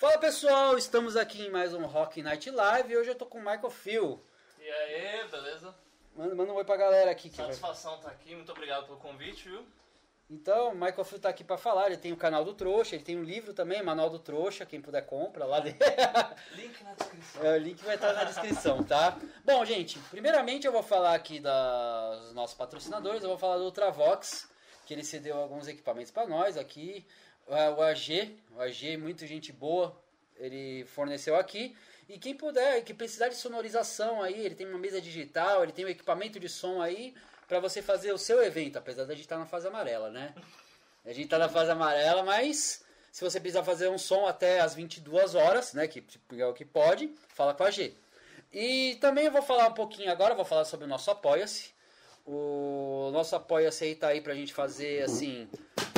Fala pessoal, estamos aqui em mais um Rock Night Live e hoje eu tô com o Michael Phil. E aí, beleza? Manda, manda um oi pra galera aqui. Que vai... Satisfação estar aqui, muito obrigado pelo convite, viu? Então, o Michael Phil tá aqui pra falar, ele tem o canal do Trouxa, ele tem um livro também, Manual do Trouxa, quem puder compra lá dele. Link na descrição. É, o link vai estar na descrição, tá? Bom, gente, primeiramente eu vou falar aqui das nossos patrocinadores, eu vou falar do Ultravox, que ele cedeu alguns equipamentos para nós aqui. O AG, o AG, muito gente boa, ele forneceu aqui. E quem puder, que precisar de sonorização aí, ele tem uma mesa digital, ele tem um equipamento de som aí para você fazer o seu evento, apesar da gente estar na fase amarela, né? A gente tá na fase amarela, mas se você precisar fazer um som até as 22 horas, né, que tipo, é o que pode, fala com a G. E também eu vou falar um pouquinho agora, vou falar sobre o nosso Apoia-se. O nosso Apoia-se aí tá aí pra gente fazer assim.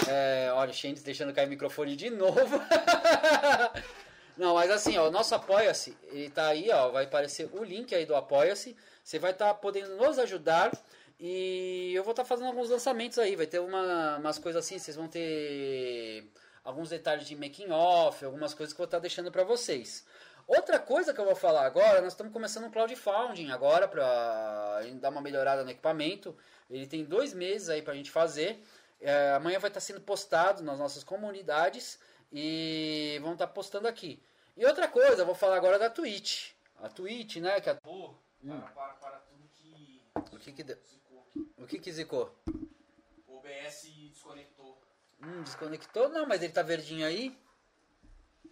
É, olha, o Shendes deixando cair o microfone de novo. Não, mas assim, ó, o nosso Apoia-se, ele tá aí, ó, vai aparecer o link aí do Apoia-se. Você vai estar podendo nos ajudar e eu vou estar fazendo alguns lançamentos aí. Vai ter uma, umas coisas assim, vocês vão ter alguns detalhes de making off, algumas coisas que eu vou estar deixando para vocês. Outra coisa que eu vou falar agora, nós estamos começando um crowdfunding agora para dar uma melhorada no equipamento. Ele tem dois meses aí para a gente fazer. É, amanhã vai estar sendo postado nas nossas comunidades e vão estar postando aqui. E outra coisa, eu vou falar agora da Twitch. A Twitch, né? Que a... Pô, Hum. Para, para, para tudo que. O que que deu? O que que zicou? O OBS desconectou. Hum, desconectou? Não, mas ele tá verdinho aí.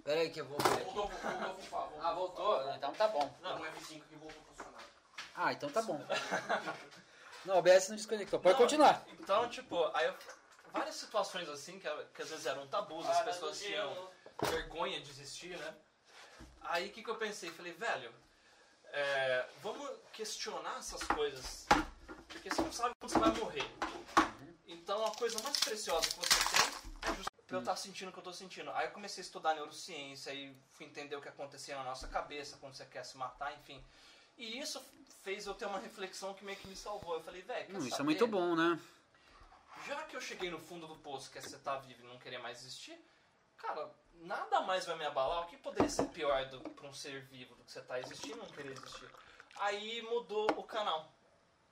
Pera aí que eu vou ver. Voltou, voltou, voltou, voltou. Ah, voltou? Então tá bom. Não, um F5 que voltou a funcionar. Ah, então tá bom. Não, o OBS não desconectou. Pode Não, continuar. Então, tipo, aí eu, várias situações assim, que, que às vezes eram tabus, as pessoas tinham vergonha de existir, né? Aí o que, que eu pensei? Falei, velho, é, vamos questionar essas coisas. Porque você não sabe quando você vai morrer. Então a coisa mais preciosa que você tem é justamente eu estar sentindo o que eu tô sentindo. Aí eu comecei a estudar neurociência e fui entender o que acontecia na nossa cabeça quando você quer se matar, enfim. E isso fez eu ter uma reflexão que meio que me salvou. Eu falei, velho, Hum, isso é muito bom, né? Já que eu cheguei no fundo do poço, que é você tá vivo e não querer mais existir, cara, nada mais vai me abalar. O que poderia ser pior do, pra um ser vivo do que você tá existindo e não querer existir? Aí mudou o canal.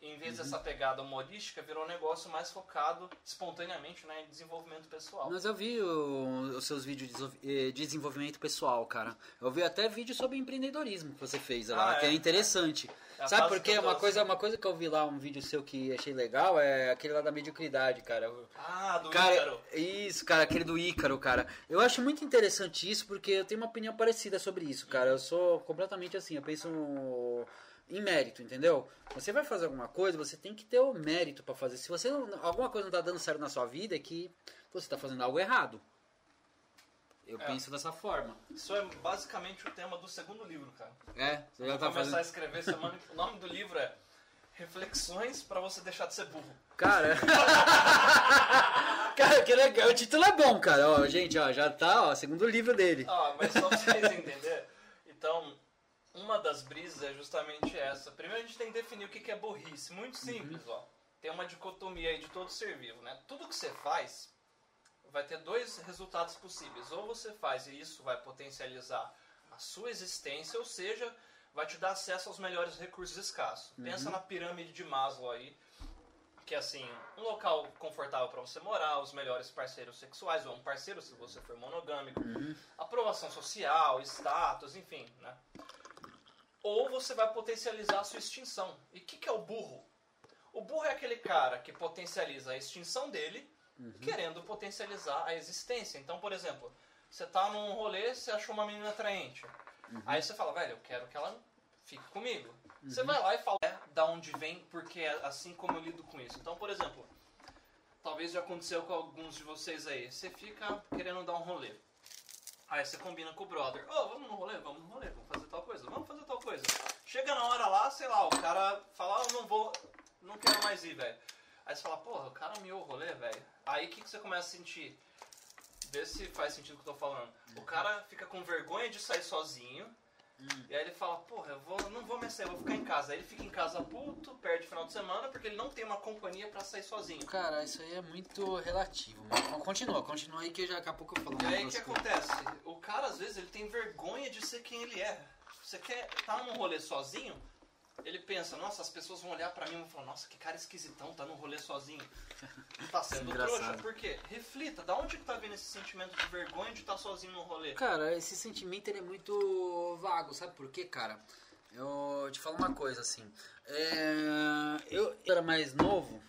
Em vez dessa pegada humorística, virou um negócio mais focado espontaneamente né, em desenvolvimento pessoal. Mas eu vi o- os seus vídeos de eh, desenvolvimento pessoal, cara. Eu vi até vídeo sobre empreendedorismo que você fez lá, Ah, que é é. interessante. É a Sabe fase por que quê? eu tô Uma coisa, uma coisa que eu vi lá, um vídeo seu que achei legal, é aquele lá da mediocridade, cara. Ah, do Cara, Ícaro. isso, cara, aquele do Ícaro, cara. Eu acho muito interessante isso porque eu tenho uma opinião parecida sobre isso, cara. Eu sou completamente assim, eu penso em mérito, entendeu? Você vai fazer alguma coisa, você tem que ter o mérito pra fazer. Se você não, alguma coisa não tá dando certo na sua vida, é que você tá fazendo algo errado. Eu É. penso dessa forma. Isso é basicamente o tema do segundo livro, cara. É, você já tá começar a fazendo. escrever semana. O nome do livro é Reflexões pra você deixar de ser burro. Cara. cara, que legal. O título é bom, cara. Ó, gente, ó, já tá, ó, segundo livro dele. Ah, mas só pra vocês entenderem. Então, uma das brisas é justamente essa. Primeiro a gente tem que definir o que é burrice. Muito simples, ó. Tem uma dicotomia aí de todo ser vivo, né? Tudo que você faz vai ter dois resultados possíveis. Ou você faz e isso vai potencializar a sua existência, ou seja, vai te dar acesso aos melhores recursos escassos. Pensa na pirâmide de Maslow aí, que é assim, um local confortável para você morar, os melhores parceiros sexuais, ou um parceiro se você for monogâmico, aprovação social, status, enfim, né? Ou você vai potencializar a sua extinção. E o que, que é o burro? O burro é aquele cara que potencializa a extinção dele, querendo potencializar a existência. Então, por exemplo, você tá num rolê, você achou uma menina atraente. Aí você fala, velho, eu quero que ela fique comigo. Você vai lá e fala, é, da onde vem, porque é assim como eu lido com isso. Então, por exemplo, talvez já aconteceu com alguns de vocês aí. Você fica querendo dar um rolê. Aí você combina com o brother. Ô, vamos no rolê? Vamos no rolê, vamos fazer tal coisa, vamos fazer tal coisa. Chega na hora lá, sei lá, o cara fala, ah, eu não vou, não quero mais ir, velho. Aí você fala, porra, o cara miou o rolê, velho. Aí o que, que você começa a sentir? Vê se faz sentido o que eu tô falando. O cara fica com vergonha de sair sozinho, E aí ele fala, porra, eu vou, não vou mais sair, eu vou ficar em casa. Aí ele fica em casa puto, perde o final de semana, porque ele não tem uma companhia pra sair sozinho. Cara, isso aí é muito relativo, mas continua, continua aí que já daqui a pouco eu falo E aí o que coisas. acontece? O cara às vezes ele tem vergonha de ser quem ele é. Você quer tá num rolê sozinho, ele pensa, nossa, as pessoas vão olhar pra mim e vão falar, nossa, que cara esquisitão, tá num rolê sozinho. Tá sendo Engraçado. trouxa. Por quê? Reflita, da onde que tá vindo esse sentimento de vergonha de estar sozinho num rolê? Cara, esse sentimento ele é muito vago, sabe por quê, cara? Eu te falo uma coisa assim. É, eu era mais novo,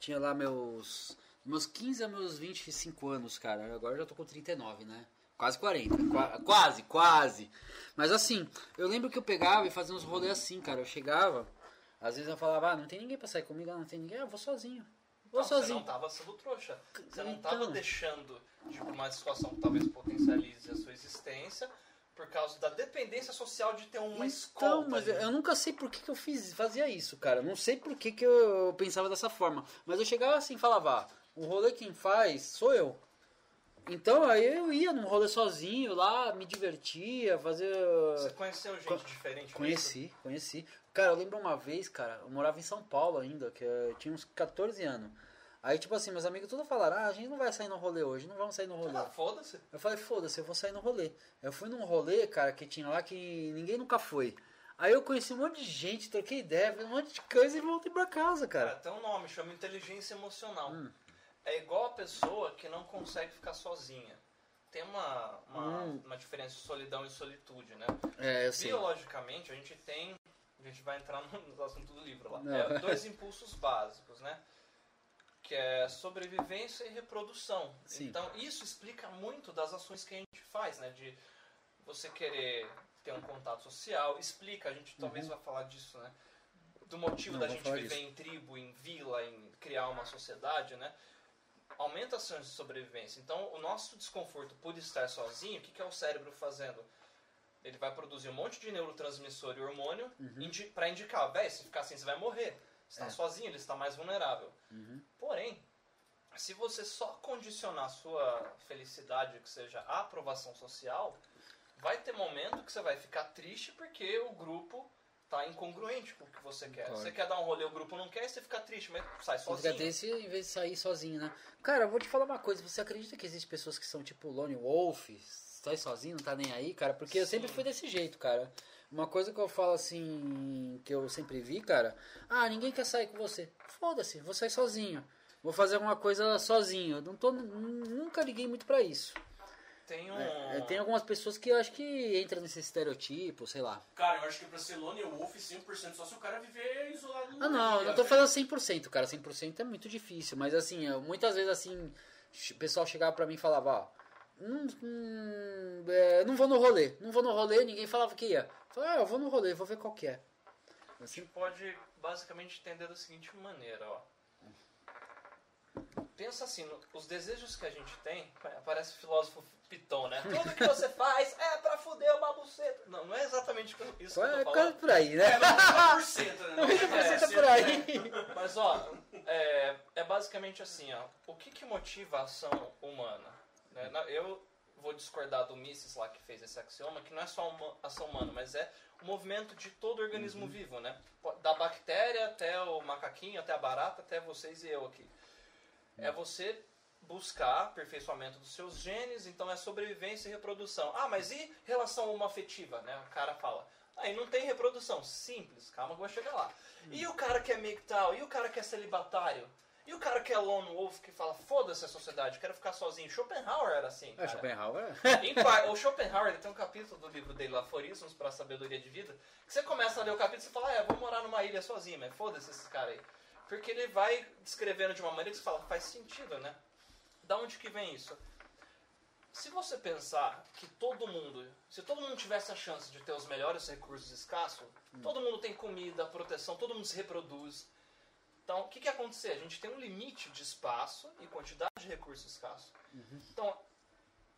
tinha lá meus meus 15 a meus 25 anos, cara. Agora eu já tô com 39, né? Quase 40. qua- quase, quase. Mas assim, eu lembro que eu pegava e fazia uns rolês assim, cara. Eu chegava, às vezes eu falava, ah, não tem ninguém pra sair comigo, ah, não tem ninguém, ah, eu vou sozinho. Vou Não, Você sozinho. não tava sendo trouxa. Você não Então. tava deixando de uma situação que talvez potencialize a sua existência por causa da dependência social de ter uma. Então, mas eu, eu nunca sei por que, que eu fiz, fazia isso, cara. Não sei por que, que eu pensava dessa forma. Mas eu chegava assim e falava, ah, o rolê quem faz sou eu. Então aí eu ia num rolê sozinho lá, me divertia, fazia. Você conheceu gente Co- diferente? Conheci, conheci. Cara, eu lembro uma vez, cara, eu morava em São Paulo ainda, que eu tinha uns 14 anos. Aí, tipo assim, meus amigos todos falaram, ah, a gente não vai sair no rolê hoje, não vamos sair no rolê. Ah, foda-se. Eu falei, foda-se, eu vou sair no rolê. Eu fui num rolê, cara, que tinha lá que ninguém nunca foi. Aí eu conheci um monte de gente, troquei ideia, fiz um monte de coisa e voltei pra casa, Cara, cara. tem um nome, chama inteligência emocional. Hum. É igual a pessoa que não consegue ficar sozinha. Tem uma, uma, Hum. uma diferença de solidão e solitude, né? É, sei. Biologicamente, a gente tem. A gente vai entrar no, no assunto do livro lá. É, dois impulsos básicos, né? Que é sobrevivência e reprodução. Sim. Então, isso explica muito das ações que a gente faz, né? De você querer ter um contato social. Explica, a gente talvez vá falar disso, né? Do motivo Uhum. Não, da gente viver disso. em tribo, em vila, em criar uma sociedade, né? Aumenta as chances de sobrevivência. Então, o nosso desconforto por estar sozinho, o que, que é o cérebro fazendo? Ele vai produzir um monte de neurotransmissor e hormônio indi pra indicar, velho, se ficar assim você vai morrer. Você está Uhum. É. sozinho, ele está mais vulnerável. Uhum. Porém, se você só condicionar a sua felicidade, que seja a aprovação social, vai ter momento que você vai ficar triste porque o grupo tá incongruente com o que você quer. Claro. Você quer dar um rolê, o grupo não quer, e você fica triste, mas sai sozinho. fica desse em vez de sair sozinho, né? Cara, eu vou te falar uma coisa. Você acredita que existem pessoas que são tipo Lone Wolf, sai sozinho, não tá nem aí, cara? Porque eu sempre Sim. fui desse jeito, cara. Uma coisa que eu falo assim, que eu sempre vi, cara. Ah, ninguém quer sair com você. Foda-se, vou sair sozinho. Vou fazer alguma coisa sozinho. Eu não tô, nunca liguei muito pra isso. Tem um... É, tem algumas pessoas que eu acho que entram nesse estereotipo, sei lá. Cara, eu acho que pra ser Lone Wolf 100% só se o cara viver isolado no Ah, não, eu dia, não tô velho. falando 100%, cara. 100% é muito difícil. Mas assim, eu- muitas vezes assim, o pessoal chegava pra mim e falava, ó, não, hum, é, não vou no rolê. Não vou no rolê, ninguém falava que ia. Eu falava, ah, eu vou no rolê, vou ver qual que é. A gente pode basicamente entender da seguinte maneira, ó. Pensa assim, os desejos que a gente tem, parece filósofo Piton, né? Tudo que você faz é pra fuder uma buceta. Não, não é exatamente isso que eu É tô quase falando. por aí, né? É, 90%, né? 90% é por aí. Mas ó, é, é basicamente assim, ó. O que, que motiva a ação humana? né? Eu vou discordar do Mises lá que fez esse axioma, que não é só uma ação humana, mas é o movimento de todo organismo vivo, né? Da bactéria até o macaquinho, até a barata, até vocês e eu aqui. É você buscar aperfeiçoamento dos seus genes, então é sobrevivência e reprodução. Ah, mas e relação homoafetiva, né? O cara fala, aí não tem reprodução. Simples, calma que eu vou chegar lá. E o cara que é migtal? E o cara que é celibatário? E o cara que é lone wolf que fala, foda-se a sociedade, quero ficar sozinho? Schopenhauer era assim, É, cara. Schopenhauer. Em par- o Schopenhauer tem um capítulo do livro dele, Aforismos para a Sabedoria de Vida, que você começa a ler o capítulo e você fala, ah, eu vou morar numa ilha sozinho, mas foda-se esses caras aí. Porque ele vai descrevendo de uma maneira que você fala, faz sentido, né? Da onde que vem isso? Se você pensar que todo mundo, se todo mundo tivesse a chance de ter os melhores recursos escassos, todo mundo tem comida, proteção, todo mundo se reproduz. Então, o que, que ia acontecer? A gente tem um limite de espaço e quantidade de recursos escassos. Então,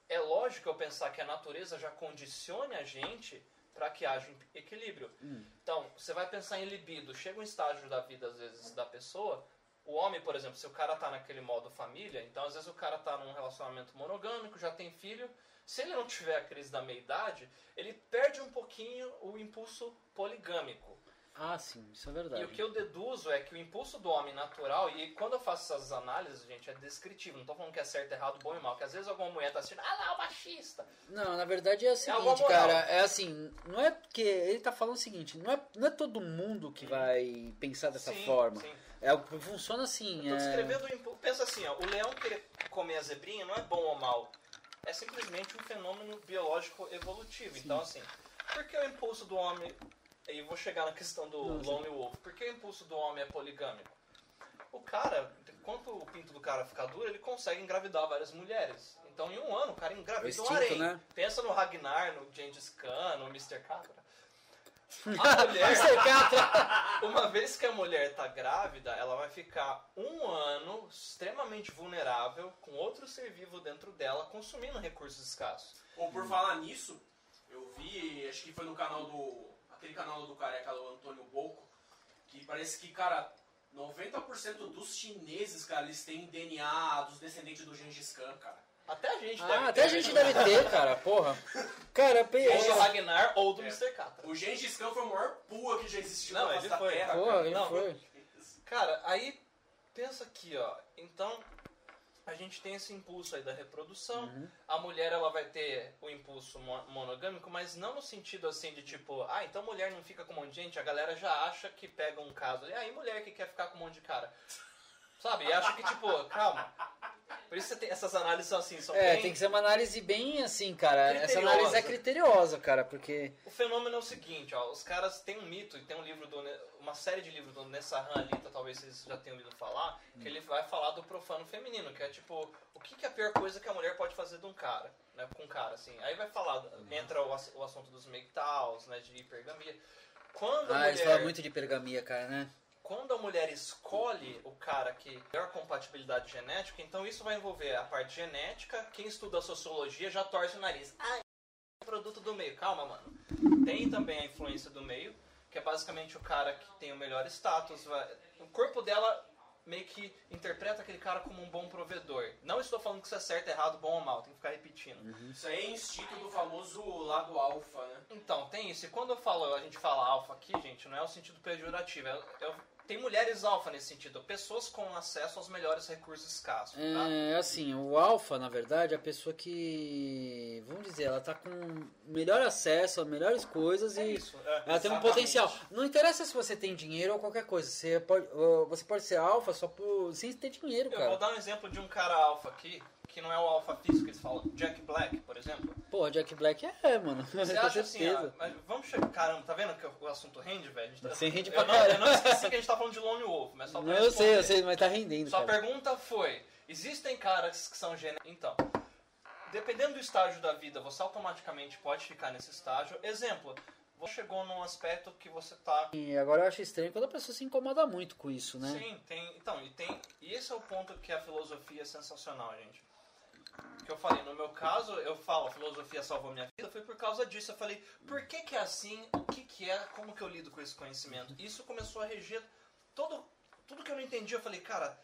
é lógico eu pensar que a natureza já condicione a gente para que haja um equilíbrio. Então, você vai pensar em libido. Chega um estágio da vida, às vezes, da pessoa O homem, por exemplo, se o cara tá naquele modo família, então às vezes o cara tá num relacionamento monogâmico, já tem filho. Se ele não tiver a crise da meia-idade, ele perde um pouquinho o impulso poligâmico. Ah, sim, isso é verdade. E o que eu deduzo é que o impulso do homem natural, e quando eu faço essas análises, gente, é descritivo. Não tô falando que é certo, errado, bom e mal. Que às vezes alguma mulher tá assistindo, ah lá, o machista. Não, na verdade é o alguma seguinte, moral. cara. É assim, não é porque. Ele tá falando o seguinte, não é, não é todo mundo que vai pensar dessa Sim, forma. sim. É, funciona assim. Eu tô é... descrevendo o impulso. Pensa assim, ó, o leão querer comer a zebrinha não é bom ou mal. É simplesmente um fenômeno biológico evolutivo. Então, assim, por que o impulso do homem. E vou chegar na questão do Não, sim. Lone Wolf. Por que o impulso do homem é poligâmico? O cara, enquanto o pinto do cara ficar duro, ele consegue engravidar várias mulheres. Então, em um ano, o cara engravida um harém. né? Pensa no Ragnar, no Gengis Khan, no Mr. Catra. A mulher, uma vez que a mulher tá grávida, ela vai ficar um ano extremamente vulnerável com outro ser vivo dentro dela, consumindo recursos escassos. Ou por falar nisso, eu vi, acho que foi no canal do. Aquele canal do careca do Antônio Boco, que parece que, cara, 90% dos chineses, cara, eles têm DNA dos descendentes do Gengis Khan, cara. Até a gente Ah, deve até a ter, gente né? deve ter, cara, porra. Cara, pe- Ou do Ragnar ou do É. Mr. Catra. O Gengis Khan foi o maior pua que já existiu Não, na ele da foi. Terra. Porra, cara. ele Não, foi. Cara, aí pensa aqui, ó. Então, a gente tem esse impulso aí da reprodução. Uhum. A mulher ela vai ter o impulso mo- monogâmico, mas não no sentido assim de tipo, ah, então mulher não fica com um monte de gente. A galera já acha que pega um caso. E aí mulher que quer ficar com um monte de cara. Sabe? E acha que tipo, calma. Por isso tem, essas análises são assim, são É, bem... tem que ser uma análise bem assim, cara. Essa análise é criteriosa, cara, porque. O fenômeno é o seguinte, ó, os caras têm um mito, e tem um livro do, uma série de livros do Nessahan Alita, talvez vocês já tenham ouvido falar, que ele vai falar do profano feminino, que é tipo, o que, que é a pior coisa que a mulher pode fazer de um cara, né, com um cara, assim. Aí vai falar, entra o, o assunto dos MGTOWs, né, de hipergamia. Quando Ah, eles mulher... falam muito de pergamia, cara, né? Quando a mulher escolhe o cara que tem melhor compatibilidade genética, então isso vai envolver a parte genética. Quem estuda sociologia já torce o nariz. Ah, é produto do meio. Calma, mano. Tem também a influência do meio, que é basicamente o cara que tem o melhor status. vai- O corpo dela meio que interpreta aquele cara como um bom provedor. Não estou falando que isso é certo, errado, bom ou mal. Tem que ficar repetindo. Isso aí é instinto do famoso lado alfa, né? Então, tem isso. E quando eu falo, a gente fala alfa aqui, gente, não é o sentido pejorativo. É, é- tem mulheres alfa nesse sentido. Pessoas com acesso aos melhores recursos escassos. Tá? É assim, o alfa, na verdade, é a pessoa que. Vamos dizer, ela tá com melhor acesso a melhores coisas É e. isso. é. Ela tem um Exatamente. potencial. Não interessa se você tem dinheiro ou qualquer coisa. Você pode, você pode ser alfa só por, sem ter dinheiro, Eu vou cara. dar um exemplo de um cara alfa aqui, que não é o alfa físico, eles falam. Jack Black, por exemplo. Pô, Jack Black é, mano. Você acha assim, certeza. ó, mas vamos chegar. Caramba, tá vendo que o assunto rende, velho? A gente tá- Sim, rende eu pra não, eu não esqueci que a gente tá falando de Lone Wolf, mas só pra Não, eu sei, eu sei, mas tá rendendo, Sua cara. pergunta foi: existem caras que são genéticos. Então, dependendo do estágio da vida, você automaticamente pode ficar nesse estágio. Exemplo, você chegou num aspecto que você tá. E agora eu acho estranho quando a pessoa se incomoda muito com isso, né? Sim, tem. Então, e tem. E esse é o ponto que a filosofia é sensacional, gente. Que eu falei, no meu caso, eu falo, a filosofia salvou minha vida, foi por causa disso. Eu falei, por que que é assim? O que que é? Como que eu lido com esse conhecimento? Isso começou a reger todo, tudo que eu não entendi. Eu falei, cara,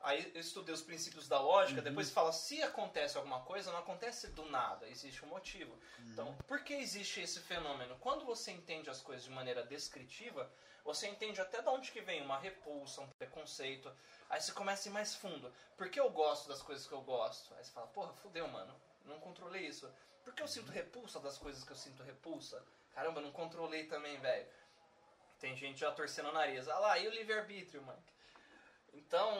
aí eu estudei os princípios da lógica, depois fala, se acontece alguma coisa, não acontece do nada, existe um motivo. Então, por que existe esse fenômeno? Quando você entende as coisas de maneira descritiva, você entende até de onde que vem uma repulsa, um preconceito. Aí você começa a ir mais fundo. Por que eu gosto das coisas que eu gosto? Aí você fala, porra, fudeu, mano. Não controlei isso. Por que eu sinto repulsa das coisas que eu sinto repulsa? Caramba, não controlei também, velho. Tem gente já torcendo o nariz. Ah lá, e o livre-arbítrio, mano? Então,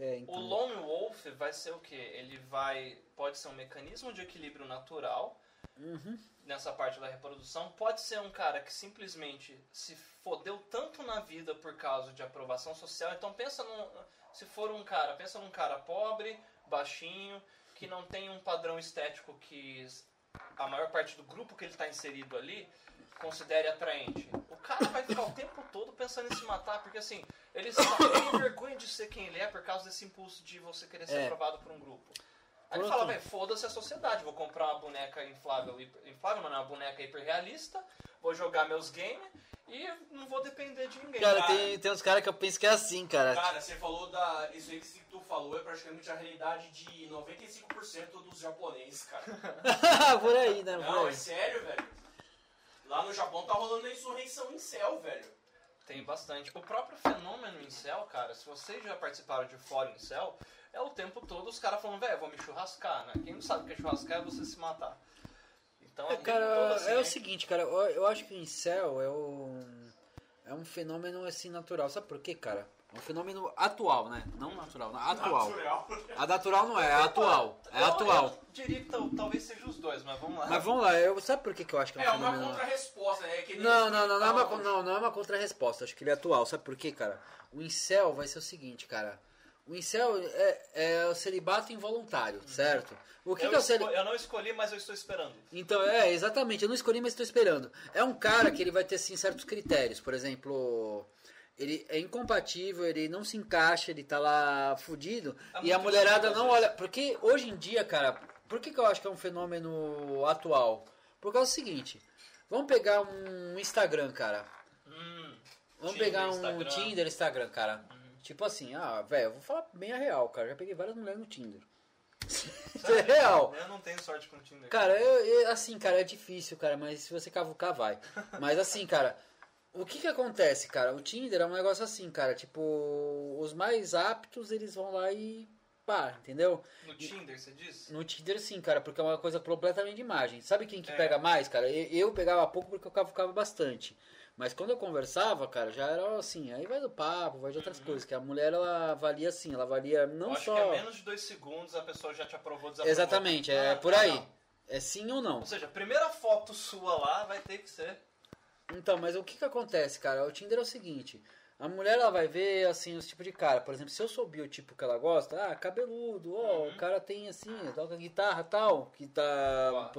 É, o então. lone wolf vai ser o quê? Ele vai pode ser um mecanismo de equilíbrio natural Uhum. Nessa parte da reprodução. Pode ser um cara que simplesmente se fodeu tanto na vida por causa de aprovação social. Então pensa num, se for um cara, pensa num cara pobre, baixinho, que não tem um padrão estético que a maior parte do grupo que ele está inserido ali considere atraente. O cara vai ficar o tempo todo pensando em se matar, porque assim, ele, tem vergonha de ser quem ele é por causa desse impulso de você querer ser É. aprovado por um grupo. Aí ele fala, velho, foda-se a sociedade, vou comprar uma boneca inflável, inflável, não, uma boneca hiperrealista, vou jogar meus games e não vou depender de ninguém. Cara, Cara. tem, tem uns caras que eu penso que é assim, cara. Cara, você falou da. Isso aí que tu falou é praticamente a realidade de 95% dos japoneses, cara. Por aí, né? Não, é sério, velho. Lá no Japão tá rolando a insurreição em céu, velho. Tem bastante. O próprio fenômeno em céu, cara, se vocês já participaram de fórum em céu, é o tempo todo os caras falando, velho, vou me churrascar, né? Quem não sabe o que é churrascar é você se matar. Então, É, cara, assim, é né? o seguinte, cara, eu, eu acho que o incel é um, é um fenômeno assim natural. Sabe por quê, cara? É um fenômeno atual, né? Não natural, não, atual. Natural. A natural não é, é atual. É Eu- atual. Eu diria que tal- talvez seja os dois, mas vamos lá. Mas vamos lá, eu, sabe por que, que eu acho que é um É uma fenômeno... contra-resposta, é que nem Não, esse não, não, não é uma, não, não é uma contra-resposta. Acho que ele é atual. Sabe por quê, cara? O incel vai ser o seguinte, cara. O incel é, é o celibato involuntário, certo? O que, eu, que é o celibato? eu não escolhi, mas eu estou esperando. Então, é, exatamente. Eu não escolhi, mas estou esperando. É um cara que ele vai ter, certos critérios. Por exemplo, ele é incompatível, ele não se encaixa, ele tá lá fudido. É e a mulherada não olha... Porque hoje em dia, cara... Por que, que eu acho que é um fenômeno atual? Por causa do seguinte. Vamos pegar um Instagram, cara. Hum, Vamos Tinder, pegar um Instagram. Tinder, Instagram, cara. Tipo assim, ah, velho, eu vou falar bem a real, cara. Já peguei várias mulheres no Tinder. Isso é real. Eu não tenho sorte com o Tinder. Cara, eu, eu- assim, cara, é difícil, cara, mas se você cavucar, vai. Mas assim, cara, o que que acontece, cara? O Tinder é um negócio assim, cara, tipo, os mais aptos, eles vão lá e pá, entendeu? No Tinder, você disse? No Tinder sim, cara, porque é uma coisa completamente de imagem. Sabe quem que É. pega mais, cara? Eu, eu pegava pouco porque eu cavucava bastante. Mas quando eu conversava, cara, já era assim, aí vai do papo, vai de outras coisas, que a mulher, ela avalia assim, ela avalia não acho só... que é menos de dois segundos a pessoa já te aprovou, desaprovou. Exatamente, é Ah, por aí. não. É sim ou não. Ou seja, a primeira foto sua lá vai ter que ser. Então, mas o que que acontece, cara? O Tinder é o seguinte. A mulher, ela vai ver, assim, os tipos de cara. Por exemplo, se eu sou o biotipo que ela gosta, ah, cabeludo, ó, Uhum. o cara tem, assim, toca guitarra tal, que tá...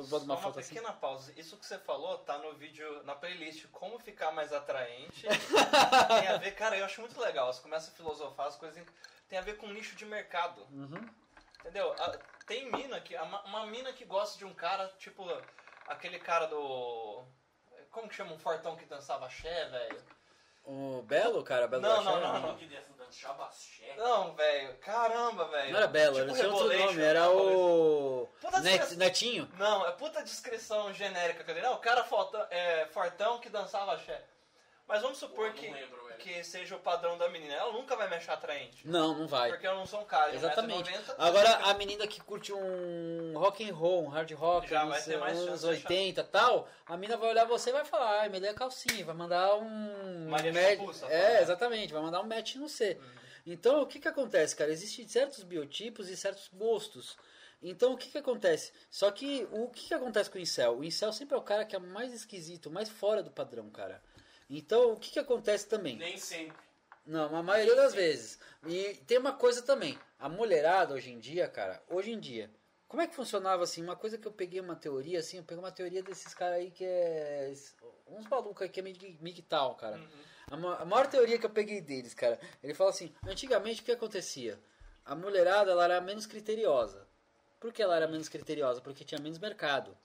Só uma uma foto assim. pequena pausa. Isso que você falou tá no vídeo, na playlist Como Ficar Mais Atraente. tem a ver, cara, eu acho muito legal. Você começa a filosofar as coisas. em- Tem a ver com nicho de mercado. Uhum. Entendeu? Tem mina que. Uma, uma mina que gosta de um cara, tipo, aquele cara do. Como que chama um fortão que dançava axé, velho? O Belo, cara, Belo Não, da não, não, que dançava axé. Não, velho. Caramba, velho. Não era Belo, Tipo ele tinha outro nome, era o... Puta Net-. Netinho. Não, é puta descrição genérica. Dizer, não, o cara fortão, é, fortão que dançava axé. Mas vamos supor Pô, não que, lembro. Que seja o padrão da menina. Ela nunca vai me achar atraente. Não, não vai. Porque eu não sou um cara de Exatamente. 1,90m. Agora, a menina que curte um rock and roll, um hard rock, Já anos, vai ter mais anos chance de achar. 80 e tal, a mina vai olhar você e vai falar, ai, me dê a calcinha, vai mandar um... Maria match- É, fala. exatamente, vai mandar um match no C. Uhum. Então, o que que acontece, cara? Existem certos biotipos e certos gostos. Então, o que que acontece? Só que, o que que acontece com o incel? O incel sempre é o cara que é mais esquisito, mais fora do padrão, cara. Então, o que que acontece também? Nem sempre. Não, a maioria das vezes. E tem uma coisa também. A mulherada hoje em dia, cara, hoje em dia. Como é que funcionava assim? Uma coisa que eu peguei uma teoria, assim, eu peguei uma teoria desses caras aí que é. Uns malucos aí que é mig- migtal, cara. A, ma- a maior teoria que eu peguei deles, cara, ele fala assim: antigamente o que acontecia? A mulherada ela era menos criteriosa. Por que ela era menos criteriosa? Porque tinha menos mercado.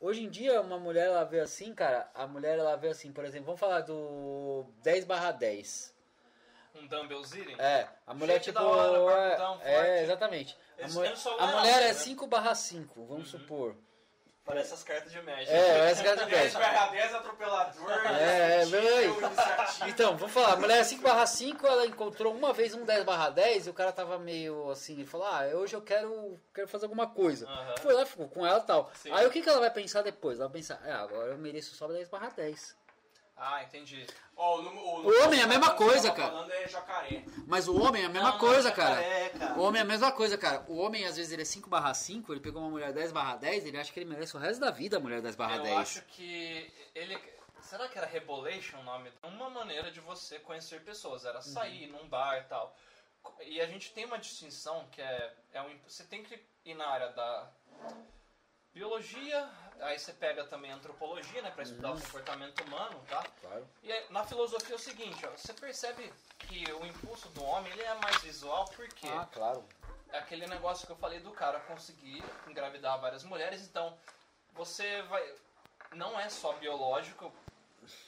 Hoje em dia, uma mulher ela vê assim, cara, a mulher ela vê assim, por exemplo, vamos falar do 10 barra 10. Um dumbbell zitting. É, a mulher Shake tipo. hora, é, é, exatamente. A, mu- a mulher é né? 5 barra 5, vamos supor. Parece as cartas de Magic. É, essa cara de 10 10. barra 10 atropelador. É, é, vem aí. iniciativa. Então, vamos falar, a mulher é 5 barra 5, ela encontrou uma vez um 10 barra 10 e o cara tava meio assim, ele falou, ah, hoje eu quero, quero fazer alguma coisa. Aham. Foi lá, ficou com ela e tal. Sim. Aí o que, que ela vai pensar depois? Ela vai pensar, é, agora eu mereço só 10 barra 10. Ah, entendi. Ó, o, número- O homem é a mesma coisa, cara. falando é jacaré. Mas o homem é a mesma Não, coisa, não, cara. jacaré, cara. O homem é a mesma coisa, cara. O homem, às vezes, ele é 5 barra 5, ele pegou uma mulher 10 barra 10, ele acha que ele merece o resto da vida a mulher 10 barra Eu 10. acho que ele. Será que era Rebolation o nome? Uma maneira de você conhecer pessoas. Era sair num bar e tal. E a gente tem uma distinção que é. é um, você tem que ir na área da biologia, aí você pega também antropologia, né? Pra estudar o comportamento humano, tá? Claro. E aí, na filosofia é o seguinte, ó, você percebe que o impulso do homem ele é mais visual porque Ah, claro. é aquele negócio que eu falei do cara conseguir engravidar várias mulheres, então você vai. Não é só biológico,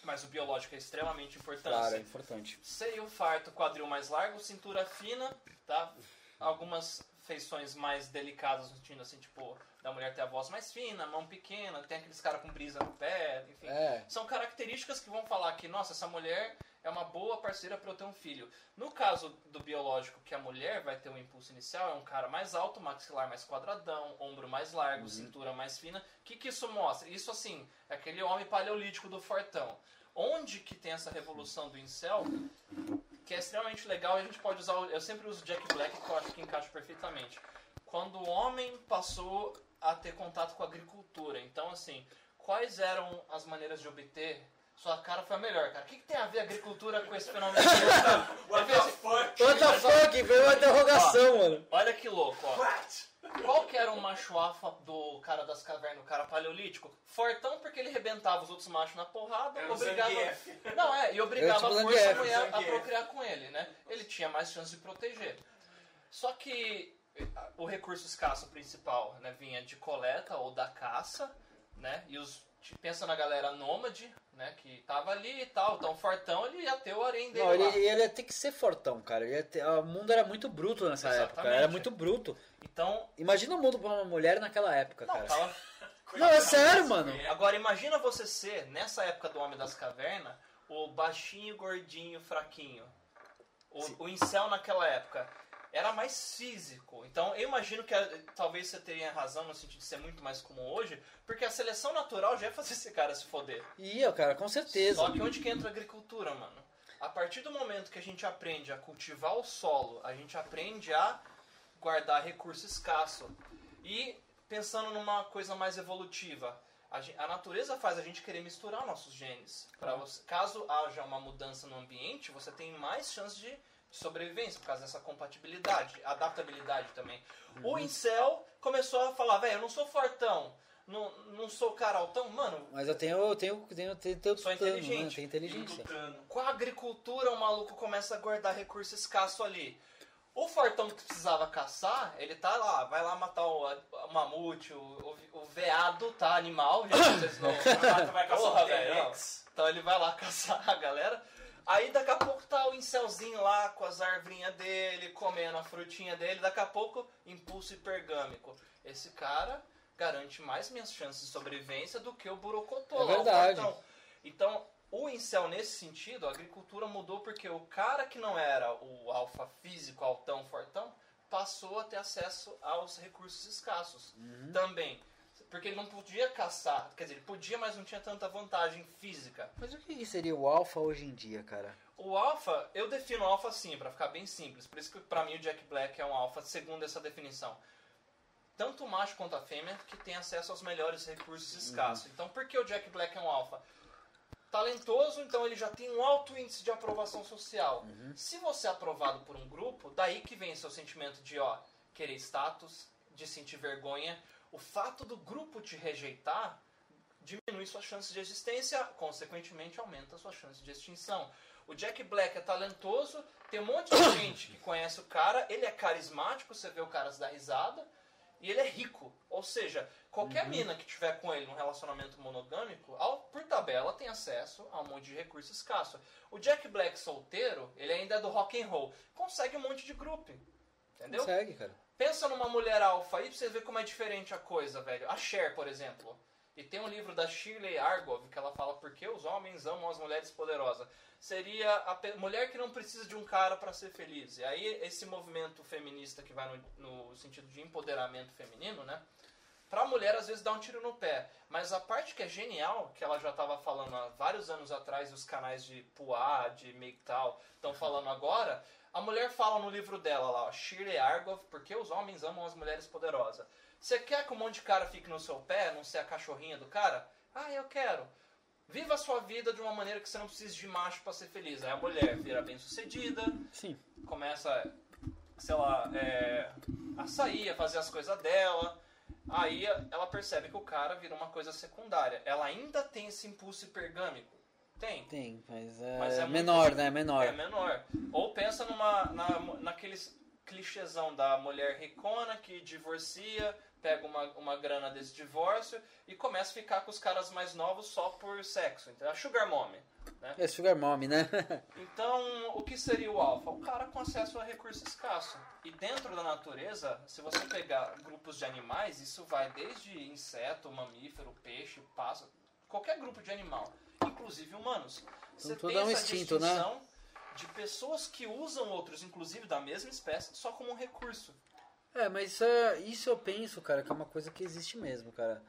mas o biológico é extremamente importante. Claro, é importante. Seio farto, quadril mais largo, cintura fina, tá? Algumas feições mais delicadas, no sentido assim, tipo, da mulher ter a voz mais fina, mão pequena, tem aqueles caras com brisa no pé, enfim. É. São características que vão falar que, nossa, essa mulher é uma boa parceira para eu ter um filho. No caso do biológico, que a mulher vai ter um impulso inicial, é um cara mais alto, maxilar mais quadradão, ombro mais largo, cintura mais fina. O que, que isso mostra? Isso, assim, é aquele homem paleolítico do fortão. Onde que tem essa revolução do incel, que é extremamente legal, e a gente pode usar, o- eu sempre uso Jack Black, que eu acho que encaixa perfeitamente. Quando o homem passou a ter contato com a agricultura, então, assim, quais eram as maneiras de obter sua cara foi a melhor, cara. O que, que tem a ver a agricultura com esse fenômeno? What the fuck? What the fuck? Veio uma interrogação, mano. Olha que louco, ó. What? Qual que era o macho alfa do cara das cavernas, o cara paleolítico? Fortão porque ele rebentava os outros machos na porrada, Era obrigava... Zangief. Não, é, e obrigava tipo a força Zangief. mulher a procriar com ele, né? Ele tinha mais chance de proteger. Só que o recurso escasso principal né, vinha de coleta ou da caça, né? E os pensa na galera nômade, né? Que tava ali e tal, tão fortão, ele ia ter o harém dele Não, ele, lá. ele ia ter que ser fortão, cara. Ele ter- o mundo era muito bruto nessa época. Exatamente. Era muito bruto. Então, Imagina o mundo pra uma mulher naquela época, não, cara. tava, Não, é sério, mano. Agora imagina você ser, nessa época do Homem das Cavernas, o baixinho, gordinho, fraquinho. O, o incel naquela época era mais físico. Então eu imagino que eh, talvez você teria razão no sentido de ser muito mais comum hoje, porque a seleção natural já ia fazer esse cara se foder. Ia, cara, com certeza. Só que onde que entra a agricultura, mano? A partir do momento que a gente aprende a cultivar o solo, a gente aprende a guardar recurso escasso. E pensando numa coisa mais evolutiva, a, gen- a natureza faz a gente querer misturar nossos genes. Pra caso haja uma mudança no ambiente, você tem mais chance de, de sobrevivência por causa dessa compatibilidade, adaptabilidade também. O incel começou a falar, velho, eu não sou fortão, não, não sou cara altão, mano, Mas eu tenho, eu tenho, tenho, tenho, tenho Sou tutano, inteligente. Né? Tenho inteligência. Com a agricultura, o maluco começa a guardar recurso escasso ali. O fortão que precisava caçar, ele tá lá, vai lá matar o, o mamute, o, o, o veado, tá? Animal, gente, vocês não. Vai caçar Porra, um velho. Então ele vai lá caçar a galera. Aí daqui a pouco tá o incelzinho lá com as arvrinhas dele, comendo a frutinha dele. Daqui a pouco, impulso hipergâmico. Esse cara garante mais minhas chances de sobrevivência do que o burocotô. É lá, verdade. fortão. Então, o incel nesse sentido, a agricultura mudou porque o cara que não era o alfa físico, altão, fortão, passou a ter acesso aos recursos escassos também. Porque ele não podia caçar, quer dizer, ele podia, mas não tinha tanta vantagem física. Mas o que seria o alfa hoje em dia, cara? O alfa, eu defino o alfa assim, pra ficar bem simples. Por isso que pra mim o Jack Black é um alfa, segundo essa definição. Tanto o macho quanto a fêmea que tem acesso aos melhores recursos escassos. Então por que o Jack Black é um alfa? Talentoso, então ele já tem um alto índice de aprovação social. Se você é aprovado por um grupo, daí que vem seu sentimento de ó, querer status, de sentir vergonha. O fato do grupo te rejeitar diminui suas chances de existência, consequentemente aumenta suas chances de extinção. O Jack Black é talentoso, tem um monte de gente que conhece o cara, ele é carismático, você vê o cara se dar risada, e ele é rico. Ou seja, qualquer mina que tiver com ele num relacionamento monogâmico, ao- por tabela tem acesso a um monte de recurso escasso. O Jack Black solteiro, ele ainda é do rock and roll, consegue um monte de grupo. Entendeu? Consegue, cara. Pensa numa mulher alfa aí pra você ver como é diferente a coisa, velho. A Cher, por exemplo. E tem um livro da Shirley Argov que ela fala por que os homens amam as mulheres poderosas. Seria a mulher que não precisa de um cara para ser feliz. E aí esse movimento feminista que vai no, no sentido de empoderamento feminino, né? Pra mulher às vezes dá um tiro no pé. Mas a parte que é genial, que ela já estava falando há vários anos atrás, e os canais de Puá, de MGTOW estão falando agora, a mulher fala no livro dela lá, ó, Shirley Argov, porque os homens amam as mulheres poderosas. Você quer que um monte de cara fique no seu pé, não ser a cachorrinha do cara? Ah, eu quero. Viva a sua vida de uma maneira que você não precise de macho para ser feliz. Aí a mulher vira bem sucedida, Sim. começa, sei lá, é, a sair, a fazer as coisas dela. Aí ela percebe que o cara vira uma coisa secundária. Ela ainda tem esse impulso hipergâmico. Tem. Tem, mas é, Mas é muito- menor, né? Menor. É menor. Ou pensa numa, na, naqueles clichêzão da mulher ricona que divorcia, pega uma, uma grana desse divórcio e começa a ficar com os caras mais novos só por sexo. Então, a sugar mommy. Né? É Sugar Mommy, né? Então, o que seria o alfa? O cara com acesso a recurso escasso. E dentro da natureza, se você pegar grupos de animais, isso vai desde inseto, mamífero, peixe, pássaro, qualquer grupo de animal, inclusive humanos. Você tudo tem é um essa instinto, né? distinção de pessoas que usam outros, inclusive da mesma espécie, só como um recurso. É, mas isso, é- isso eu penso, cara, que é uma coisa que existe mesmo, cara.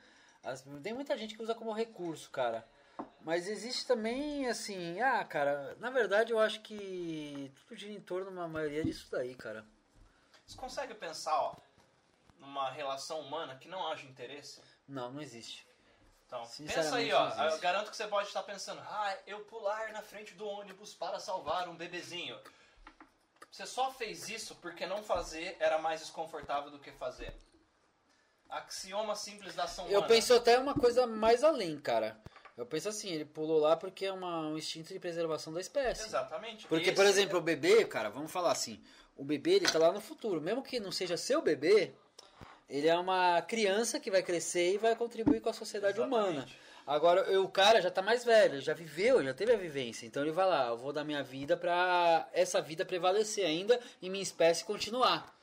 As- tem muita gente que usa como recurso, cara. Mas existe também, assim, ah, cara, na verdade eu acho que tudo gira em torno, uma maioria disso daí, cara. Você consegue pensar, ó, numa relação humana que não haja interesse? Não, não existe. Então, pensa aí, ó. Eu garanto que você pode estar pensando, ah, eu pular na frente do ônibus para salvar um bebezinho. Você só fez isso porque não fazer era mais desconfortável do que fazer. Axioma simples da ação Eu humana. penso até uma coisa mais além, cara. Eu penso assim, ele pulou lá porque é uma- um instinto de preservação da espécie. Exatamente. Porque, Esse por exemplo, o bebê, cara, vamos falar assim, o bebê ele tá lá no futuro. Mesmo que não seja seu bebê, ele é uma criança que vai crescer e vai contribuir com a sociedade Exatamente. humana. Agora, eu- o cara já tá mais velho, já viveu, já teve a vivência. Então ele vai lá, eu vou dar minha vida pra essa vida prevalecer ainda e minha espécie continuar.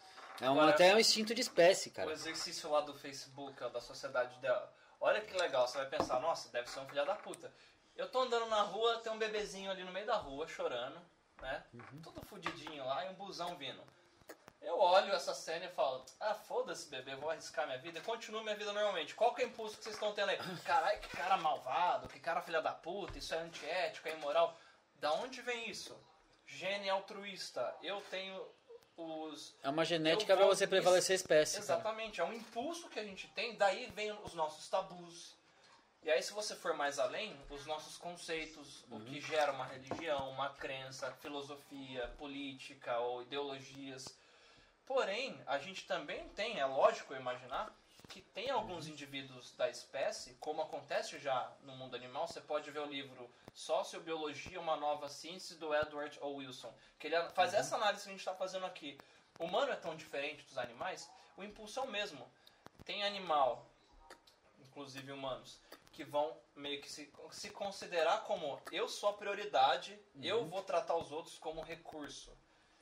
É um, Agora- até um instinto de espécie, O cara. exercício lá do Facebook, da sociedade dela. Olha que legal, você vai pensar, nossa, deve ser um filho da puta. Eu tô andando na rua, tem um bebezinho ali no meio da rua, chorando, né? Uhum. Tudo fudidinho lá e um busão vindo. Eu olho essa cena e falo, ah, foda-se, bebê, vou arriscar minha vida continuo minha vida normalmente. Qual que é o impulso que vocês estão tendo aí? Caralho, que cara malvado, que cara filha da puta, isso é antiético, é imoral. Da onde vem isso? Gene altruísta. Eu tenho os É uma genética vou- você prevalecer a espécie, cara. Exatamente, é um impulso que a gente tem, daí vem os nossos tabus. E aí, se você for mais além, os nossos conceitos, o que gera uma religião, uma crença, filosofia, política ou ideologias. Porém, a gente também tem, é lógico imaginar, que tem alguns indivíduos da espécie, como acontece já no mundo animal, você pode ver o livro Sociobiologia, uma nova ciência, do Edward O. Wilson, que ele faz essa análise que a gente está fazendo aqui. O humano é tão diferente dos animais, o impulso é o mesmo. Tem animal, inclusive humanos, que vão meio que se, se considerar como eu sou a prioridade, eu vou tratar os outros como recurso.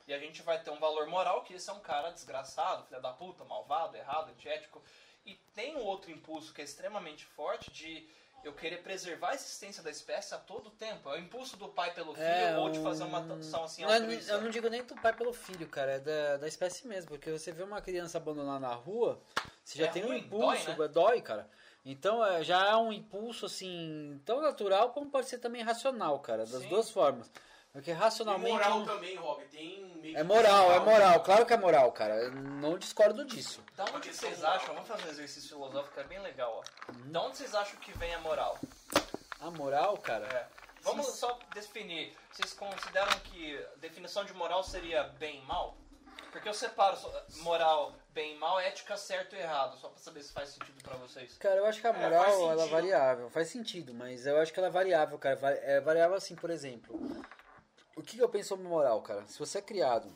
E a gente vai ter um valor moral que esse é um cara desgraçado, filho da puta, malvado, errado, antiético. E tem um outro impulso que é extremamente forte de eu querer preservar a existência da espécie a todo tempo. É o impulso do pai pelo filho É, ou de fazer uma um- ação assim Não é- altruísta. eu não digo nem do pai pelo filho, cara, é da, da espécie mesmo. Porque você vê uma criança abandonada na rua, você já É tem um ruim, impulso, dói, né? dói, cara. Então é, já é um impulso assim, tão natural como pode ser também racional, cara, das Sim. duas formas. Porque E racionalmente. moral também, Rob. Tem meio que É moral, é moral. claro que é moral, cara. Eu não discordo disso. Da onde Porque vocês acham? Vamos fazer um exercício filosófico que é bem legal, ó. Uhum. Da onde vocês acham que vem a moral? A moral, cara. É. Vamos só definir. Vocês consideram que a definição de moral seria bem e mal? Porque eu separo moral, bem e mal, ética certo e errado, só pra saber se faz sentido pra vocês. Cara, eu acho que a É, moral faz ela é variável. Faz sentido, mas eu acho que ela é variável, cara. É variável assim, por exemplo. O que eu penso sobre moral, cara? Se você é criado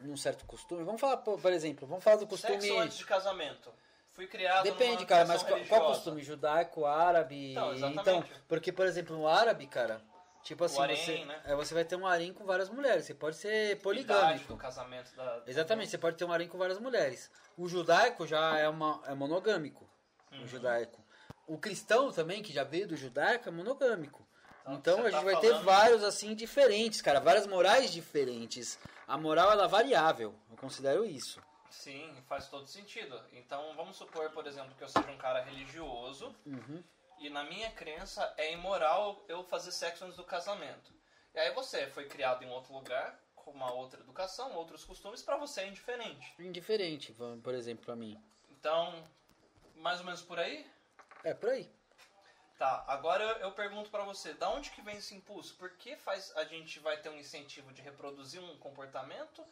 num certo costume, vamos falar, por exemplo, vamos falar do costume. Sexo antes de casamento. Fui criado Depende, cara, mas criação qual, qual religiosa. costume? Judaico, árabe? Então. Então, porque, por exemplo, no árabe, cara, tipo assim, harém, você, né? é, você vai ter um harém com várias mulheres. Você pode ser poligâmico. casamento da... Exatamente, você pode ter um harém com várias mulheres. O judaico já é, uma, é monogâmico. Uhum. O judaico. O cristão também, que já veio do judaico, é monogâmico. Então, Então a gente tá vai ter falando- vários assim diferentes, cara, várias morais diferentes. A moral ela é variável, eu considero isso. Sim, faz todo sentido. Então, vamos supor, por exemplo, que eu seja um cara religioso Uhum. e na minha crença é imoral eu fazer sexo antes do casamento. E aí você foi criado em outro lugar, com uma outra educação, outros costumes, pra você é indiferente. Indiferente, por exemplo, pra mim. Então, mais ou menos por aí? É por aí. Tá, agora eu, eu pergunto pra você, da onde que vem esse impulso? Por que faz a gente vai ter um incentivo de reproduzir um comportamento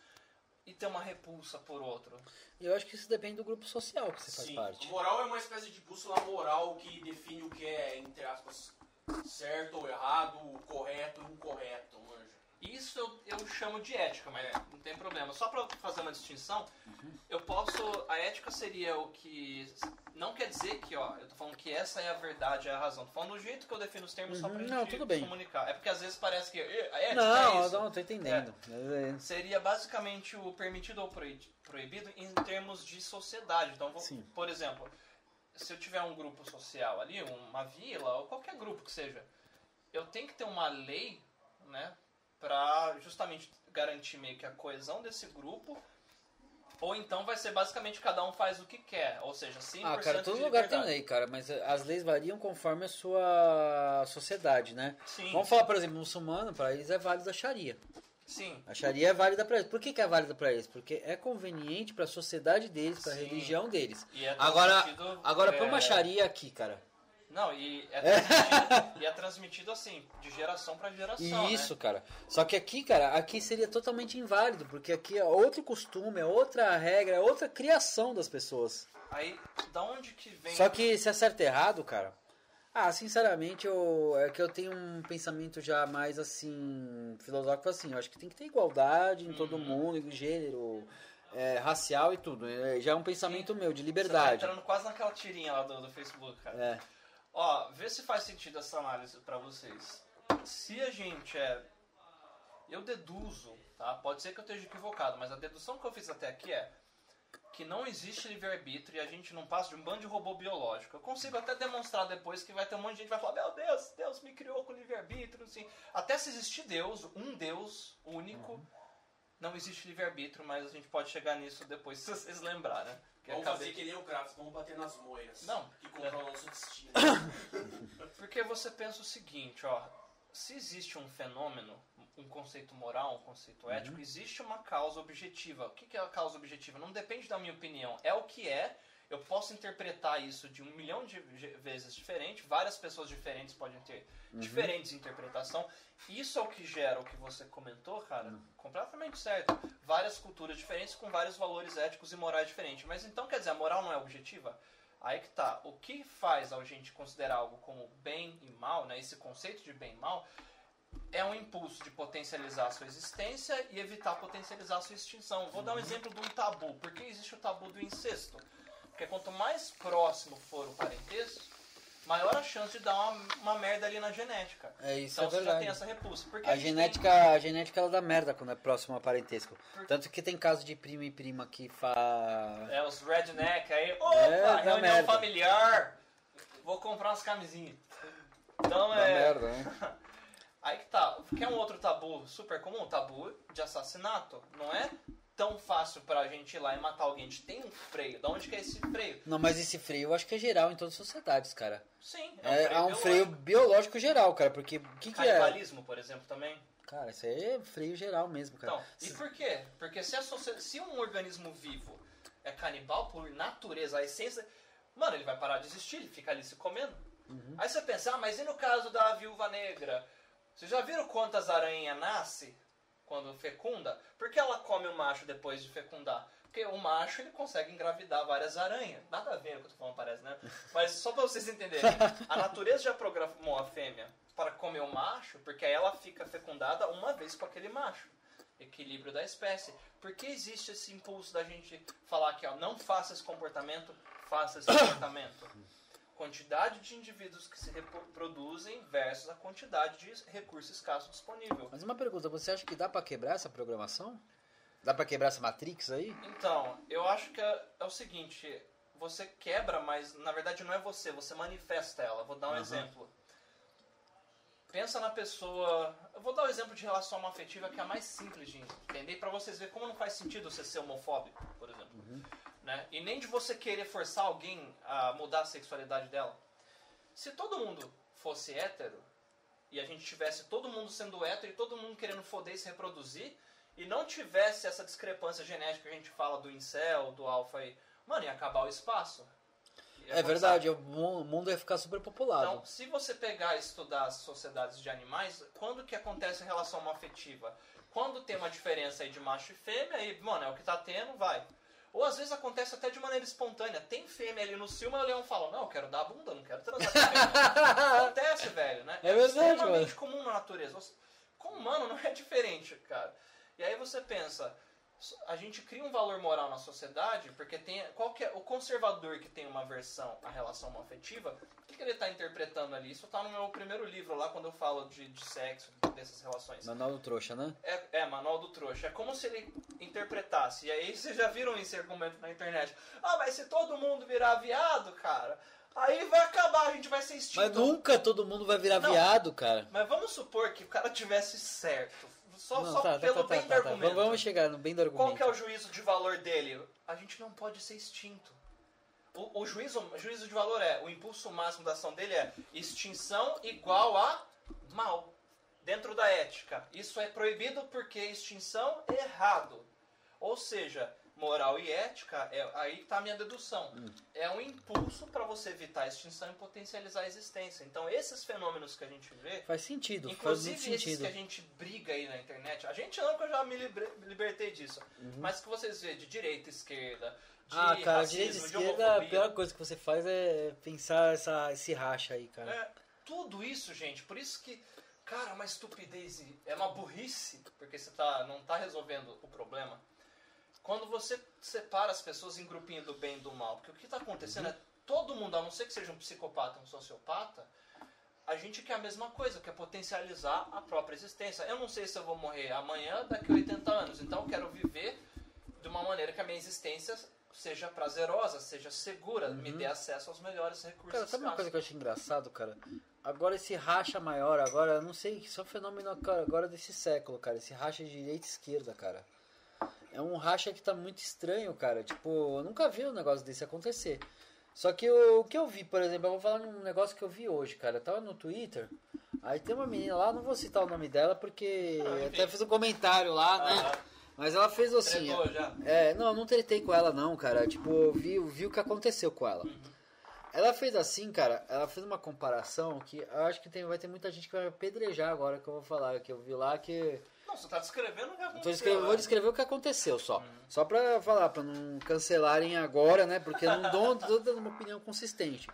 e ter uma repulsa por outro? E eu acho que isso depende do grupo social que você faz Sim, parte. moral é uma espécie de bússola moral que define o que é, entre aspas, certo ou errado, o correto e o incorreto, manja. Isso eu, eu chamo de ética, mas não tem problema. Só pra fazer uma distinção, eu posso. A ética seria o que. Não quer dizer que, ó, eu tô falando que essa é a verdade, é a razão. Tô falando do jeito que eu defino os termos só pra Uhum, gente não, tudo bem. comunicar. É porque às vezes parece que "Eh, a ética Não, é isso. não, tô entendendo. É. Seria basicamente o permitido ou proi- proibido em termos de sociedade. Então, vou- Sim. por exemplo, se eu tiver um grupo social ali, uma vila, ou qualquer grupo que seja, eu tenho que ter uma lei, né, pra justamente garantir meio que a coesão desse grupo. Ou então vai ser basicamente cada um faz o que quer, ou seja, 100% Ah, cara, todo lugar tem lei, cara, mas as leis variam conforme a sua sociedade, né? Sim, Vamos falar, por exemplo, muçulmano, para eles é válido a Sharia. sim. A Sharia é válida para eles. Por que, que é válida para eles? Porque é conveniente para a sociedade deles, para a religião deles. E é Agora, transmitido, agora é, põe uma Sharia aqui, cara. Não, e é transmitido, e é transmitido assim, de geração pra geração. né? Isso, cara. Só que aqui, cara, aqui seria totalmente inválido, porque aqui é outro costume, é outra regra, é outra criação das pessoas. Aí, da onde que vem. Só que se acerta errado, cara. Ah, sinceramente, eu, é que eu tenho um pensamento já mais assim, filosófico assim. Eu acho que tem que ter igualdade em todo Uhum. mundo, em gênero, é, racial e tudo. É, já é um pensamento meu, de Você tá liberdade. entrando quase naquela tirinha lá do, do Facebook, cara. É. Ó, vê se faz sentido essa análise pra vocês. Se a gente é. Eu deduzo, tá? Pode ser que eu esteja equivocado, mas a dedução que eu fiz até aqui é que não existe livre-arbítrio e a gente não passa de um bando de robô biológico. Eu consigo até demonstrar depois que vai ter um monte de gente que vai falar: Meu Deus, Deus me criou com livre-arbítrio. Assim. Até se existir Deus, um Deus único, não existe livre-arbítrio, mas a gente pode chegar nisso depois, se vocês lembrarem. Que Vamos acabei- fazer que nem o Kratos, vamos bater nas moiras. Não. Que controlam o nosso destino. Porque você pensa o seguinte, ó, se existe um fenômeno, um conceito moral, um conceito ético, existe uma causa objetiva. O que que é a causa objetiva? Não depende da minha opinião, é o que é. Eu posso interpretar isso de um milhão de vezes diferente, várias pessoas diferentes podem ter diferentes interpretação. Isso é o que gera o que você comentou, cara, completamente certo. Várias culturas diferentes com vários valores éticos e morais diferentes. Mas então quer dizer, a moral não é objetiva? Aí que tá. O que faz a gente considerar algo como bem e mal, né, esse conceito de bem e mal, é um impulso de potencializar a sua existência e evitar potencializar a sua extinção. Vou dar um exemplo de um tabu. Por que existe o tabu do incesto? Porque quanto mais próximo for o parentesco, maior a chance de dar uma, uma merda ali na genética. É isso, então é você já verdade. tem essa repulsa. Porque A tem- genética, a genética ela dá merda quando é próximo a parentesco. Tanto que tem caso de primo e prima que fa... É, os redneck aí. Opa, É, reunião merda. familiar. Vou comprar umas camisinhas. Então Dá é. merda, né? Aí que tá. Quer um outro tabu super comum? Tabu de assassinato. Não é tão fácil pra gente ir lá e matar alguém. A gente tem um freio. Da onde que é esse freio? Não, mas esse freio eu acho que é geral em todas as sociedades, cara. Sim, É, é um biológico. freio biológico geral, cara, porque o que, que é? Canibalismo, por exemplo, também. Cara, isso aí é freio geral mesmo, cara. Então, e por quê? Porque se, a socie- se um organismo vivo é canibal por natureza, a essência. Mano, ele vai parar de existir, ele fica ali se comendo. Uhum. Aí você pensa, ah, mas e no caso da viúva negra? Vocês já viram quantas aranhas nasce quando fecunda? Por que ela come o macho depois de fecundar? Porque o macho ele consegue engravidar várias aranhas. Nada a ver com o que eu tô falando, parece, né? Mas só pra vocês entenderem. A natureza já programou a fêmea para comer o macho, porque aí ela fica fecundada uma vez com aquele macho. Equilíbrio da espécie. Por que existe esse impulso da gente falar que ó, não faça esse comportamento, faça esse comportamento? Quantidade de indivíduos que se reproduzem versus a quantidade de recurso escasso disponível. Mas uma pergunta, você acha que dá pra quebrar essa programação? Dá pra quebrar essa Matrix aí? Então, eu acho que é, é o seguinte, você quebra, mas na verdade não é você, você manifesta ela. Vou dar um Aham. exemplo. Pensa na pessoa. Eu vou dar o exemplo de relação afetiva que é a mais simples de entender para vocês verem como não faz sentido você ser homofóbico, por exemplo. Né? E nem de você querer forçar alguém a mudar a sexualidade dela. Se todo mundo fosse hétero e a gente tivesse todo mundo sendo hétero e todo mundo querendo foder e se reproduzir e não tivesse essa discrepância genética que a gente fala do incel, do alfa aí, mano, ia acabar o espaço. Ia É começar- verdade, o mu- mundo ia ficar superpopulado. então, se você pegar e estudar as sociedades de animais, quando que acontece a relação afetiva? Quando tem uma diferença aí de macho e fêmea, aí, mano, é o que tá tendo, vai. Ou às vezes acontece até de maneira espontânea. Tem fêmea ali no ciúme, e o leão fala, não, eu quero dar a bunda, não quero transar com. Acontece, velho, né? É verdade, extremamente comum na natureza. Você- sou humano, não é diferente, cara. E aí você pensa, a gente cria um valor moral na sociedade, porque tem qual que é, o conservador que tem uma versão à relação homoafetiva, o que, que ele está interpretando ali? Isso está no meu primeiro livro lá, quando eu falo de, de sexo, dessas relações. Manual do trouxa, né? É, é, Manual do Trouxa. É como se ele interpretasse. E aí vocês já viram esse argumento na internet. Ah, mas se todo mundo virar viado, cara, aí vai acabar, a gente vai ser extinto. Mas nunca todo mundo vai virar Não. viado, cara. Mas vamos supor que o cara tivesse certo. Só, Não, só tá, tá, pelo tá, tá, bem tá, do tá. argumento. Vamos chegar no bem do argumento. Qual que é o juízo de valor dele? A gente não pode ser extinto. O, o juízo, juízo de valor é, o impulso máximo da ação dele é extinção igual a mal. Dentro da ética. Isso é proibido porque extinção é errado. Ou seja, moral e ética, é, aí está a minha dedução. Hum. É um impulso para você evitar a extinção e potencializar a existência. Então, esses fenômenos que a gente vê, Faz sentido, faz Inclusive muito esses sentido. que a gente briga aí na internet, a gente não, que eu já me libertei disso, mas que vocês vê de direita, esquerda, de Uhum. Ah, cara, racismo, direita e esquerda, a pior coisa que você faz é pensar essa, esse racha aí, cara. É, tudo isso, gente, por isso que, cara, é uma estupidez, é uma burrice, porque você tá, não tá resolvendo o problema. Quando você separa as pessoas em grupinho do bem e do mal, porque o que está acontecendo Uhum. é todo mundo, a não ser que seja um psicopata, um sociopata, a gente quer a mesma coisa, quer potencializar a própria existência. Eu não sei se eu vou morrer amanhã, daqui a 80 anos, então eu quero viver de uma maneira que a minha existência seja prazerosa, seja segura, me dê acesso aos melhores recursos. Uhum. Cara, sabe uma coisa que eu achei engraçado, cara? Agora esse racha maior, agora, eu não sei, isso é um fenômeno cara, agora desse século, cara. Esse racha de direita e esquerda, cara. É um racha que tá muito estranho, cara. Tipo, eu nunca vi um negócio desse acontecer. Só que o, o que eu vi, por exemplo, eu vou falar num negócio que eu vi hoje, cara. Eu tava no Twitter, aí tem uma menina lá, não vou citar o nome dela porque Ah, eu até fiz um comentário lá, né? Ah, Mas ela fez assim. É, não, eu não tretei com ela não, cara. Tipo, eu vi, eu vi o que aconteceu com ela. Ela fez assim, cara, ela fez uma comparação que eu acho que tem, vai ter muita gente que vai apedrejar agora que eu vou falar, que eu vi lá que... Não, você tá descrevendo o que aconteceu. vou né? descrever o que aconteceu só. Só pra falar, pra não cancelarem agora, né? Porque eu não dou, uma opinião consistente.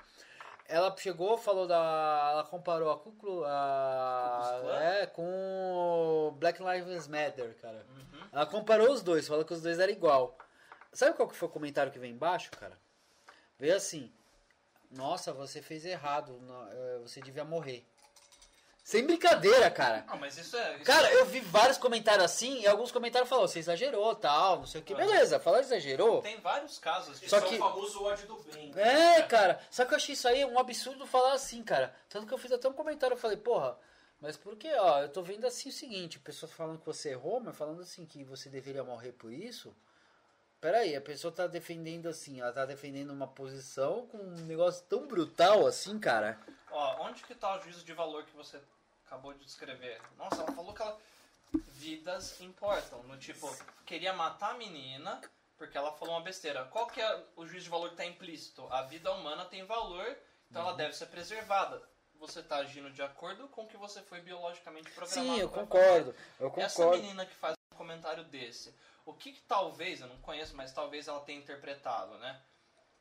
Ela chegou, falou da. Ela comparou a Kuklu, a. É, com Black Lives Matter, cara. Uhum. Ela comparou os dois, falou que os dois eram igual. Sabe qual que foi o comentário que vem embaixo, cara? Veio assim: Nossa, você fez errado, eh, você devia morrer. Sem brincadeira, cara. Ah, mas isso é. Isso Cara, é- eu vi vários comentários assim e alguns comentários falaram, você exagerou, tal, não sei o que. Ah. Beleza, falar exagerou. Tem vários casos de Só que- o famoso ódio do bem. É, cara. Só que eu achei isso aí um absurdo falar assim, cara. Tanto que eu fiz até um comentário, eu falei, porra, mas por que, ó, eu tô vendo assim o seguinte, pessoas falando que você errou, mas falando assim que você deveria morrer por isso. Peraí, a pessoa tá defendendo assim, ela tá defendendo uma posição com um negócio tão brutal assim, cara. Ó, onde que tá o juízo de valor que você acabou de descrever? Nossa, ela falou que ela... vidas importam. No tipo, queria matar a menina porque ela falou uma besteira. Qual que é o juízo de valor que tá implícito? A vida humana tem valor, então Uhum. ela deve ser preservada. Você tá agindo de acordo com o que você foi biologicamente programado. Sim, eu concordo. Eu fazer. Essa concordo. menina que faz um comentário desse, o que, que talvez, eu não conheço, mas talvez ela tenha interpretado, né?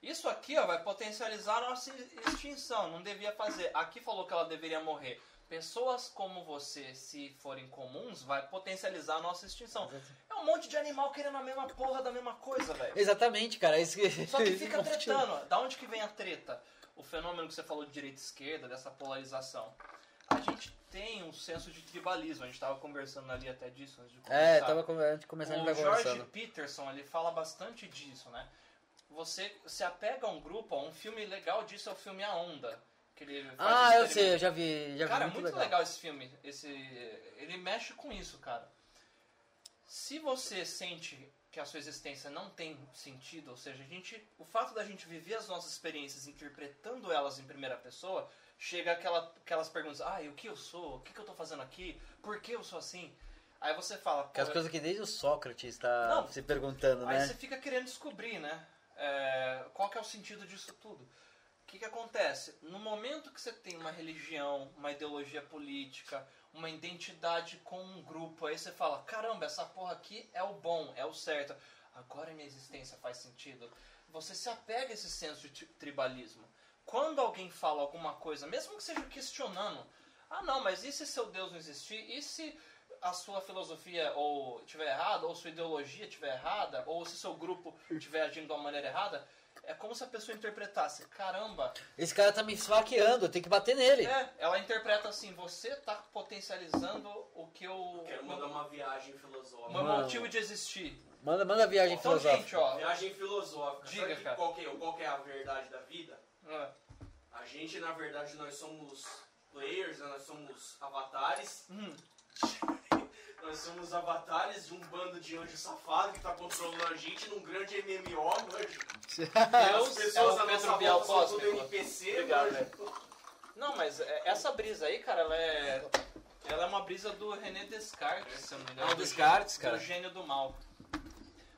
Isso aqui ó, vai potencializar a nossa extinção, não devia fazer. Aqui falou que ela deveria morrer. Pessoas como você, se forem comuns, vai potencializar a nossa extinção. É um monte de animal querendo a mesma porra da mesma coisa, velho. Exatamente, cara. Isso que... Só que fica tretando. Da onde que vem a treta? O fenômeno que você falou de direita e esquerda, dessa polarização. A gente tem um senso de tribalismo. A gente tava conversando ali até disso antes de começar. É, tava com- antes de começar a gente O George. Peterson ele fala bastante disso, né? Você se apega a um grupo, ó, um filme legal disso é o filme A Onda. Ah, eu sei, eu já vi, já vi Cara, muito, muito, legal. legal. esse filme. Esse, ele mexe com isso, cara. Se você sente que a sua existência não tem sentido, ou seja, a gente, o fato da gente viver as nossas experiências interpretando elas em primeira pessoa, chega aquela, aquelas perguntas, ah, e o que eu sou? O que, que eu tô fazendo aqui? Por que eu sou assim? Aí você fala, Que as "Pô, coisas que desde o Sócrates tá Não. se perguntando, Aí né? você fica querendo descobrir, né? É, qual que é o sentido disso tudo? O que, que acontece? No momento que você tem uma religião, uma ideologia política, uma identidade com um grupo, aí você fala, caramba, essa porra aqui é o bom, é o certo. Agora minha existência faz sentido. Você se apega a esse senso de tri- tribalismo. Quando alguém fala alguma coisa, mesmo que seja questionando, ah não, mas e se seu Deus não existir? E se a sua filosofia ou tiver errada, ou sua ideologia tiver errada, ou se seu grupo estiver agindo de uma maneira errada, é como se a pessoa interpretasse, caramba, Esse cara tá me esfaqueando, eu tenho que bater nele. é, ela interpreta assim, você tá potencializando o que eu. Quero mandar uma viagem filosófica. meu Mano. motivo de existir. Manda, manda viagem Então, filosófica. gente, ó. Viagem filosófica. Diga, Sabe que- cara. Qual, que, é- qual que é a verdade da vida? é, A gente, na verdade, nós somos players, né? nós somos avatares. hum, Nós somos avatares de um bando de anjo safado que tá controlando a gente num grande MMO, manjo. Deus As é pessoas o à Pedro nossa volta são tudo. NPC, Obrigado, manjo. Não, mas é, essa brisa aí, cara, ela é. Ela é uma brisa do René Descartes, se eu não me engano. Ah, o do Descartes, gênio- cara. Do gênio do mal.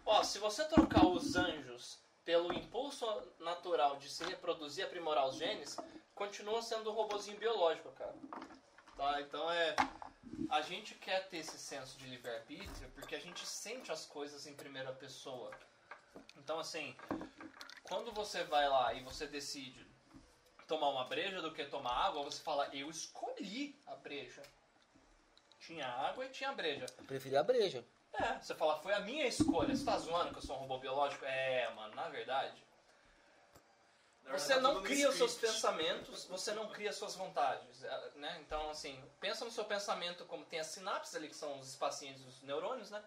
Ó, se você trocar os anjos pelo impulso natural de se reproduzir e aprimorar os genes, continua sendo um robozinho biológico, cara. Tá? Então é. A gente quer ter esse senso de livre-arbítrio porque a gente sente as coisas em primeira pessoa. Então, assim, quando você vai lá e você decide tomar uma breja do que tomar água, você fala, eu escolhi a breja. Tinha água e tinha breja. Eu preferi a breja. É, você fala, foi a minha escolha. Você tá zoando que eu sou um robô biológico? É, mano, na verdade. Verdade, Você tá não cria os seus pensamentos, você não cria suas vontades, é, né? Então, assim, pensa no seu pensamento como tem as sinapses ali, que são os espacinhos dos neurônios, né?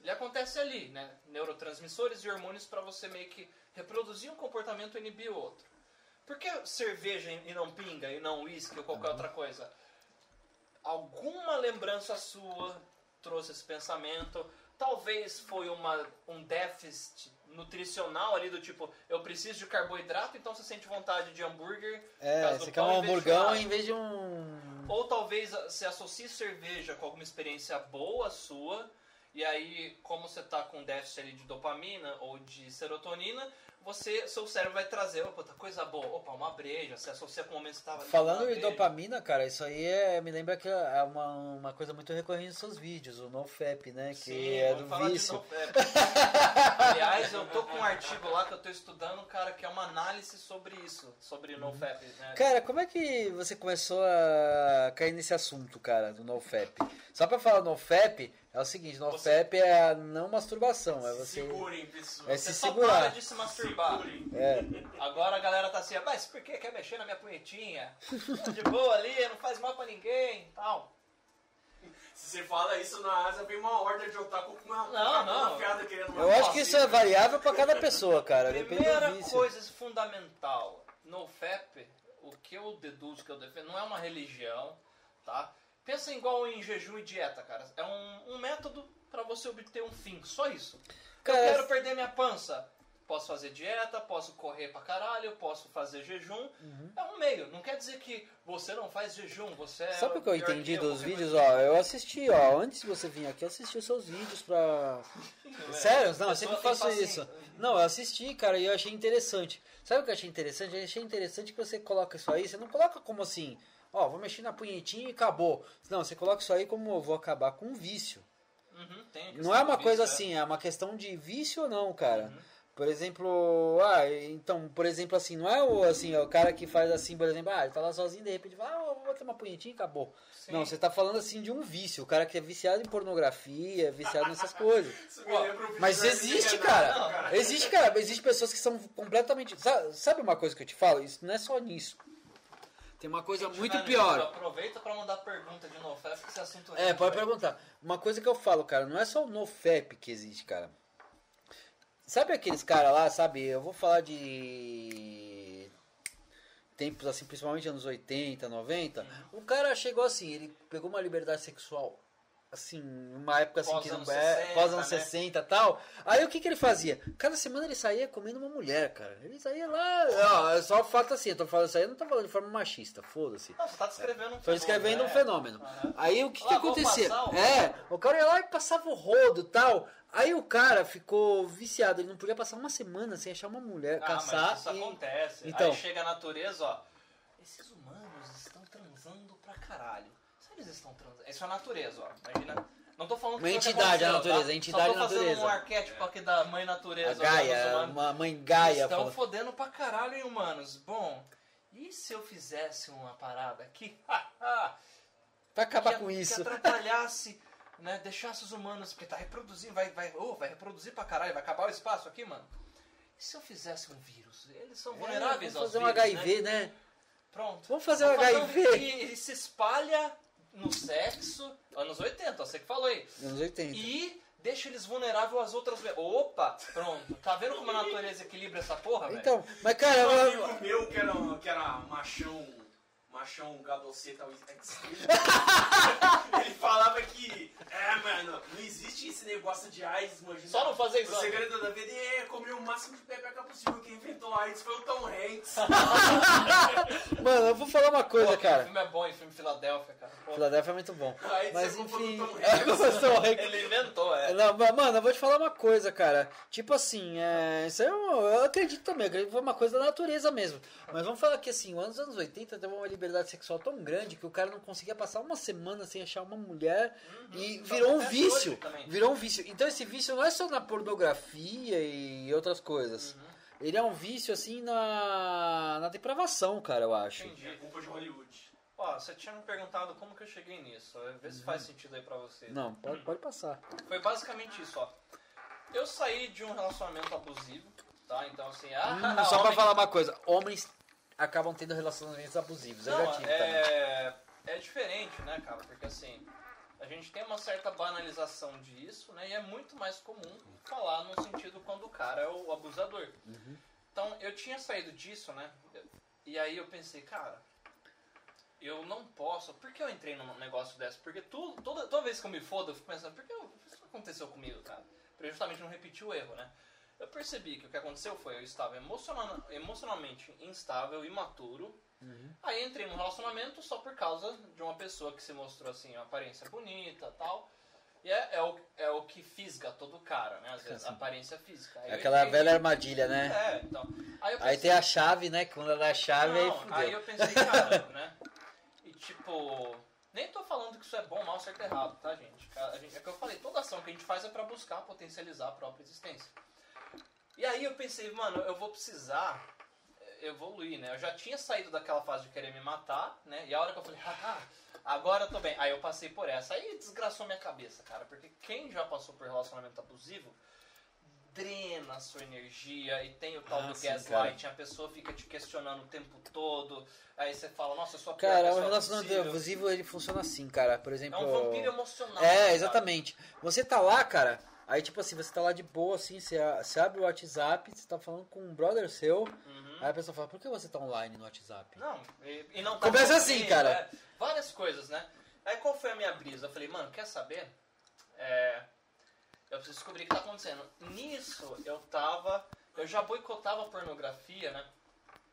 Ele acontece ali, né? Neurotransmissores e hormônios para você meio que reproduzir um comportamento e inibir o outro. Por que cerveja e não pinga, e não uísque ou qualquer outra coisa? Alguma lembrança sua trouxe esse pensamento. Talvez foi uma, um déficit nutricional ali do tipo, eu preciso de carboidrato, então você sente vontade de hambúrguer. É, você quer um hamburgão em vez de um. Ou talvez se associe cerveja com alguma experiência boa sua, e aí, como você tá com déficit ali de dopamina ou de serotonina, você, seu cérebro vai trazer, opa, tá coisa boa, opa, uma breja, se associa com o momento que você tava ali Falando breja. dopamina, cara, isso aí é, me lembra que é uma, uma coisa muito recorrente nos seus vídeos, o NoFap, né? Que Sim, é vamos do de vício. é. Aliás, eu tô com um artigo lá que eu tô estudando, cara, que é uma análise sobre isso, sobre NoFap, né? Cara, como é que você começou a cair nesse assunto, cara, do NoFap? Só pra falar NoFap, é o seguinte, NoFap é a não masturbação, é você... Segurem, pessoal. É Você se só segurar. para de se masturbar. Segurem. É, Agora a galera tá assim, mas por que quer mexer na minha punhetinha? Tá de boa ali, não faz mal pra ninguém tal. Se você fala isso na Ásia, vem uma horda de otaku com uma, Não, com uma não. fiada querendo eu acho que isso é variável pra cada pessoa, cara, depende Primeira coisa fundamental, no FAP, o que eu deduzo, que eu defendo, não é uma religião, tá? Pensa igual em jejum e dieta, cara. É um, um método pra você obter um fim, só isso. Cara, eu quero perder minha pança. Posso fazer dieta, posso correr pra caralho, posso fazer jejum. É um meio. Não quer dizer que você não faz jejum, você é. Sabe o que eu entendi eu, dos vídeos? Ó, eu assisti, ó, antes de você vir aqui, eu assisti os seus vídeos pra... Sério? Não, eu sempre faço isso. Não, eu assisti, cara, e eu achei interessante. Sabe o que eu achei interessante? Eu achei interessante que você coloca isso aí, você não coloca como assim, ó, vou mexer na punhetinha e acabou. Não, você coloca isso aí como eu vou acabar com um vício. Uhum, Não é uma vício, coisa é. assim, é uma questão de vício ou não, cara. Uhum. Por exemplo, ah, então, por exemplo, assim, não é o assim, o cara que faz assim, por exemplo, ah, ele tá lá sozinho, de repente fala, ah, vou botar uma punhetinha e acabou. Sim. Não, você tá falando assim de um vício, o cara que é viciado em pornografia, viciado nessas coisas. Mas existe, Renato, cara. Existe, cara. Existe pessoas que são completamente. Sa- Sabe uma coisa que eu te falo? Isso não é só nisso. Tem uma coisa Quem muito pior. Aproveita pra mandar pergunta de novo, porque esse assunto É, rende, pode perguntar. Uma coisa que eu falo, cara, não é só o NoFap que existe, cara. Sabe aqueles caras lá, sabe? Eu vou falar de tempos assim, principalmente anos 80, 90. O cara chegou assim, ele pegou uma liberdade sexual assim, uma época assim Pós que não é, 60, pós anos né? 60 e tal. Aí o que que ele fazia? Cada semana ele saía comendo uma mulher, cara. Ele saía lá, ó, é só o fato assim, eu tô falando isso aí, eu não tô falando de forma machista, foda-se. Não, você tá descrevendo um Tô descrevendo um fenômeno, fenômeno. Aí o que, que acontecia? passar É, o cara ia lá e passava o rodo e tal. Aí o cara ficou viciado, ele não podia passar uma semana sem achar uma mulher, Ah, caçar. mas isso e... acontece. Então. Aí chega a natureza, ó. Esses humanos estão transando pra caralho. Eles estão transando. Isso é a natureza, ó. Imagina. Não tô falando que Uma que entidade, a aconteceu, natureza, tá? entidade, Só tô fazendo natureza. um arquétipo aqui da mãe natureza. A Gaia, uma mãe Gaia Estão falou. fodendo pra caralho, hein, humanos? Bom, e se eu fizesse uma parada aqui? Pra acabar que, com que isso. atrapalhasse né, deixasse os humanos, porque tá reproduzindo, vai, vai, oh, vai reproduzir pra caralho, vai acabar o espaço aqui, mano. E se eu fizesse um vírus? Eles são vulneráveis É, vamos aos fazer um HIV, né? né? Pronto. Vamos fazer um Vamos fazer HIV. que ele se espalha no sexo, anos 80, você que falou aí. Anos 80. E deixa eles vulneráveis às outras... Opa, pronto. Tá vendo como a natureza equilibra essa porra, velho? Então, mas cara, um eu- amigo meu que era, que era machão, machão gadoceta extreme. Ele falava que, é, mano, não existe esse negócio de AIDS, imagina. Só não fazer O exame. segredo da vida é comer o máximo de pepeca possível. Quem inventou AIDS foi o Tom Hanks. mano, eu vou falar uma Pô, coisa, aquele cara. filme é bom, em filme Filadélfia, cara. Pô, Philadelphia é muito bom. A AIDS Mas é enfim. Tom É, Hanks. Tom Hanks. Ele inventou, é. Não, mano, eu vou te falar uma coisa, cara. Tipo assim, é, isso aí eu, eu acredito também, eu acredito que foi uma coisa da natureza mesmo. Mas vamos falar que assim, nos anos 80 teve uma liberdade sexual tão grande que o cara não conseguia passar uma semana sem achar uma mulher e Isso virou um vício. Virou um vício. Então esse vício não é só na pornografia e outras coisas. Uhum. Ele é um vício assim na, na depravação, cara, eu acho. Entendi. É culpa de Hollywood. Ó, você tinha me perguntado como que eu cheguei nisso. Vê se faz sentido aí pra você. Uhum. Não, pode, pode passar. Foi basicamente isso, ó. Eu saí de um relacionamento abusivo, tá? Então assim, ah, Hum, só pra homem- falar uma coisa, homens acabam tendo relacionamentos abusivos. Eu Não, já tive também. é, é diferente, né, cara? Porque assim, a gente tem uma certa banalização disso, né? E é muito mais comum falar no sentido quando o cara é o abusador. Uhum. Então, eu tinha saído disso, né? E aí eu pensei, cara, eu não posso. Por que eu entrei num negócio desse? Porque tu, toda, toda vez que eu me fodo, eu fico pensando, por que eu- isso aconteceu comigo, cara? Pra justamente não repetir o erro, né? Eu percebi que o que aconteceu foi eu estava emocional, emocionalmente instável, imaturo. Aí entrei num relacionamento só por causa de uma pessoa que se mostrou assim, uma aparência bonita tal. E é, é, o, é o que fisga todo cara, né? Às vezes, a aparência física. Aí É aquela entendi- velha armadilha, né? É, então. Aí, eu Aí pensei, tem a chave, né? Quando ela é a chave, aí não, fudeu. aí eu pensei, cara, né? E tipo, nem tô falando que isso é bom, mal, certo errado, tá, gente? É que eu falei, toda ação que a gente faz é pra buscar potencializar a própria existência. E aí eu pensei, mano, eu vou precisar eh, evoluir, né? Eu já tinha saído daquela fase de querer me matar, né? E a hora que eu falei, haha, agora eu tô bem. Aí eu passei por essa. Aí desgraçou minha cabeça, cara. Porque quem já passou por relacionamento abusivo drena a sua energia e tem o tal Ah, do gaslighting, a pessoa fica te questionando o tempo todo, aí você fala, nossa, eu sou a pior Cara, o relacionamento abusivo ele funciona assim, cara. Por É exemplo. um vampiro emocional. É, sabe? exatamente. Você tá lá, cara. Aí, tipo assim, você tá lá de boa, assim, você, você abre o WhatsApp, você tá falando com um brother seu. Uhum. Aí a pessoa fala, por que você tá online no WhatsApp? Não, e, e não tá Começa assim, cara. né? Várias coisas, né? Aí qual foi a minha brisa? Eu falei, mano, quer saber? É, eu preciso descobrir o que tá acontecendo. Nisso, eu tava. Eu já boicotava a pornografia, né?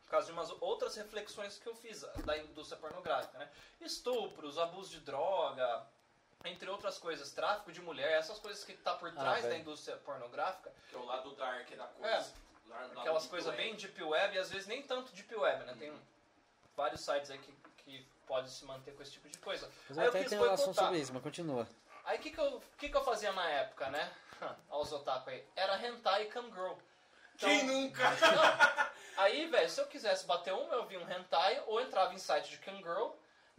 Por causa de umas outras reflexões que eu fiz da indústria pornográfica, né? Estupros, abuso de droga, entre outras coisas, tráfico de mulher, essas coisas que tá por trás da velho. indústria pornográfica. Que é o lado dark da coisa. É. Lado- Aquelas coisas bem deep web e às vezes nem tanto deep web, né? Tem vários sites aí que, que podem se manter com esse tipo de coisa. Mas aí eu eu até tenho relação sobre isso, mas continua. Aí o que, que, eu, que, que eu fazia na época, né? Aos otaku aí. Era hentai e cam girl. Então, Quem nunca? não. Aí, velho, se eu quisesse bater um, eu via um hentai ou entrava em site de cam girl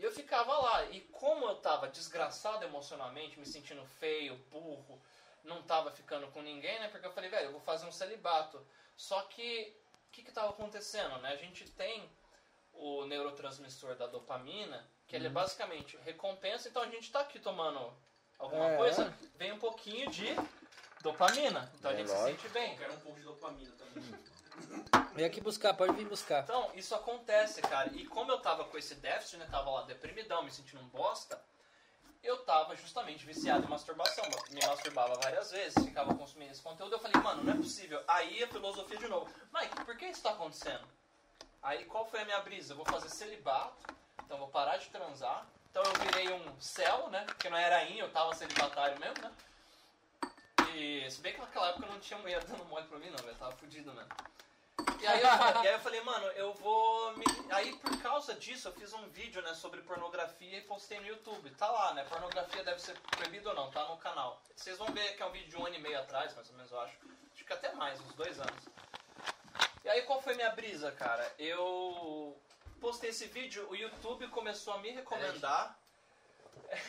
e eu ficava lá. E como eu tava desgraçado emocionalmente, me sentindo feio, burro, não tava ficando com ninguém, né? Porque eu falei, velho, eu vou fazer um celibato. Só que, o que que tava acontecendo, né? A gente tem o neurotransmissor da dopamina, que Uhum. ele é basicamente recompensa. Então a gente tá aqui tomando alguma É, coisa, vem um pouquinho de dopamina. Então a É gente se lógico. sente bem. Eu quero um pouco de dopamina também. Vem aqui buscar, pode vir buscar. Então, isso acontece, cara. E como eu tava com esse déficit, né? Tava lá deprimidão, me sentindo um bosta, eu tava justamente viciado em masturbação. Me masturbava várias vezes, ficava consumindo esse conteúdo. Eu falei, mano, não é possível. Aí a filosofia de novo. Mike, por que isso tá acontecendo? Aí qual foi a minha brisa? Eu vou fazer celibato, então vou parar de transar. Então eu virei um céu, né? Porque não era in, eu tava celibatário mesmo, né? E se bem que naquela época eu não tinha mulher dando mole pra mim, não, eu tava fudido mesmo. E aí, eu, e aí eu falei, mano, eu vou. Me... Aí por causa disso eu fiz um vídeo né, sobre pornografia e postei no YouTube. Tá lá, né? Pornografia deve ser proibido ou não, tá no canal. Vocês vão ver que é um vídeo de um ano e meio atrás, mais ou menos, eu acho. Acho que até mais, uns dois anos. E aí qual foi minha brisa, cara? Eu postei esse vídeo, o YouTube começou a me recomendar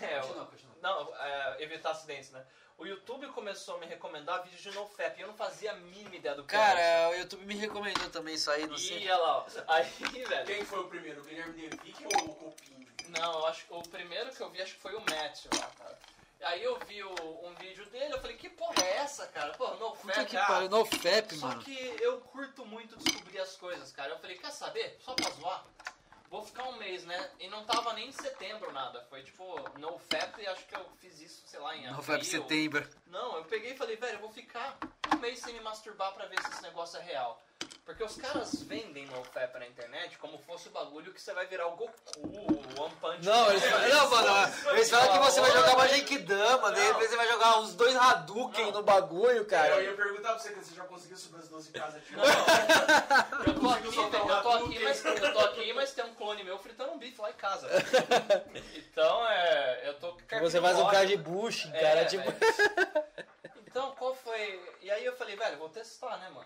É, Continua, continua. não, é, evitar acidentes, né? O YouTube começou a me recomendar vídeos de NoFap e eu não fazia a mínima ideia do que era Cara, o YouTube me recomendou também isso aí, não sei. E olha lá, ó. Aí, velho. Quem foi o primeiro? O Guilherme Devic ou o Copinho? Não, eu acho que o primeiro que eu vi acho que foi o Matthew lá, cara. Aí eu vi o- um vídeo dele, eu falei, que porra é essa, cara? Pô, Puta NoFap, que ah, pariu, no FAP, Só mano. que eu curto muito descobrir as coisas, cara. Eu falei, quer saber? Só pra zoar. Vou ficar um mês, né? E não tava nem em setembro nada. Foi tipo, no FAP e acho que eu fiz isso, sei lá, em No abril. FAP setembro. Não, eu peguei e falei, velho, eu vou ficar um mês sem me masturbar pra ver se esse negócio é real. Porque os caras vendem no FAP na internet como fosse o bagulho que você vai virar o Goku, o One Punch Não, Man. eles falam, não, mano, eles falam que você vai jogar uma Genkidama, de repente você vai jogar uns dois Hadouken Não. no bagulho, cara. Eu ia perguntar pra você que você já conseguiu subir as 12 casas de Não, eu tô aqui, soltar um eu tô aqui, Hadouken. mas, eu tô aqui, mas tem um clone meu fritando um bife lá em casa. Então, é, eu tô... Você faz um cara de bush, É, cara, tipo... velho. Então, qual foi... E aí eu falei, velho, vou testar, né, mano?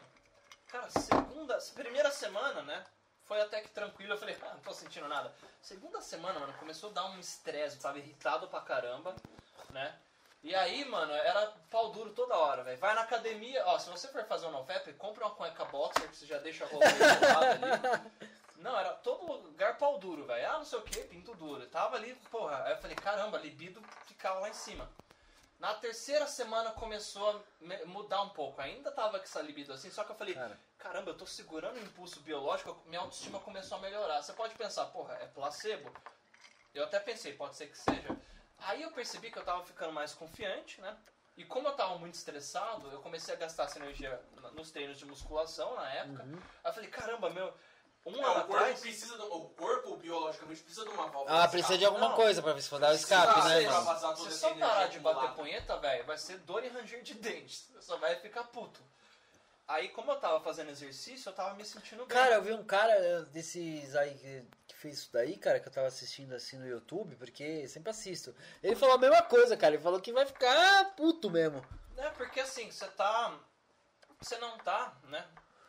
Cara, segunda... Primeira semana, né? Foi até que tranquilo. Eu falei, ah, não tô sentindo nada. Segunda semana, mano, começou a dar um estresse. Tava irritado pra caramba, né? E aí, mano, era pau duro toda hora, velho. Vai na academia, ó, se você for fazer um NoFap, compra uma cueca boxer que você já deixa do lado ali. Não, era todo lugar pau duro, velho. Ah, não sei o que, pinto duro. Eu tava ali, porra. Aí eu falei, caramba, libido ficava lá em cima. Na terceira semana começou a mudar um pouco. Ainda tava com essa libido assim, só que eu falei, Cara. caramba, eu tô segurando o impulso biológico, minha autoestima começou a melhorar. Você pode pensar, porra, é placebo? Eu até pensei, pode ser que seja. Aí eu percebi que eu tava ficando mais confiante, né? E como eu tava muito estressado, eu comecei a gastar essa energia nos treinos de musculação na época. Uhum. Aí eu falei, caramba, meu, um É, ano o corpo atrás. precisa do, o corpo biologicamente precisa de uma válvula. Ah, precisa escape. de alguma Não. coisa pra dar o escape, né, Se só parar de bater punheta, velho, vai ser dor e ranger de dentes. Você só vai ficar puto. Aí, como eu tava fazendo exercício, eu tava me sentindo bem. Cara, eu vi um cara desses aí que, que fez isso daí, cara, que eu tava assistindo assim no YouTube, porque sempre assisto. Ele falou a mesma coisa, cara. Ele falou que vai ficar puto mesmo. É, porque assim, você tá. Você não tá, né?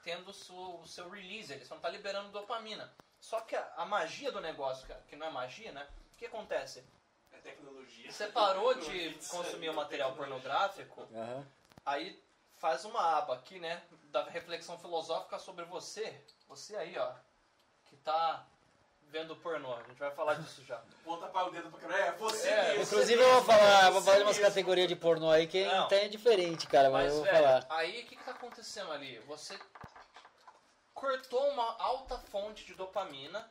Tendo o seu, o seu release, ele, você não tá liberando dopamina. Só que a, a magia do negócio, cara, que não é magia, né? O que acontece? É tecnologia. Você parou de consumir o material pornográfico, Aham. aí faz uma aba aqui, né? Da reflexão filosófica sobre você. Você aí, ó. Que tá vendo pornô. A gente vai falar disso já. Ponta para o dedo pra quebrar. É, você É, mesmo. Inclusive eu vou falar, vou falar de umas categorias de pornô aí que Não. até é diferente, cara, mas, Mas, eu vou velho, falar. aí o que, que tá acontecendo ali? Você cortou uma alta fonte de dopamina,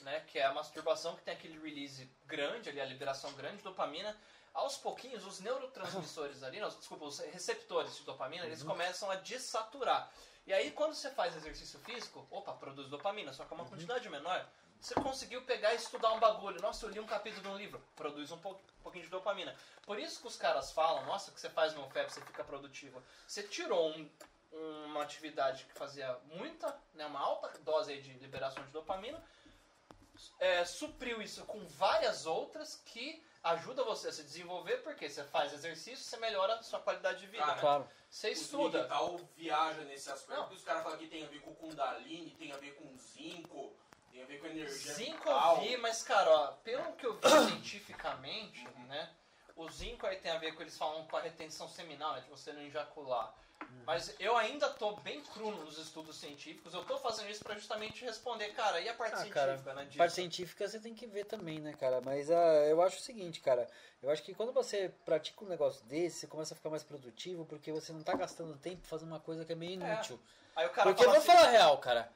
né? Que é a masturbação que tem aquele release grande ali, a liberação grande de dopamina. Aos pouquinhos, os neurotransmissores ali, não, desculpa, os receptores de dopamina, eles começam a desaturar. E aí, quando você faz exercício físico, opa, produz dopamina, só que é uma quantidade menor. Você conseguiu pegar e estudar um bagulho. Nossa, eu li um capítulo de um livro. Produz um, pou- pouquinho de dopamina. Por isso que os caras falam, nossa, que você faz no FEP, você fica produtivo. Você tirou um- uma atividade que fazia muita, né, uma alta dose de liberação de dopamina, é, supriu isso com várias outras que ajuda você a se desenvolver, porque você faz exercício, você melhora a sua qualidade de vida. Cara, né? Claro. Você O estuda. digital viaja nesse aspecto. Não. porque Os caras falam que tem a ver com Kundalini, tem a ver com zinco, tem a ver com energia Zinco vital. eu vi, mas cara, ó, pelo que eu vi cientificamente, né? O zinco aí tem a ver com eles falam com a retenção seminal, né, de você não ejacular. Mas eu ainda tô bem cru nos estudos científicos. Eu tô fazendo isso pra justamente responder, cara, e a parte Ah, científica, cara, né? Disso? parte científica você tem que ver também, né, cara? Mas ah, eu acho o seguinte, cara. Eu acho que quando você pratica um negócio desse, você começa a ficar mais produtivo porque você não tá gastando tempo fazendo uma coisa que é meio inútil. Aí o cara porque eu vou assim, falar real, cara.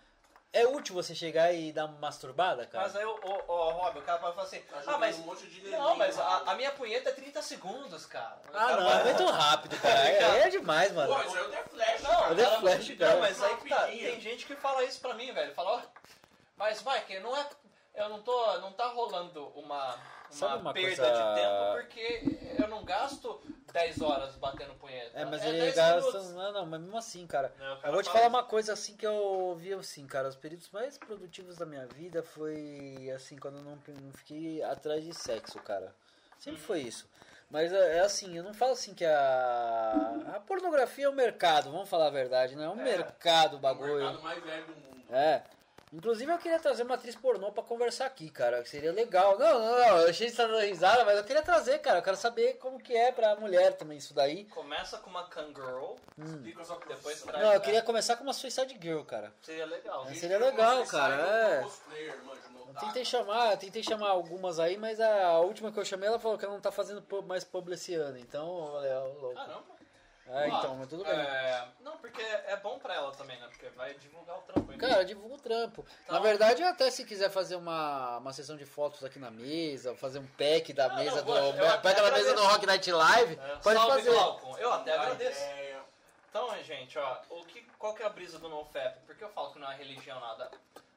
É útil você chegar e dar uma masturbada, cara? Mas aí o, o, o Rob, o cara pode falar assim, Tá ah, mas. um monte de Não, mas a, a minha punheta é 30 segundos, cara. O Ah, cara não, vai- é muito rápido, cara. É, é demais, mano. Pô, isso é o The Flash, Não, cara. Eu dei cara, flash, não, cara. mas aí que tá. Tem gente que fala isso pra mim, velho. Fala, ó. Mas, Mike, não é. Eu não tô. Não tá rolando uma, Sabe uma, uma perda coisa- de tempo porque eu não gasto 10 horas batendo punheta. É, mas é ele 10 gasta. minutos. Não, não, mas mesmo assim, cara. Não, o cara Eu vou te fala falar uma coisa assim que eu vi assim, cara. Os períodos mais produtivos da minha vida foi assim, quando eu não, não fiquei atrás de sexo, cara. Sempre foi isso. Mas é é assim, eu não falo assim que a. A pornografia é um mercado, vamos falar a verdade, né? É um É. mercado o O bagulho. mercado mais velho do mundo. É. Inclusive eu queria trazer uma atriz pornô pra conversar aqui, cara. que Seria legal. Não, não, não. Eu achei que você tá dando risada, mas eu queria trazer, cara. Eu quero saber como que é pra mulher também isso daí. Começa com uma Kangirl, sua depois traz. Não, eu queria começar com uma Suicide Girl, cara. Seria legal. Gente, seria legal, cara, é. Eu tentei chamar, tentei chamar algumas aí, mas a última que eu chamei, ela falou que ela não tá fazendo pub- mais publi esse ano. Então, eu falei, ó, louco. Caramba. É, então, mas tudo bem. É, não, porque é bom pra ela também, né? Porque vai divulgar o trampo ainda. Cara, divulga o trampo. Então- Na verdade, até se quiser fazer uma, uma sessão de fotos aqui na mesa, fazer um pack da Ah, mesa não, do. pack da mesa do. Rock Night Live, É, pode salve, fazer. Glaucon. Eu até agradeço. ideia. Então, gente, ó, o que, qual que é a brisa do NoFap? Por que eu falo que não é religião nada?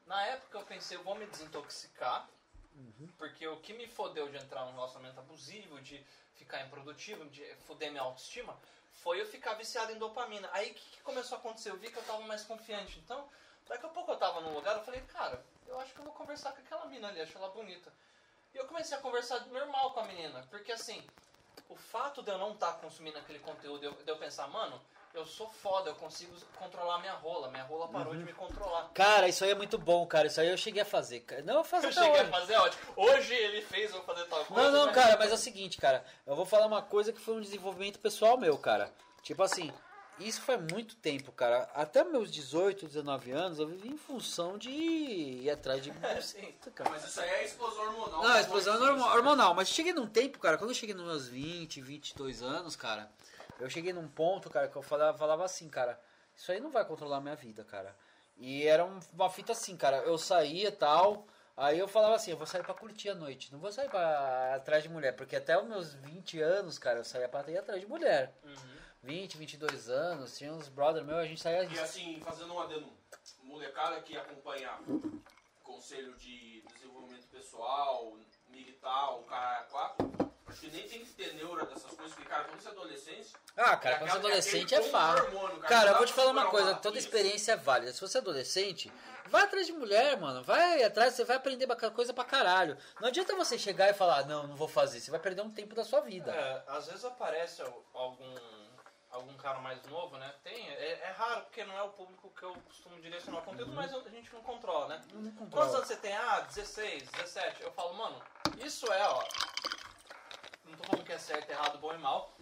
Na época eu pensei, eu vou me desintoxicar, Uhum. porque o que me fodeu de entrar num relacionamento abusivo, de ficar improdutivo, de foder minha autoestima, foi eu ficar viciado em dopamina. Aí o que, que começou a acontecer? Eu vi que eu tava mais confiante. Então, daqui a pouco eu tava num lugar, eu falei, cara, eu acho que eu vou conversar com aquela mina ali, acho ela bonita. E eu comecei a conversar normal com a menina, porque assim, o fato de eu não estar consumindo aquele conteúdo, de eu, de eu pensar, mano, eu sou foda, eu consigo controlar minha rola, minha rola parou Uhum. de me controlar. Cara, isso aí é muito bom, cara. Isso aí eu cheguei a fazer. cara. Não, eu faço Eu cheguei a hoje. fazer, ó, tipo, hoje ele fez, eu vou fazer tal coisa. Não, não, cara, mas é o seguinte, cara. Eu vou falar uma coisa que foi um desenvolvimento pessoal meu, cara. Tipo assim, isso faz muito tempo, cara. Até meus 18, 19 anos, eu vivi em função de ir atrás de. Sim. cara. Mas isso aí é explosão hormonal. Não, a explosão é normal- hormonal. Mas cheguei num tempo, cara, quando eu cheguei nos meus 20, 22 anos, cara, eu cheguei num ponto, cara, que eu falava, falava assim, cara, isso aí não vai controlar a minha vida, cara. E era um- uma fita assim, cara, eu saía e tal, aí eu falava assim, eu vou sair pra curtir a noite, não vou sair pra atrás de mulher, porque até os meus 20 anos, cara, eu saía pra ir atrás de mulher. Uhum. 20, 22 anos, tinha uns brother meu, a gente saía... E assim, fazendo um adendo, molecada que acompanha conselho de desenvolvimento pessoal, militar, o cara é quatro, acho que nem tem que ter neura dessas coisas, porque, cara, quando você é adolescente. Ah, cara, é quando você é adolescente aquele é fácil. hormônio, Cara, não eu vou te falar uma coisa, uma toda rapinha. experiência é válida. Se você é adolescente, vai atrás de mulher, mano. Vai atrás, você vai aprender coisa pra caralho. Não adianta você chegar e falar, não, não vou fazer. Você vai perder um tempo da sua vida. É, às vezes aparece al- algum, algum cara mais novo, né? Tem, é, é raro, porque não é o público que eu costumo direcionar o conteúdo, mas a gente não controla, né? Não controla. Quantos anos você tem? Ah, 16, 17. Eu falo, mano, isso é, ó. Não tô falando que é certo, errado, bom e mal.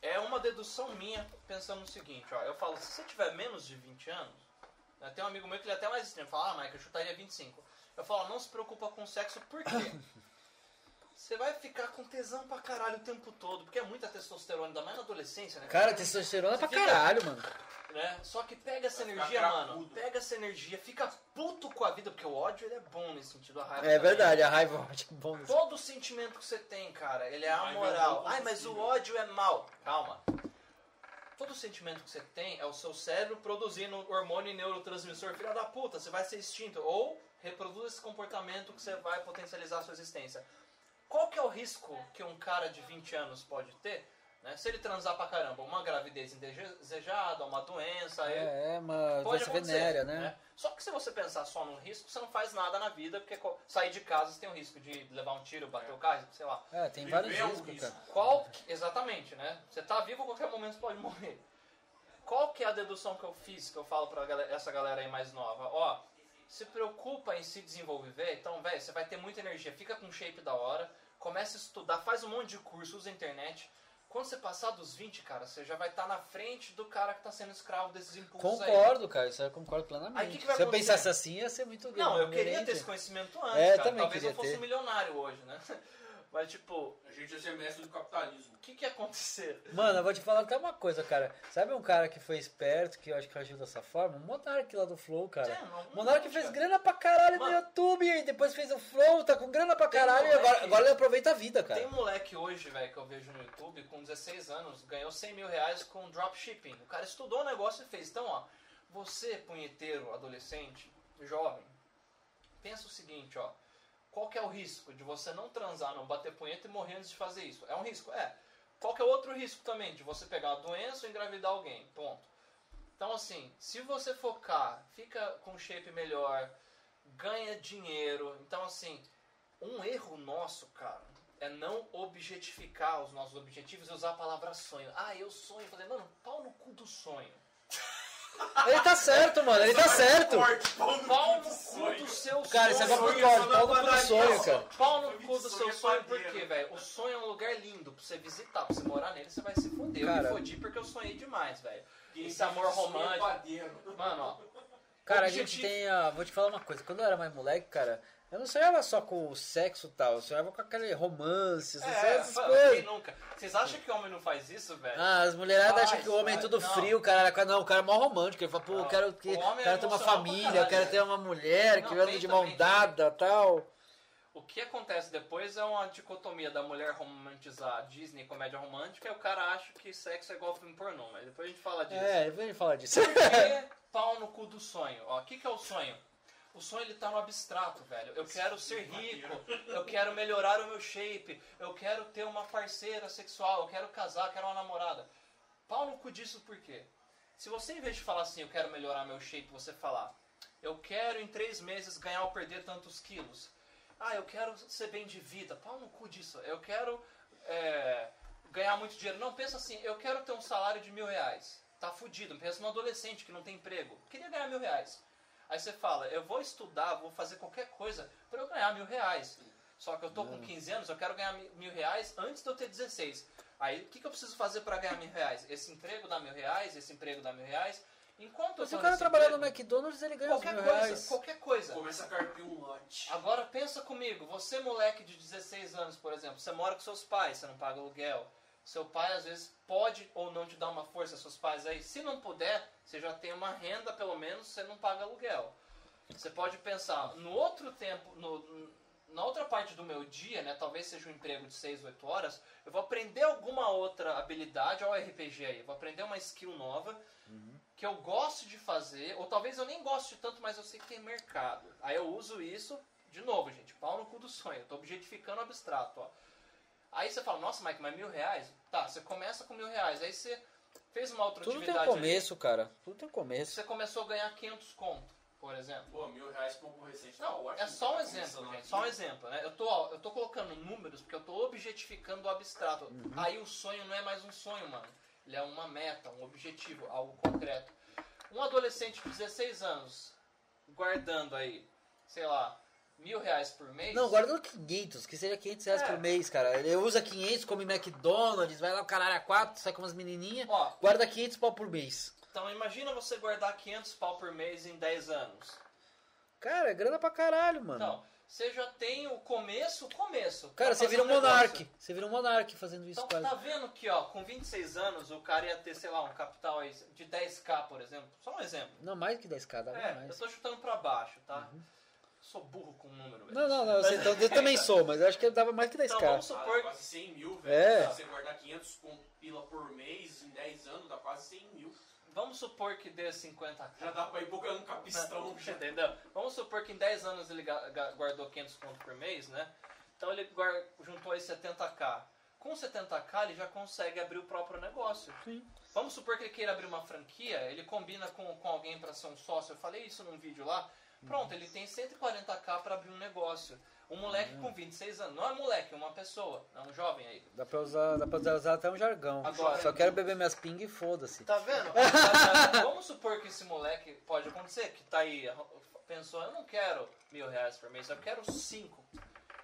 É uma dedução minha pensando no seguinte, ó. Eu falo, se você tiver menos de 20 anos, né, tem um amigo meu que ele é até mais extremo, fala, ah, Mike, eu chutaria 25. Eu falo, não se preocupa com sexo, por quê? Você vai ficar com tesão pra caralho o tempo todo, porque é muita testosterona, ainda mais na adolescência, né? Cara, testosterona é pra fica- caralho, mano. né? Só que pega essa Vai energia, mano. Pega essa energia, fica puto com a vida, porque o ódio ele é bom nesse sentido, a raiva É também. verdade, a raiva acho bom. nisso. Todo sentimento que você tem, cara, ele é é amoral. Ai, mas o ódio é mal. Calma. Todo sentimento que você tem é o seu cérebro produzindo hormônio e neurotransmissor. Filha da puta, você vai ser extinto. Ou reproduz esse comportamento que você vai potencializar a sua existência. Qual que é o risco que um cara de 20 anos pode ter? né? Se ele transar pra caramba, uma gravidez indesejada, uma doença, aí É, é uma Pode doença venérea, né? Só que se você pensar só no risco, você não faz nada na vida, porque sair de casa você tem o risco de levar um tiro, bater o carro, sei lá. É, tem Viver vários é riscos, risco. cara. Qual, que- exatamente, né? Você tá vivo, a qualquer momento você pode morrer. Qual que é a dedução que eu fiz, que eu falo pra galera- essa galera aí mais nova? Ó, se preocupa em se desenvolver, então, velho, você vai ter muita energia, fica com shape da hora, começa a estudar, faz um monte de curso, usa a internet. Quando você passar dos 20, cara, você já vai estar na frente do cara que tá sendo escravo desses impulsos aí. Concordo, cara, isso aí eu concordo Aí, plenamente. que que vai Se eu acontecer? pensasse assim, ia ser muito Não, eu queria ter esse conhecimento antes, É, cara. também Talvez eu fosse ter. um milionário hoje, né? Mas, tipo, A gente ia ser mestre do capitalismo. o que que ia acontecer? Mano, eu vou te falar até uma coisa, cara. Sabe um cara que foi esperto, que eu acho que agiu dessa forma? O Monark lá do Flow, cara. É, não- O Monark não, fez cara. grana pra caralho Mano. no YouTube e depois fez o Flow, tá com grana pra caralho e moleque- agora, agora ele aproveita a vida, cara. Tem um moleque hoje, velho, que eu vejo no YouTube, com 16 anos, ganhou 100 mil reais com dropshipping. O cara estudou o negócio e fez. Então, ó, você, punheteiro, adolescente, jovem, pensa o seguinte, ó. Qual que é o risco de você não transar, não bater punheta e morrer antes de fazer isso? É um risco? É. Qual que é outro risco também? De você pegar uma doença ou engravidar alguém. Ponto. Então, assim, se você focar, fica com shape melhor, ganha dinheiro. Então, assim, um erro nosso, cara, é não objetificar os nossos objetivos e usar a palavra sonho. Ah, eu sonho. Falei, mano, pau no cu do sonho. Ele tá certo, mano, ele tá certo. Forte, pau no cu do cu sonho. seu Cara, isso é papo pau no cu do sonho, só. cara. Pau no cu do seu sonho é por quê, velho? O sonho é um lugar lindo pra você visitar, pra você morar nele, você vai se fuder. Eu Cara. me fodi porque eu sonhei demais, velho. Esse amor é romântico. Mano, ó. Cara, a gente tem a. Vou te falar uma coisa. Quando eu era mais moleque, cara, eu não sonhava só com o sexo e tal. Eu sonhava com aquele romance, essas, É, essas mano, quem coisas. nunca? Vocês acham que homem não faz isso, velho? Ah, as mulheradas acham que o homem é tudo Não. frio, cara. Não, o cara é mó romântico. Ele fala, pô, eu Não. quero, que, O é quero ter uma família, eu quero ter uma mulher que Não, anda tem de também, mão dada tal. O que acontece depois é uma dicotomia da mulher romantizar Disney comédia romântica e o cara acha que sexo é igual filme pornô, mas depois a gente fala disso. É, depois a gente fala disso. Por que pau no cu do sonho? Ó, o que, que é o sonho? O sonho ele tá no abstrato, velho. Eu quero ser rico, eu quero melhorar o meu shape, eu quero ter uma parceira sexual, eu quero casar, eu quero uma namorada. Pau no cu disso por quê? Se você, em vez de falar assim, eu quero melhorar meu shape, você falar, eu quero em três meses ganhar ou perder tantos quilos. Ah, eu quero ser bem de vida. Pau no cu disso. Eu quero é, ganhar muito dinheiro. Não, pensa assim, eu quero ter um salário de mil reais. Tá fudido. Pensa num adolescente que não tem emprego. Queria ganhar mil reais. Aí você fala, eu vou estudar, vou fazer qualquer coisa para eu ganhar mil reais. Só que eu tô com 15 anos, eu quero ganhar mi- mil reais antes de eu ter 16. Aí, o que, que eu preciso fazer para ganhar mil reais? Esse emprego dá mil reais, esse emprego dá mil reais. Enquanto eu Se tô o cara trabalhar no McDonald's, ele ganha qualquer mil coisa, reais. qualquer coisa. Começa a carpir um lote. Agora pensa comigo, você moleque de 16 anos, por exemplo, você mora com seus pais, você não paga aluguel. Seu pai às vezes pode ou não te dar uma força, seus pais aí. Se não puder, você já tem uma renda, pelo menos você não paga aluguel. Você pode pensar, no outro tempo, no- na outra parte do meu dia, né, talvez seja um emprego de 6, 8 horas, eu vou aprender alguma outra habilidade, olha o RPG aí, eu vou aprender uma skill nova que eu gosto de fazer, ou talvez eu nem goste tanto, mas eu sei que tem mercado. Aí eu uso isso, de novo, gente, pau no cu do sonho, eu tô objetificando o abstrato, ó. Aí você fala, nossa, Mike, mas mil reais? Tá, você começa com mil reais, aí você fez uma outra Tudo tem atividade um ali, começo, cara. Tudo tem um começo. você começou a ganhar 500 conto, por exemplo. Pô, mil reais pra um tá Não, é só um Tá exemplo, gente. aqui. Só um exemplo, né? Eu tô, ó, eu tô colocando números porque eu tô objetificando o abstrato. Uhum. Aí o sonho não é mais um sonho, mano. Ele é uma meta, um objetivo, algo concreto. Um adolescente de 16 anos, guardando aí, sei lá, mil reais por mês. Não, guardando 500, que seja 500 reais É. por mês, cara. Ele usa 500, come McDonald's, vai lá o caralho a 4, sai com umas menininhas, Ó, guarda 500 pau por mês. então imagina você guardar 500 pau por mês em 10 anos. Cara, é grana pra caralho, mano. Então, você já tem o começo, o começo. cara, pra você vira um monarque. Você vira um monarque fazendo isso Então, quase. tá vendo que, ó, com 26 anos, o cara ia ter, sei lá, um capital de 10k, por exemplo. Só um exemplo. Não, mais que 10k, dava É, eu mais. tô chutando pra baixo, tá? Sou burro com número, velho. Não, não, não, eu, sei, então, eu também sou, mas eu acho que dava mais que 10k. Então vamos Ah, supor que... quase 100 mil, velho. É. Se você guardar 500 com pila por mês, em 10 anos, dá quase 100 mil. Vamos supor que dê 50k. Já dá pra ir bugando um capistão. já. Entendeu? Vamos supor que em 10 anos ele guardou 500 conto por mês, né? Então ele juntou aí 70k. Com 70k ele já consegue abrir o próprio negócio. Sim. Vamos supor que ele queira abrir uma franquia, ele combina com, com alguém para ser um sócio. Eu falei isso num vídeo lá. Pronto, ele tem 140k para abrir um negócio. Um moleque com 26 anos. Não é moleque, é uma pessoa. É um jovem aí. Dá pra usar, dá pra usar até um jargão. Agora- Só quero beber minhas ping e foda-se. Tá vendo? Vamos supor que esse moleque pode acontecer, que tá aí, pensou, eu não quero mil reais por mês, eu quero cinco.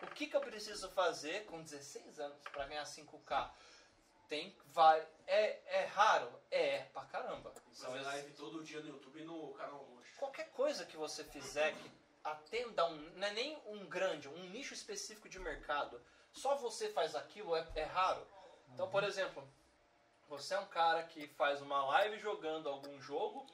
O que, que eu preciso fazer com 16 anos para ganhar 5k? Tem, vai, é, é raro? É, pra caramba. São Fazer esses- live todo dia no YouTube e no canal Luxo. qualquer coisa que você fizer que atenda um, não é nem um grande, um nicho específico de mercado, só você faz aquilo é, é raro. Então, por exemplo, você é um cara que faz uma live jogando algum jogo,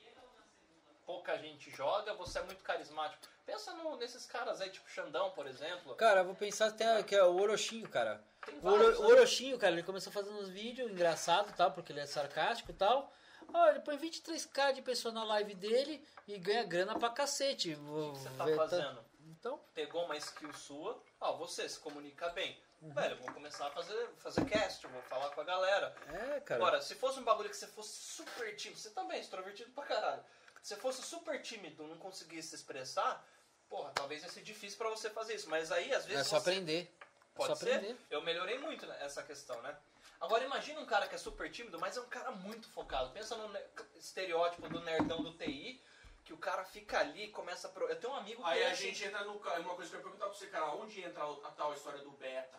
pouca gente joga, você é muito carismático. Pensa no- nesses caras aí, tipo Xandão, por exemplo. Cara, eu vou pensar que, tem, que é o Orochinho, cara. O, Oro, o? Orochinho, cara, ele começou fazendo uns vídeos engraçados tal, porque ele é sarcástico e tal. Ó, ele põe 23k de pessoa na live dele e ganha grana pra cacete. O que você tá fazendo? Então, Pegou uma skill sua, ó, você se comunica bem. Uhum. Velho, eu vou começar a fazer, fazer cast, vou falar com a galera. é, cara. Agora, se fosse um bagulho que você fosse super tímido, você também é extrovertido pra caralho. Se você fosse super tímido, não conseguisse se expressar, porra, talvez ia ser difícil pra você fazer isso. Mas aí, às vezes. é só você- aprender. É Pode só ser. aprender. Eu melhorei muito nessa questão, né? Agora imagina um cara que é super tímido, mas é um cara muito focado. Pensa no estereótipo do nerdão do TI, que o cara fica ali e começa a... Pro... Eu tenho um amigo que Aí é a assim. gente entra no. ca- Uma coisa que eu ia perguntar pra você, cara, onde entra a tal história do beta?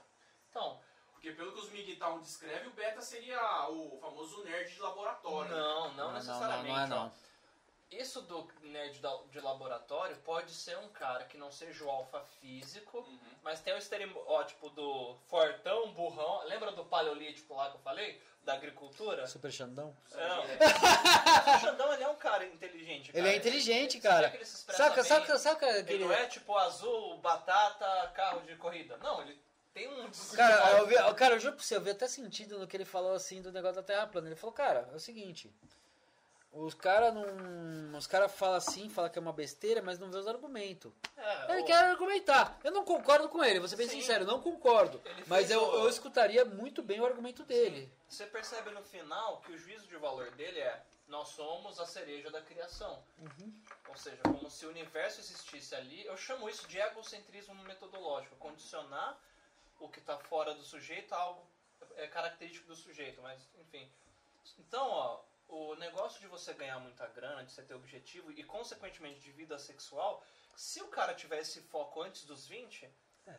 Então, Porque pelo que os Migtown descreve, o beta seria o famoso nerd de laboratório. não, não, necessariamente. Não, não, ó. não. Isso do nerd de laboratório pode ser um cara que não seja o alfa físico, Uhum. mas tem o estereótipo do fortão, burrão. Lembra do paleolítico lá que eu falei? Da agricultura? Super Xandão? Não. o Xandão ele é um cara inteligente. Ele cara. é inteligente, cara. ele Saca, saca, saca Ele aquele. não é tipo azul, batata, carro de corrida. Não, ele tem um. Cara, eu vi, cara, eu juro pra você, eu vi até sentido no que ele falou assim do negócio da Terra plana. Ele falou, cara, é o seguinte. Os caras não. Os caras falam assim, falam que é uma besteira, mas não vê os argumentos. É, Ele o- quer argumentar. Eu não concordo com ele, vou ser bem Sim. sincero, não concordo. Ele Mas eu, o- eu escutaria muito bem o argumento dele. Você percebe no final que o juízo de valor dele é nós somos a cereja da criação. Ou seja, como se o universo existisse ali. Eu chamo isso de egocentrismo metodológico. Condicionar o que está fora do sujeito a algo é característico do sujeito. Mas, enfim. Então, ó, o negócio de você ganhar muita grana, de você ter objetivo e, consequentemente, de vida sexual, se o cara tiver esse foco antes dos 20,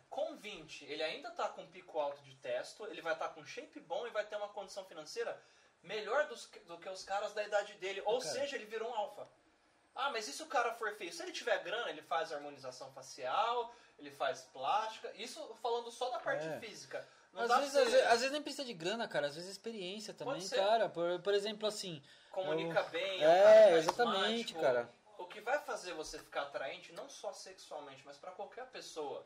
com 20 ele ainda tá com pico alto de testo, ele vai estar com shape bom e vai ter uma condição financeira melhor dos do que os caras da idade dele. Ou Cara. seja, ele virou um alfa. Ah, mas e se o cara for feio? Se ele tiver grana, ele faz harmonização facial, ele faz plástica. Isso falando só da parte É. física. Às vezes, às, vezes, às vezes nem precisa de grana, cara. Às vezes experiência também, cara. Por, por exemplo, assim. comunica bem, É, cara exatamente, cara. O que vai fazer você ficar atraente, não só sexualmente, mas para qualquer pessoa,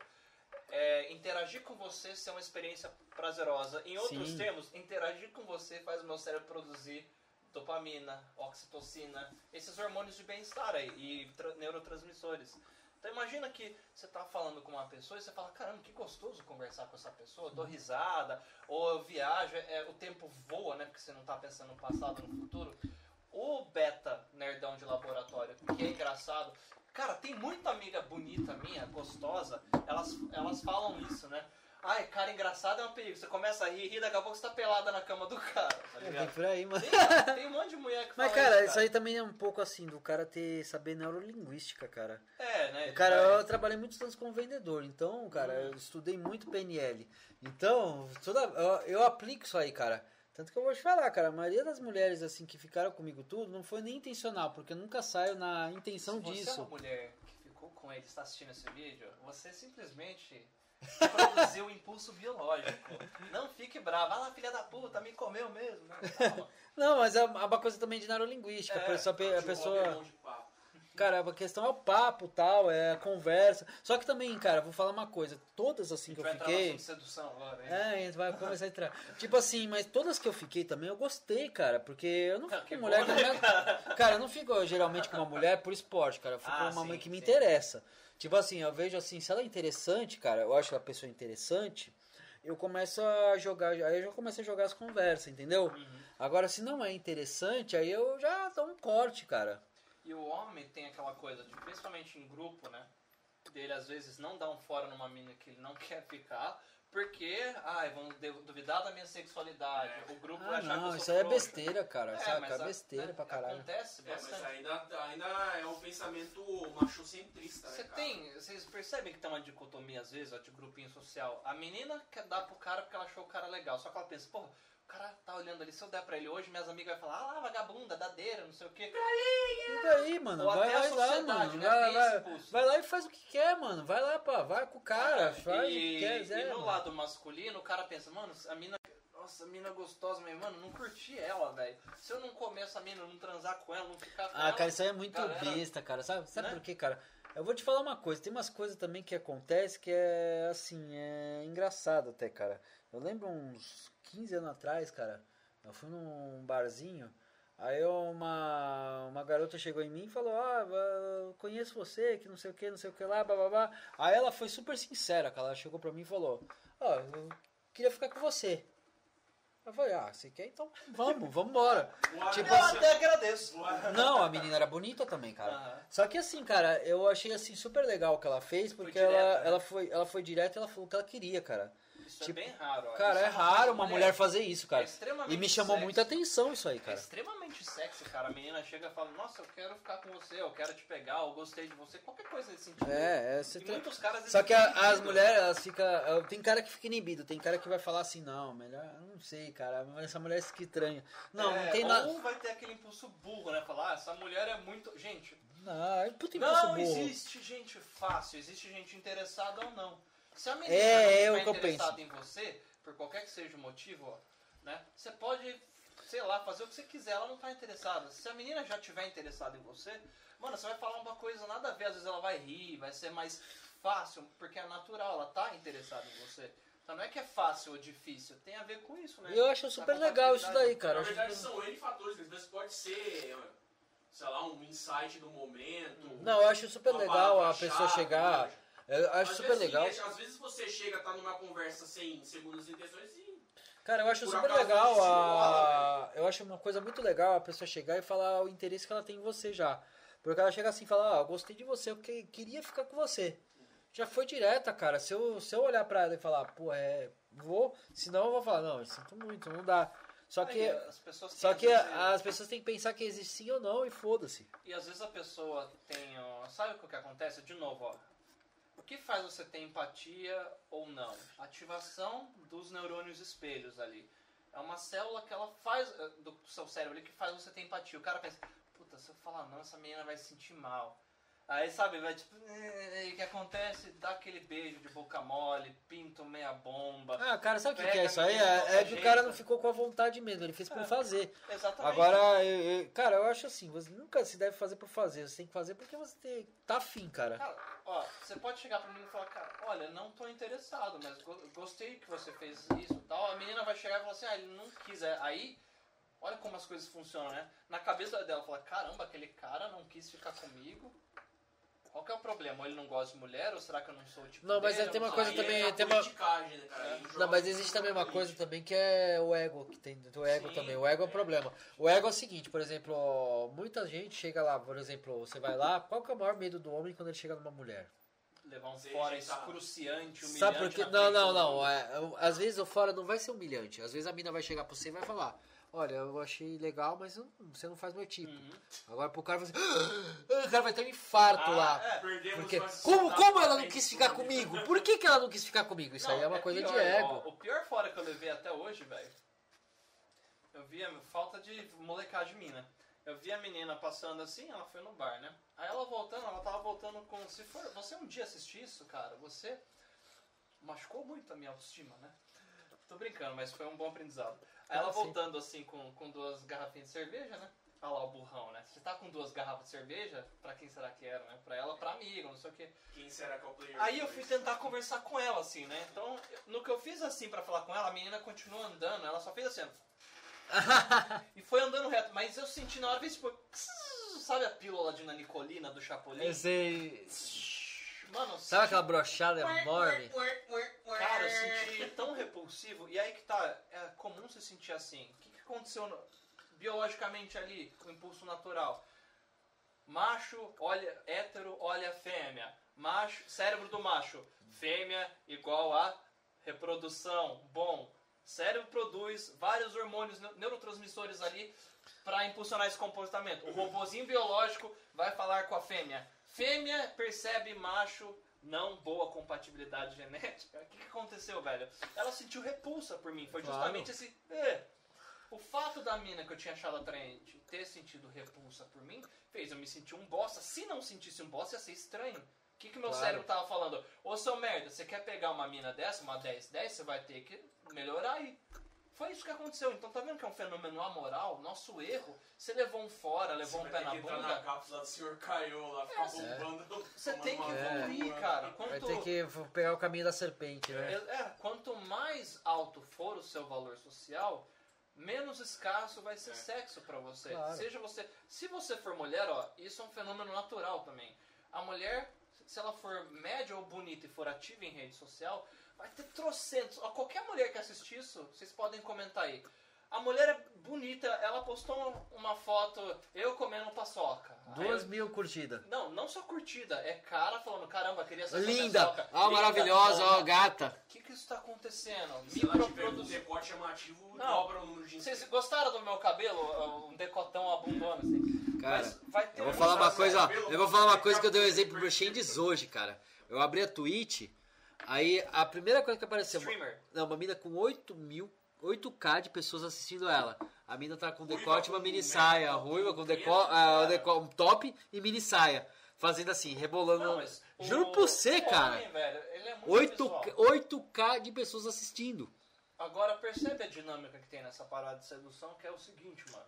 é interagir com você ser uma experiência prazerosa. Em outros Sim. termos, interagir com você faz o meu cérebro produzir dopamina, oxitocina, esses hormônios de bem-estar aí, e tra- neurotransmissores. Então imagina que você tá falando com uma pessoa e você fala, caramba, que gostoso conversar com essa pessoa, eu dou risada, ou eu viajo, é, o tempo voa, né? Porque você não tá pensando no passado, no futuro. O beta nerdão de laboratório, que é engraçado. Cara, tem muita amiga bonita minha, gostosa, elas, elas falam isso, né? Ai, cara engraçado é um perigo. Você começa a rir, rir, daqui a pouco você tá pelada na cama do cara, tá É, tem por aí, mano. Tem, tem um monte de mulher que fala Mas, cara, isso, isso aí também é um pouco assim, do cara ter saber neurolinguística, cara. É, né? Cara, Vai- eu trabalhei muitos anos como vendedor, então, cara, eu estudei muito PNL. Então, toda, eu, eu aplico isso aí, cara. Tanto que eu vou te falar, cara, a maioria das mulheres assim que ficaram comigo tudo não foi nem intencional, porque eu nunca saio na intenção Se você é disso. uma mulher que ficou com ele, está assistindo esse vídeo, você simplesmente produziu um impulso biológico. Não fique brava. Ah lá, filha da puta, me comeu mesmo. Não, calma. Não, mas é uma coisa também de neurolinguística, É, a, pe- a pessoa... Cara, a questão é o papo tal, é a conversa. Só que também, cara, vou falar uma coisa, todas assim que eu fiquei... sedução agora, hein? É, a gente vai começar a entrar. tipo assim, mas todas que eu fiquei também eu gostei, cara. Porque eu não Cara, fico com mulher bom, né, não- Cara, eu não fico geralmente com uma mulher por esporte, cara. Eu fico Ah, com uma sim, mãe que me sim. interessa. Tipo assim, eu vejo assim, se ela é interessante, cara, eu acho a pessoa interessante, eu começo a jogar, aí eu já começo a jogar as conversas, entendeu? Uhum. Agora, se não é interessante, aí eu já dou um corte, cara. E o homem tem aquela coisa de, principalmente em grupo, né? Dele às vezes não dar um fora numa mina que ele não quer ficar, porque, ai, vão duvidar da minha sexualidade. O grupo vai Ah, achar que eu não, sou isso aí é besteira, cara. É, mas É a- besteira né, pra caralho. Acontece É, mas bastante. ainda, ainda é um pensamento machocentrista, né, Você cara? tem, vocês percebem que tem uma dicotomia às vezes, ó, de grupinho social. A menina quer dar pro cara porque ela achou o cara legal, só que ela pensa, porra, cara tá olhando ali, se eu der pra ele hoje, minhas amigas vão falar, ah lá, vagabunda, dadeira, não sei o quê. E daí, mano? Ou Vai, até a vai lá, mano. né, Vai, vai, vai lá e faz o que quer, mano. Vai lá, pá. Vai com o cara. faz o que e, quer, e Zé, no mano. lado masculino, o cara pensa, mano, a mina. Nossa, a mina gostosa, mas, mano, não curti ela, velho. Se eu não comer essa mina, não transar com ela, não ficar com Ah, ela. cara, isso aí é muito galera, besta, cara. Sabe, sabe né? por quê, cara? Eu vou te falar uma coisa. Tem umas coisas também que acontece que é, assim, é engraçado até, cara. Eu lembro uns 15 anos atrás, cara. Eu fui num barzinho. Aí uma, uma garota chegou em mim e falou: Ah, eu conheço você, que não sei o que, não sei o que lá, bababá. Aí ela foi super sincera, cara. Ela chegou pra mim e falou: Ó, eu queria ficar com você. Eu falei: Ah, você quer? Então vamos, vamos embora. Tipo Eu assim- até agradeço. Não, a menina era bonita também, cara. Aham. Só que assim, cara, eu achei assim super legal o que ela fez, porque ela, né? ela, foi, ela foi direta e ela falou o que ela queria, cara. Isso Tipo, é bem raro. ó. Cara, Isso é uma raro uma mulher. mulher fazer isso, cara. É extremamente E me chamou sexy. muita atenção isso aí, É cara. extremamente sexy, cara. A menina chega e fala, nossa, eu quero ficar com você, eu quero te pegar, eu gostei de você, qualquer coisa nesse sentido. É, é, você tem- muitos caras... Só que a- as mulheres, elas ficam. Tem cara que fica inibido, tem cara que vai falar assim, não, melhor. Não sei, cara, essa mulher é que estranha. Não, É, não tem nada. Ou vai ter aquele impulso burro, né? Falar, ah, essa mulher é muito... Gente, Não, é puta impulso não burro. existe gente fácil, existe gente interessada ou não. Se a menina É, não é eu interessada em você, por qualquer que seja o motivo, ó, né? Você pode, sei lá, fazer o que você quiser, ela não tá interessada. Se a menina já tiver interessada em você, mano, você vai falar uma coisa nada a ver, às vezes ela vai rir, vai ser mais fácil, porque é natural, ela tá interessada em você. Então não é que é fácil ou difícil, tem a ver com isso, né? E eu acho super legal isso daí, cara. Na verdade, que- são N fatores. Às vezes pode ser, sei lá, um insight do momento. Não, eu acho super legal a pessoa chegar. né? Eu acho super vezes, legal. sim, às vezes você chega, tá numa conversa sem segundas intenções e. Cara, eu acho super legal a. Eu acho uma coisa muito legal a pessoa chegar e falar o interesse que ela tem em você já. Porque ela chega assim e fala, ah, eu gostei de você, eu que- queria ficar com você. Já foi direta, cara. Se eu, se eu olhar pra ela e falar, pô, é. Vou. Senão eu vou falar, não, eu sinto muito, não dá. Só que. Aí, as pessoas Só têm, que vezes, as pessoas têm que pensar que existe sim ou não e foda-se. E às vezes a pessoa tem. ó, sabe o que acontece? De novo, ó. Que faz você ter empatia ou não? Ativação dos neurônios espelhos ali. É uma célula que ela faz. eh, do seu cérebro ali que faz você ter empatia. O cara pensa, puta, se eu falar não, essa menina vai se sentir mal. Aí, sabe, vai tipo, "Eh", o que acontece? Dá aquele beijo de boca mole, pinto meia bomba. Ah, cara, sabe o que, que é isso aí? É, é que o cara não ficou com a vontade mesmo, ele fez por É. fazer. Exatamente. Agora, eu- eu- cara, eu acho assim, você nunca se deve fazer por fazer, você tem que fazer porque você tem, tá afim, cara. Cara, ó, você pode chegar pra mim e falar, cara, olha, não tô interessado, mas go- gostei que você fez isso e tal. A menina vai chegar e falar assim, ah, ele não quis. É, Aí, olha como as coisas funcionam, né? Na cabeça dela, fala, caramba, aquele cara não quis ficar comigo. Qual que é o problema? Ou ele não gosta de mulher? Ou será que eu não sou o tipo Não, mas dele? tem uma coisa também- é tem uma- né, cara? Não, mas existe também uma coisa também que é o ego, que tem o ego Sim, também. O ego é o é. problema. O ego é o seguinte, por exemplo, muita gente chega lá, por exemplo, você vai lá, qual que é o maior medo do homem quando ele chega numa mulher? Levar um fora tá- excruciante, humilhante. Sabe por quê? Não, não, não. É, às vezes o fora não vai ser humilhante. Às vezes a mina vai chegar pra você e vai falar: Olha, eu achei legal, mas eu- você não faz meu tipo. Uhum. Agora pro cara vai assim, "Ah", o cara vai ter um infarto Ah, lá. é. Porque, como, como ela não quis ficar comigo? Por que, que ela não quis ficar comigo? Isso aí Não, é uma coisa pior, de ego. ó, o pior fora que eu levei até hoje, velho, eu vi a falta de molecagem mina. Eu vi a menina passando assim, ela foi no bar, né? Aí ela voltando, ela tava voltando com. Se for. Você um dia assistir isso, cara, você machucou muito a minha autoestima, né? Tô brincando, mas foi um bom aprendizado. Ela Ah, sim. voltando assim com, com duas garrafinhas de cerveja, né? Olha lá o burrão, né? Você tá com duas garrafas de cerveja, pra quem será que era, né? Pra ela, pra amigo, não sei o quê. Quem será que é o player? Aí eu fui tentar conversar com ela, assim, né? Então, no que eu fiz assim pra falar com ela, a menina continuou andando, ela só fez assim. e foi andando reto, mas eu senti na hora, tipo. Sabe a pílula de nanicolina do Chapolin? Eu sei. Mano, Sabe senti- aquela brochada enorme? Cara, eu senti tão repulsivo. E aí que tá, é comum se sentir assim. O que, que aconteceu no- biologicamente ali, com o impulso natural? Macho olha, hétero olha a fêmea. Macho, cérebro do macho. Fêmea igual a reprodução. Bom, cérebro produz vários hormônios, neu- neurotransmissores ali para impulsionar esse comportamento. O robozinho biológico vai falar com a fêmea. Fêmea percebe macho, não boa compatibilidade genética. O que, que aconteceu, velho? Ela sentiu repulsa por mim. Foi Claro. justamente esse. "Eh". O fato da mina que eu tinha achado atraente ter sentido repulsa por mim fez eu me sentir um bosta. Se não sentisse um bosta, ia ser estranho. O que, que meu Claro. cérebro tava falando? Ô seu merda, você quer pegar uma mina dessa, uma 10-10, você vai ter que melhorar aí. Foi isso que aconteceu. Então tá vendo que é um fenômeno amoral? Nosso erro. Você levou um fora, levou Você um vai pé na que entrar na bunda. cápsula do senhor Caio lá, ficar É. bombando. Você tem que evoluir, bomba. cara. Vai Quanto, ter que pegar o caminho da serpente, né? é, é, quanto mais alto for o seu valor social, menos escasso vai ser É. sexo pra você. Claro. Seja você, se você for mulher, ó, isso é um fenômeno natural também. A mulher, se ela for média ou bonita e for ativa em rede social, vai ter trocentos. Ó, qualquer mulher que assistir isso, vocês podem comentar aí. A mulher é bonita, ela postou uma foto, eu comendo paçoca. Duas eu- mil curtidas. Não, não só curtida, é cara falando, caramba, queria ser essa Linda! paçoca. Ó, Linda, maravilhosa, ó, gata. O que que isso tá acontecendo? Se ela tiver um decote chamativo, Não. dobra o número de Vocês gostaram do meu cabelo? Um decotão abundando assim. Cara, Mas vai ter Eu vou um- falar uma coisa, ó. Eu vou falar uma coisa que eu dei um exemplo pro Shendes hoje, cara. Eu abri a Twitch, aí a primeira coisa que apareceu. Streamer. Não, uma mina com 8 mil, 8k de pessoas assistindo ela. A mina tá com decote e uma mini saia, ruiva com decote, cara. deco, um top e mini saia. Fazendo assim, rebolando. Não, Juro o- por você, o cara. homem, velho, ele é muito 8, visual. 8k de pessoas assistindo. Agora percebe a dinâmica que tem nessa parada de sedução, que é o seguinte, mano.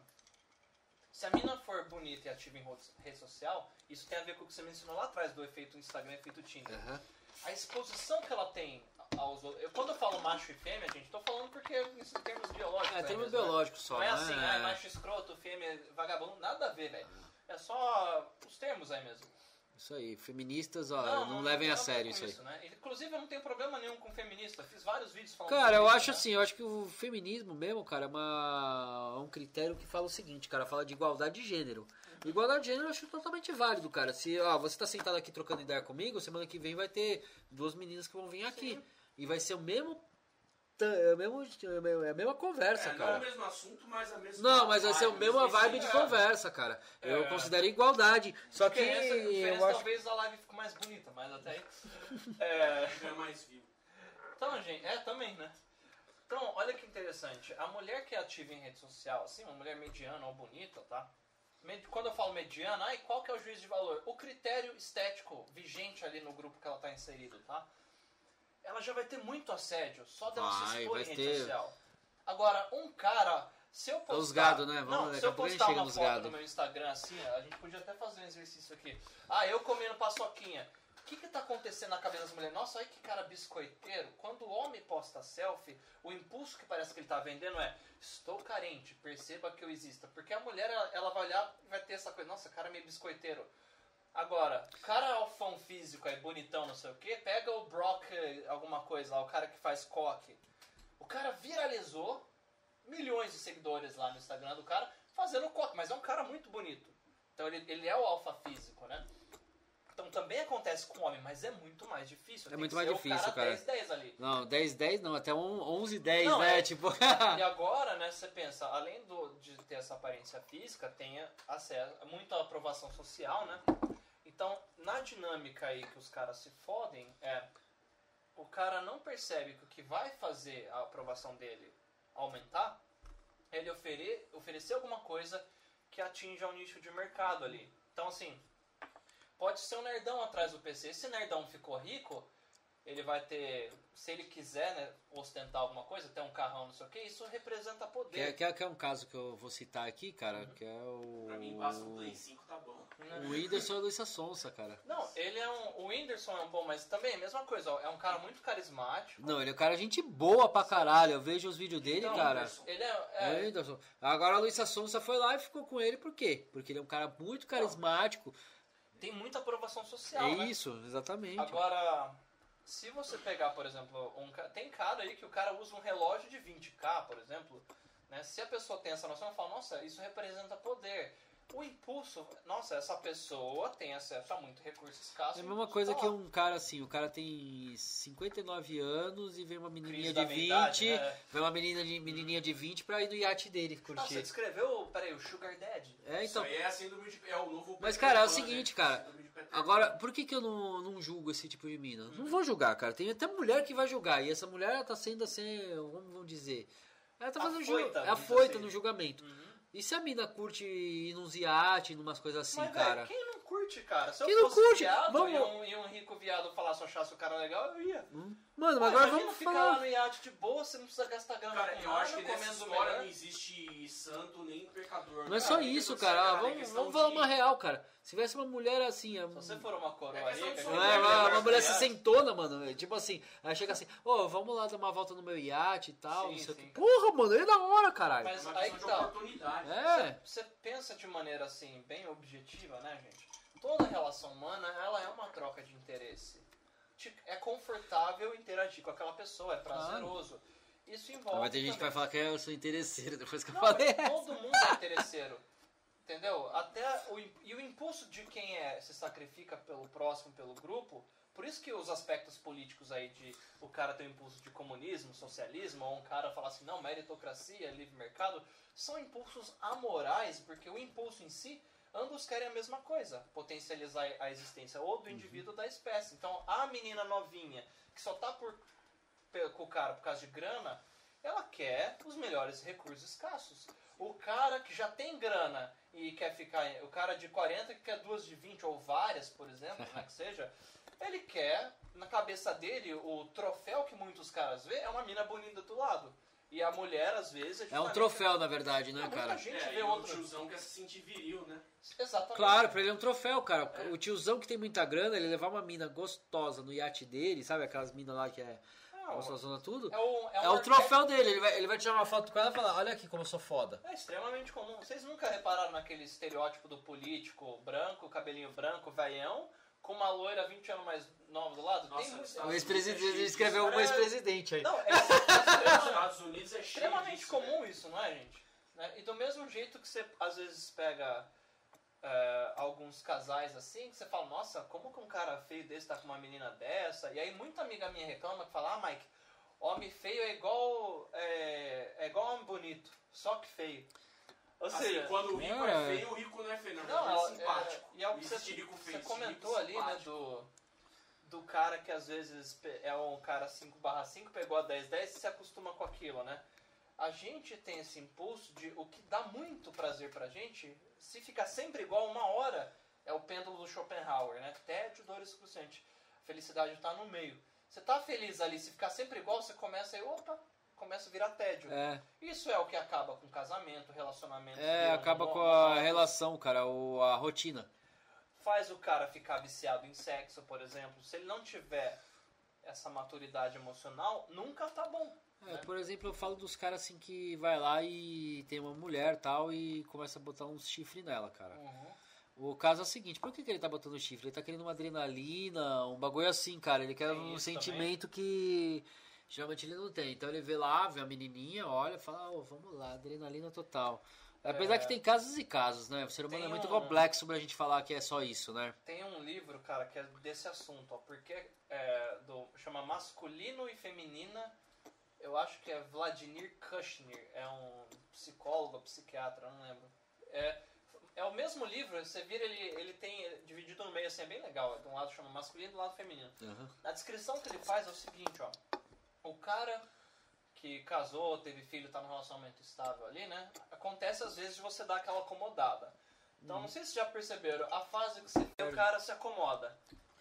Se a mina for bonita e ativa em rede social, isso tem a ver com o que você mencionou lá atrás do efeito Instagram e efeito Tinder. Aham. A exposição que ela tem aos outros. eu- Quando eu falo macho e fêmea, gente, tô falando porque isso em termos biológicos. É, termo mesmo, né? biológico só. Não é né? assim, ah, macho escroto, fêmea, vagabundo, nada a ver, velho. É só os termos aí mesmo. Isso aí, feministas, ó, não, levem tem a nada sério isso aí. né? Inclusive, eu não tenho problema nenhum com feminista. Fiz vários vídeos falando Cara, eu acho isso, né? assim, eu acho que o feminismo mesmo, cara, é uma, é um critério que fala o seguinte, cara, fala de igualdade de gênero. Igualdade de gênero eu acho totalmente válido, cara. Se ó, você tá sentado aqui trocando ideia comigo, semana que vem vai ter duas meninas que vão vir aqui. E vai ser o mesmo. é o mesmo é a mesma conversa, É, não cara. o mesmo assunto, mas a mesma Não, mas vai ser a mesma mesmo vibe de esquema. conversa, cara. Eu É. considero igualdade. Só que diferença eu acho. talvez a live fique mais bonita, mas até aí. É, É mais vivo. então, gente, é também, né? Então, olha que interessante. A mulher que é ativa em rede social, assim, uma mulher mediana ou bonita, tá? Quando eu falo mediana, ai, qual que é o juízo de valor? O critério estético vigente ali no grupo que ela tá inserido, tá? Ela já vai ter muito assédio, só dela se Vai, expor em rede ter. social. Agora, um cara, se eu postar... Os gado, né? Vamos, não, daqui se eu postar uma foto gado. no meu Instagram assim, a gente podia até fazer um exercício aqui. Ah, eu comendo paçoquinha. O que que tá acontecendo na cabeça das mulheres? Nossa, olha que cara biscoiteiro. Quando o homem posta selfie, o impulso que parece que ele tá vendendo é estou carente, perceba que eu exista. Porque a mulher, ela, ela vai olhar e vai ter essa coisa, nossa, cara é meio biscoiteiro. Agora, o cara alfão físico aí, bonitão, não sei o que, pega o Brock alguma coisa lá, o cara que faz coque. O cara viralizou, milhões de seguidores lá no Instagram do cara, fazendo coque, mas é um cara muito bonito. Então ele, ele é o alfa físico, né? Também acontece com o homem, mas é muito mais difícil. É Tem muito mais difícil, o cara. cara. 10, 10 ali. Não, 10, 10 não, até um 11, 10, Não, né? é- Tipo. E agora, né, você pensa, além do, de ter essa aparência física, tem acesso, muita aprovação social, né? Então, na dinâmica aí que os caras se fodem, é o cara não percebe que o que vai fazer a aprovação dele aumentar é ele ofere, oferecer alguma coisa que atinja um nicho de mercado ali. Então, assim, pode ser um nerdão atrás do PC. Esse nerdão ficou rico, ele vai ter, se ele quiser né, ostentar alguma coisa, ter um carrão, não sei o que, isso representa poder. é, que, é, que é um caso que eu vou citar aqui, cara, que é o. Pra mim, basta um Play 5, tá bom. O Whindersson a Luísa Sonsa, cara. Não, ele é um. O Whindersson é um bom, mas também a mesma coisa, ó, é um cara muito carismático. Não, ele é um cara gente boa pra caralho. Eu vejo os vídeos dele, Então, cara. Ele é. É o é Whindersson. Agora a Luísa Sonsa foi lá e ficou com ele, por quê? Porque ele é um cara muito carismático. Tem muita aprovação social. É né? isso, exatamente. Agora, se você pegar, por exemplo, um tem cara aí que o cara usa um relógio de 20k, por exemplo, né? Se a pessoa tem essa noção, ela fala, nossa, isso representa poder. O impulso, nossa, essa pessoa tem acesso a muito recurso escasso. É a mesma impulso coisa tá que um cara assim, o cara tem 59 anos e vem uma menininha Crise de meia-idade, 20, né? vem uma menina de, menininha de 20 pra ir no iate dele Não, você curtir. descreveu, peraí, o Sugar Daddy? É, então. Isso aí é a síndrome de... É o novo... Mas, cara, é o né? seguinte, cara. Agora, por que, que eu não, não julgo esse tipo de mina? Não vou julgar, cara. Tem até mulher que vai julgar. E essa mulher ela tá sendo assim, vamos, vamos dizer. Ela tá fazendo Afoita, julgamento. É vamos afoita no julgamento. Uhum. E se a mina curte ir nos iate, numas coisas assim, Mas, cara? velho, quem não curte, cara? Se eu Quem não fosse curte? viado Vamos- e, um, e um rico viado falasse eu achasse o cara legal, eu ia. Hum? Mano, mas agora vamos ficar falar. lá no iate de boa, você não precisa gastar grana Cara, com eu nada, acho que nessa comendo história melhor. não existe santo nem pecador. Não é só isso, cara. Ah, é vamos, questão vamos falar uma real, cara. Se tivesse uma mulher assim. a- Se você for uma coroa É questão de Não é, uma, levar uma mulher sessentona, mano. Tipo assim, aí chega assim, ô, vamos lá dar uma volta no meu iate e tal, Sim, não sei o sim. que. Porra, mano, é da hora, caralho. Mas É uma aí questão que de tá. oportunidade. É. Você pensa de maneira assim, bem objetiva, né, gente? Toda relação humana, ela é uma troca de interesse. Te- É confortável interagir com aquela pessoa, é prazeroso. Isso envolve. Vai ter gente que vai também- falar que eu sou interesseiro depois que eu Não, falei. mas todo mundo é interesseiro. Entendeu? Até o, e o impulso de quem é, se sacrifica pelo próximo, pelo grupo, por isso que os aspectos políticos aí de o cara ter o impulso de comunismo, socialismo, ou um cara falar assim, não, meritocracia, livre mercado, são impulsos amorais, porque o impulso em si, ambos querem a mesma coisa, potencializar a existência ou do indivíduo ou da espécie. Então, a menina novinha, que só tá por, com o cara por causa de grana, ela quer os melhores recursos escassos. O cara que já tem grana e quer ficar. O cara de 40 que quer duas de 20 ou várias, por exemplo, né, que seja, ele quer, na cabeça dele, o troféu que muitos caras vê é uma mina bonita do lado. E a mulher, às vezes, é É um troféu, na verdade, né, Muita cara? gente É, vê o outro. tiozão quer se sentir viril, né? Exatamente. Claro, pra ele é um troféu, cara. O tiozão que tem muita grana, ele levar uma mina gostosa no iate dele, sabe aquelas minas lá que é Não, gostosona tudo? é, o, É, um o troféu dele, ele vai, ele vai tirar uma foto com ela e falar, olha aqui como eu sou foda. É extremamente comum. Vocês nunca repararam naquele estereótipo do político branco, cabelinho branco, veião, com uma loira 20 anos mais nova do lado? Nossa, Tem muito- O ex-presidente, é escreveu um ex-presidente aí. Não, é, é Os extremamente- Estados Unidos é extremamente disso, comum né? isso, não é, gente? Né? E do mesmo jeito que você às vezes pega é, alguns casais assim, que você fala, nossa, como que um cara feio desse tá com uma menina dessa? E aí muita amiga minha reclama que fala, ah, Mike, homem feio é igual é, é igual homem bonito, só que feio. Ou Assim, seja, quando o rico É. é feio, o rico não é feio, não. não, é ela- simpático. é, e é o que você, rico feio, você comentou rico ali, né, simpático. do, do cara que às vezes é um cara 5 barra 5, pegou a 10 10 e se acostuma com aquilo, né? A gente tem esse impulso de o que dá muito prazer pra gente, se ficar sempre igual uma hora, é o pêndulo do Schopenhauer, né? Tédio, dor e excruciante. A felicidade tá no meio. Você tá feliz ali, se ficar sempre igual, você começa aí, opa, começa a virar tédio. É, Isso é o que acaba com casamento, relacionamento. é acaba com a relação, cara, o, a rotina. faz o cara ficar viciado em sexo, por exemplo, se ele não tiver essa maturidade emocional, nunca tá bom. É, né? por exemplo, eu falo dos caras assim que vai lá e tem uma mulher tal e começa a botar uns chifre nela, cara. O caso é o seguinte, por que, que ele tá botando chifre? Ele tá querendo uma adrenalina, um bagulho assim, cara. Ele quer Tem um sentimento que geralmente ele não tem. Então ele vê lá, vê a menininha, olha, fala, "Ô, vamos lá, adrenalina total. Apesar É. que tem casos e casos, né? O ser humano Tem é muito um- complexo pra gente falar que é só isso, né? Tem um livro, cara, que é desse assunto, ó, porque é, do, chama Masculino e Feminina. Eu acho que é Vladimir Kushner, é um psicólogo, psiquiatra, não lembro. É, é o mesmo livro, você vira ele, ele tem ele dividido no meio assim, é bem legal. De um lado chama masculino, do lado feminino. A descrição que ele faz é o seguinte, ó. O cara que casou, teve filho, tá num relacionamento estável ali, né? Acontece às vezes de você dar aquela acomodada. Então, não sei se vocês já perceberam, a fase que você vê, o cara se acomoda.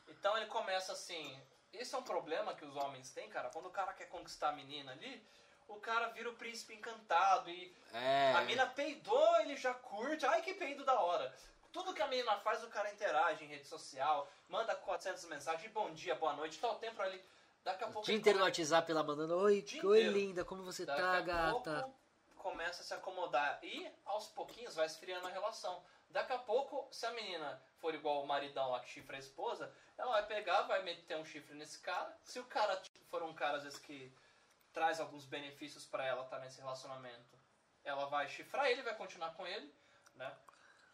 Então ele começa assim. Isso é um problema que os homens têm, cara. Quando o cara quer conquistar a menina ali, o cara vira o príncipe encantado e É. a mina peidou, ele já curte. Ai, que peido da hora. Tudo que a menina faz, o cara interage em rede social, manda 400 mensagens, bom dia, boa noite, tal tempo ali. Daqui a pouco. Dia ele inteiro no WhatsApp ela mandando, oi, Dia oi linda, como você Daqui tá, a gata? pouco começa a se acomodar e aos pouquinhos vai esfriando a relação. Daqui a pouco, se a menina for igual o maridão lá que chifra a esposa, ela vai pegar, vai meter um chifre nesse cara. Se o cara for um cara às vezes que traz alguns benefícios pra ela estar nesse relacionamento, ela vai chifrar ele, vai continuar com ele, né?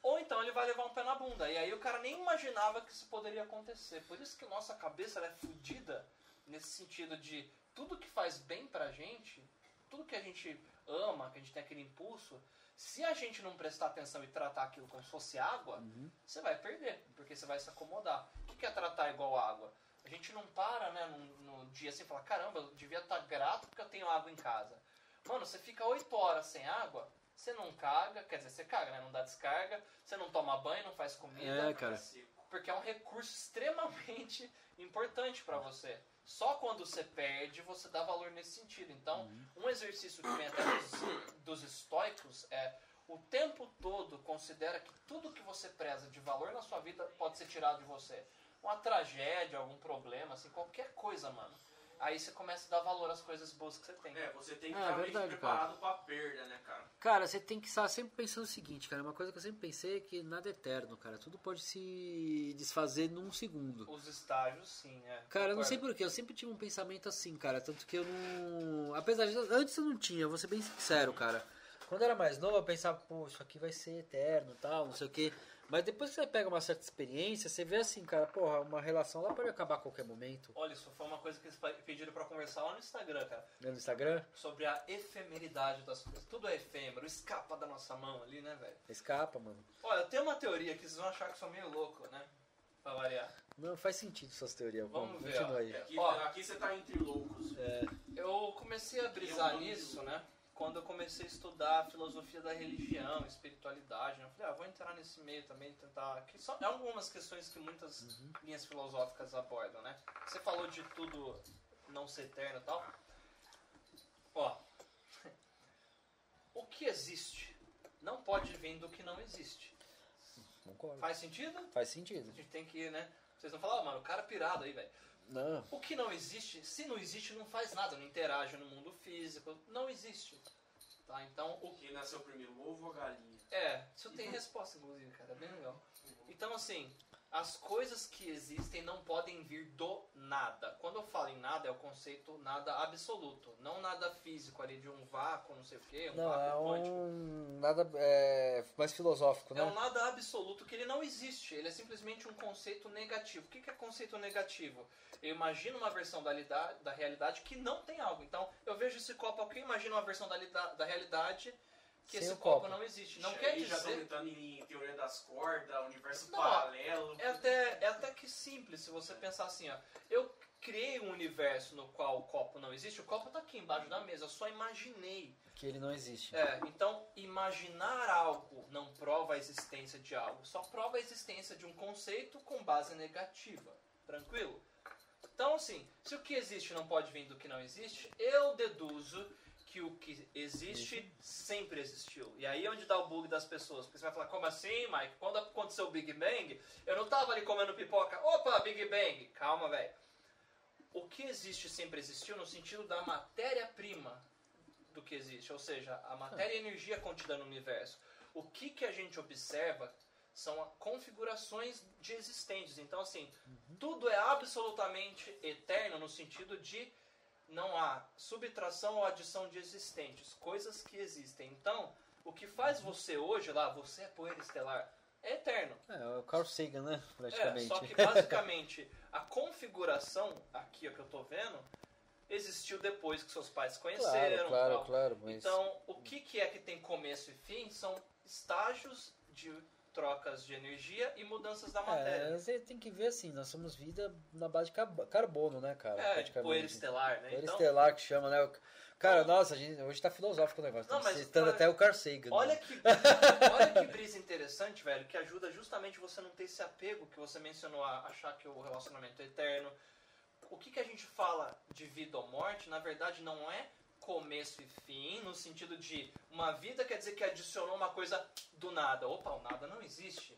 Ou então ele vai levar um pé na bunda. E aí o cara nem imaginava que isso poderia acontecer. Por isso que nossa cabeça é fodida nesse sentido de tudo que faz bem pra gente, tudo que a gente ama, que a gente tem aquele impulso, se a gente não prestar atenção e tratar aquilo como se fosse água, você vai perder, porque você vai se acomodar. O que que é tratar igual água? A gente não para, né, no, no dia assim e fala, caramba, eu devia estar grato porque eu tenho água em casa. Mano, você fica 8 horas sem água, você não caga, quer dizer, você caga, né? Não dá descarga, você não toma banho, não faz comida. É, cara. Porque é um recurso extremamente importante para você. Só quando você perde, você dá valor nesse sentido. Então, um exercício que vem até dos, dos estoicos é o tempo todo considera que tudo que você preza de valor na sua vida pode ser tirado de você. Uma tragédia, algum problema, assim, qualquer coisa, mano. Aí você começa a dar valor às coisas boas que você tem. É, você tem que Ah, estar meio verdade, preparado pra perda, né, cara? Cara, você tem que estar sempre pensando o seguinte, cara. Uma coisa que eu sempre pensei é que nada é eterno, cara. Tudo pode se desfazer num segundo. Os estágios, sim, é. Cara, eu não sei porquê, eu sempre tive um pensamento assim, cara. Tanto que eu não. Apesar de. Antes eu não tinha, vou ser bem sincero, cara. Quando eu era mais novo, eu pensava, pô, isso aqui vai ser eterno tal, não sei o quê. Mas depois que você pega uma certa experiência, você vê assim, cara, porra, uma relação lá pode acabar a qualquer momento. Olha, isso foi uma coisa que eles pediram pra conversar lá no Instagram, cara. No Instagram, Sobre a efemeridade das coisas. Tudo é efêmero, escapa da nossa mão ali, né, velho? escapa, mano. Olha, tem uma teoria que vocês vão achar que eu sou meio louco, né? Pra variar. Não faz sentido suas teorias. Vamos Vamos, ver, continua ó. aí. Aqui, Ó. aqui você tá entre loucos. É, Eu comecei a brisar Eu nisso, né? Quando eu comecei a estudar a filosofia da religião, espiritualidade, né? Eu falei, ah, vou entrar nesse meio também, tentar. Que são é algumas questões que muitas linhas filosóficas abordam, né? Você falou de tudo não ser eterno e tal. Ó, o que existe não pode vir do que não existe. concordo. Faz sentido? Faz sentido. A gente tem que, né? Vocês não falam, ah, mano, o cara pirado aí, velho. Não. O que não existe, se não existe, não faz nada, não interage no mundo físico, não existe. Tá? Então, o Quem nasceu primeiro, o ovo ou a galinha? é, isso tem resposta, inclusive, cara, é bem legal. Então, assim, as coisas que existem não podem vir do nada. Quando eu falo em nada, é o conceito nada absoluto, não nada físico ali de um vácuo, não sei o quê, um Não, vácuo é quântico. um. Nada é, mais filosófico, É um né? nada absoluto que ele não existe. Ele é simplesmente um conceito negativo. O que é conceito negativo? Eu imagino uma versão da, da realidade que não tem algo. Então, eu vejo esse copo aqui, imagino uma versão da, da realidade que Sem esse o copo. copo. não existe. Não Ixi, quer aí já estão dizer... entrando em teoria das cordas, universo Não, paralelo. É até, é até que simples se você pensar assim, ó. Eu criei um universo no qual o copo não existe. O copo tá aqui embaixo da mesa. Eu só imaginei. Que ele não existe. É, então imaginar algo não prova a existência de algo, só prova a existência de um conceito com base negativa. Tranquilo? Então, assim, se o que existe não pode vir do que não existe, eu deduzo que o que existe sempre existiu. E aí é onde dá o bug das pessoas. Porque você vai falar, como assim, Mike? Quando aconteceu o Big Bang, eu não tava ali comendo pipoca. Opa, Big Bang! Calma, velho. O que existe sempre existiu no sentido da matéria-prima do que existe. Ou seja, a matéria e a energia contida no universo. O que, que a gente observa são configurações de existentes. Então, assim, tudo é absolutamente eterno no sentido de não há subtração ou adição de existentes, coisas que existem. Então, o que faz você hoje lá, você é poeira estelar, é eterno. É, o Carl Sagan, né? É, Praticamente. só que basicamente a configuração, aqui ó, que eu tô vendo, existiu depois que seus pais conheceram. claro, claro, tal. claro. Mas... Então, o que, que é que tem começo e fim são estágios de trocas de energia e mudanças da É, matéria. você tem que ver assim, nós somos vida na base de carb- carbono, né, cara? É, poeira estelar, né? Poeira Então, estelar que chama, né? Cara, nossa, a gente, hoje tá filosófico o negócio. Não, Estamos mas citando olha- até o Carl Sagan. olha né? que, olha que brisa interessante, velho, que ajuda justamente você não ter esse apego que você mencionou, a achar que o relacionamento é eterno. O que, que a gente fala de vida ou morte, na verdade, não é começo e fim, no sentido de uma vida quer dizer que adicionou uma coisa do nada. Opa, o nada não existe.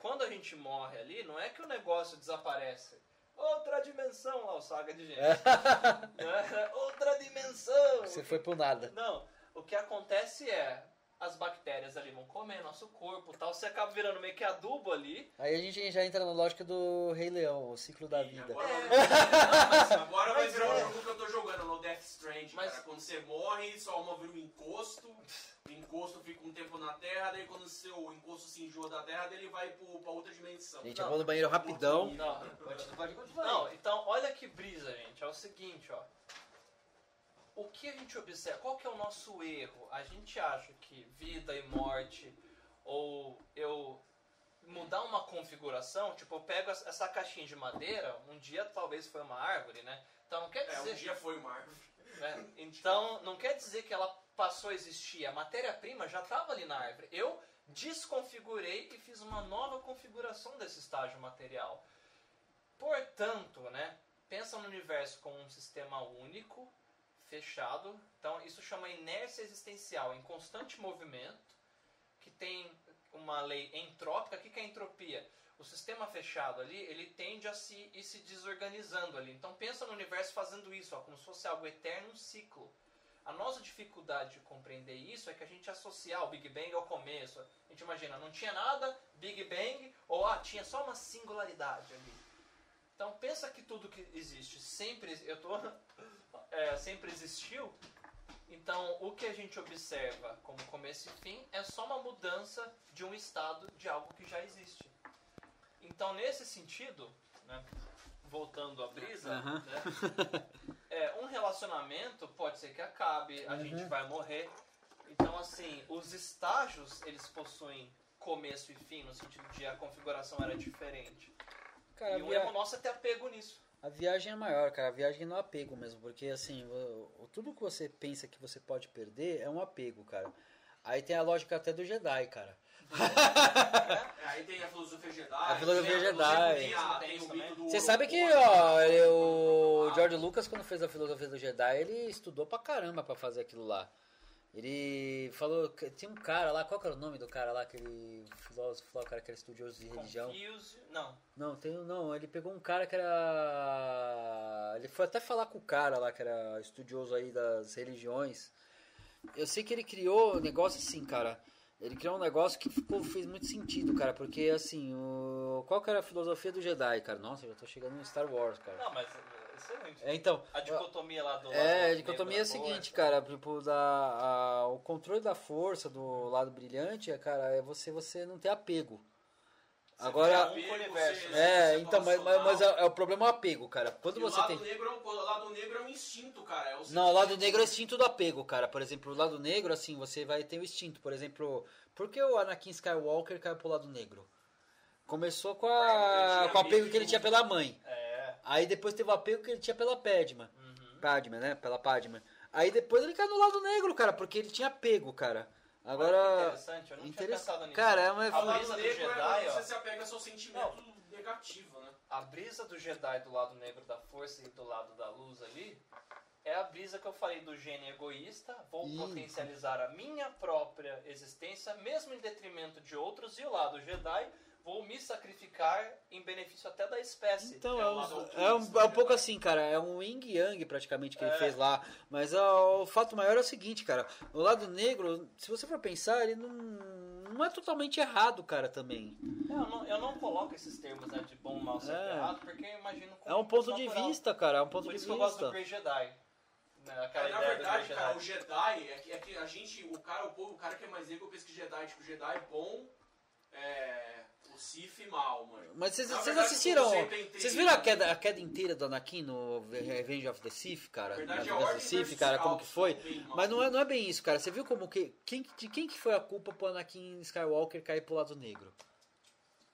Quando a gente morre ali, não é que o negócio desaparece. Outra dimensão lá, o saga de gente. Né? Outra dimensão. Você foi pro nada. Não, o que acontece é as bactérias ali vão comer nosso corpo e tal, você acaba virando meio que adubo ali. Aí a gente já entra na lógica do Rei Leão, o ciclo da E vida. Agora, É. vai- Mas- agora vai mas virar um jogo que eu tô jogando no Death Strand, Mas- cara. Quando você morre, sua alma vira um encosto. O encosto fica um tempo na Terra, daí quando o seu encosto se enjoa da Terra, daí ele vai pro, pra outra dimensão. Gente, Não. eu vou no banheiro rapidão. Não, Pode, pode continuar. não, então olha que brisa, gente. É o seguinte, ó. O que a gente observa? Qual que é o nosso erro? A gente acha que vida e morte, ou eu mudar uma configuração, tipo, eu pego essa caixinha de madeira, um dia talvez foi uma árvore, né? Então não quer É, dizer um dia foi uma árvore. né? Então, não quer dizer que ela passou a existir. A matéria-prima já estava ali na árvore. Eu desconfigurei e fiz uma nova configuração desse estágio material. Portanto, né, pensa no universo como um sistema único, fechado. Então, isso chama inércia existencial, em constante movimento, que tem uma lei entrópica. O que é entropia? o sistema fechado ali, ele tende a se ir se desorganizando ali. Então pensa no universo fazendo isso, ó, como se fosse algo eterno, um ciclo. A nossa dificuldade de compreender isso é que a gente associa o Big Bang ao começo. A gente imagina, não tinha nada, Big Bang, ou ah, tinha só uma singularidade ali. Então pensa que tudo que existe sempre, eu tô, é, sempre existiu. Então o que a gente observa como começo e fim é só uma mudança de um estado de algo que já existe. Então nesse sentido, né, voltando à brisa, Aham. né, é, um relacionamento pode ser que acabe, a Uhum. gente vai morrer. Então assim, os estágios eles possuem começo e fim no sentido de a configuração era diferente. Cara, e a, o erro nosso é ter apego nisso. A viagem é maior, cara. A viagem não é apego mesmo. Porque, assim, tudo que você pensa que você pode perder é um apego, cara. Aí tem a lógica até do Jedi, cara. É, aí tem a filosofia Jedi. A filosofia Jedi. Tem, a- Tem tem isso o mito também. do Você sabe que, ó, o. George Lucas, quando fez a filosofia do Jedi, ele estudou pra caramba pra fazer aquilo lá. Ele falou que tinha um cara lá, qual que era o nome do cara lá, aquele filósofo lá, o cara que era estudioso de religião? Confuse, não. Não, tem, não, ele pegou um cara que era. Ele foi até falar com o cara lá, que era estudioso aí das religiões. Eu sei que ele criou um negócio assim, cara. Ele criou um negócio que ficou, fez muito sentido, cara, porque assim, o... qual que era a filosofia do Jedi, cara? Nossa, eu já tô chegando no Star Wars, cara. Não, mas excelente. É, então, A dicotomia lá do é, a dicotomia é a seguinte, força. cara, tipo, da, a- o controle da força do lado brilhante, é, cara, é você, você não ter apego. Você Agora, um universo, é, então, mas, mas, mas é, é o problema é o apego, cara. Quando E você o lado tem. negro é um, o lado negro é um instinto, cara. É o Não, o lado negro é o instinto do apego, cara. Por exemplo, o lado negro, assim, você vai ter o instinto. Por exemplo, por que o Anakin Skywalker caiu pro lado negro? Começou com, a, com o apego que ele tinha pela mãe. É. Aí depois teve o apego que ele tinha pela Padma. Uhum. Padma, né? Pela Padma. Aí depois ele caiu no lado negro, cara, porque ele tinha apego, cara. Olha Agora. interessante, eu não tinha pensado nisso. Cara, é uma- a O lado brisa do negro é Jedi, quando ó. você se apega ao seu sentimento negativo, né? A brisa do Jedi do lado negro da força e do lado da luz ali é a brisa que eu falei do gênio egoísta, vou Ih. potencializar a minha própria existência, mesmo em detrimento de outros, e o lado Jedi, vou me sacrificar em benefício até da espécie. Então, É é, o um, é, um, é um do pouco assim, cara. É um yin yang praticamente que ele É. fez lá. Mas ó, o fato maior é o seguinte, cara. O lado negro, se você for pensar, ele não, não é totalmente errado, cara, também. É, eu, não, eu não coloco esses termos né, de bom, mal, certo É. errado, porque eu imagino como É um ponto de natural. vista, cara. É um ponto Por de isso que eu gosto do vista. Grey Jedi. Né, É, na verdade, cara, o Jedi. Jedi é que, é que a gente, o cara, o povo, o cara que é mais ego pensa que Jedi, tipo, Jedi bom, é, o Sith mal, mano. Mas vocês assistiram. Vocês viram a queda, a queda inteira do Anakin no Revenge of the Sith, cara? Na verdade, é Sith, cara, como que foi? Mas não é, não é bem isso, cara. Você viu como que. Quem, de quem que foi a culpa pro Anakin Skywalker cair pro lado negro?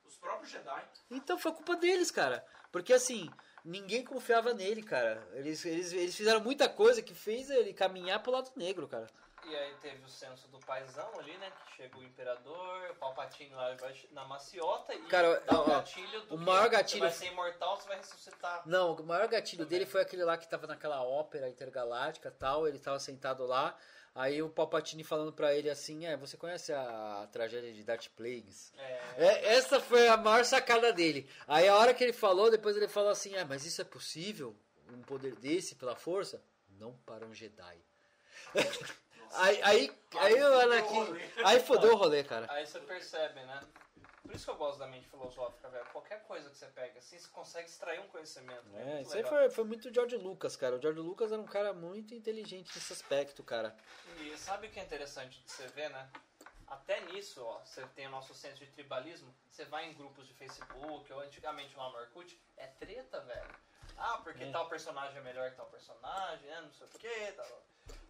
Os próprios Jedi. Então foi culpa deles, cara. Porque assim, ninguém confiava nele, cara. Eles, eles, eles fizeram muita coisa que fez ele caminhar pro lado negro, cara. E aí teve o censo do paizão ali, né? Que chega o imperador, o Palpatine lá vai na maciota e Cara, dá ó, o gatilho do o que maior gatilho- Você vai ser imortal, você vai ressuscitar. Não, o maior gatilho Também. dele foi aquele lá que tava naquela ópera intergaláctica e tal. Ele tava sentado lá. Aí o Palpatine falando pra ele assim: É, você conhece a tragédia de Darth Plagueis? É, É, essa foi a maior sacada dele. Aí a hora que ele falou, depois ele falou assim: Ah, mas isso é possível? Um poder desse pela força? Não para um Jedi. aí, aí, aí o fodeu o Anakin. rolê. Aí fodeu o rolê, cara. Aí você percebe, né? Por isso que eu gosto da mente filosófica, velho. Qualquer coisa que você pega, assim, você consegue extrair um conhecimento. É, isso aí foi, foi muito George Lucas, cara. O George Lucas era um cara muito inteligente nesse aspecto, cara. E sabe o que é interessante de você ver, né? Até nisso, ó, você tem o nosso senso de tribalismo, você vai em grupos de Facebook, ou antigamente lá no Orkut, é treta, velho. Ah, porque É. tal personagem é melhor que tal personagem, né? não sei o que, tal.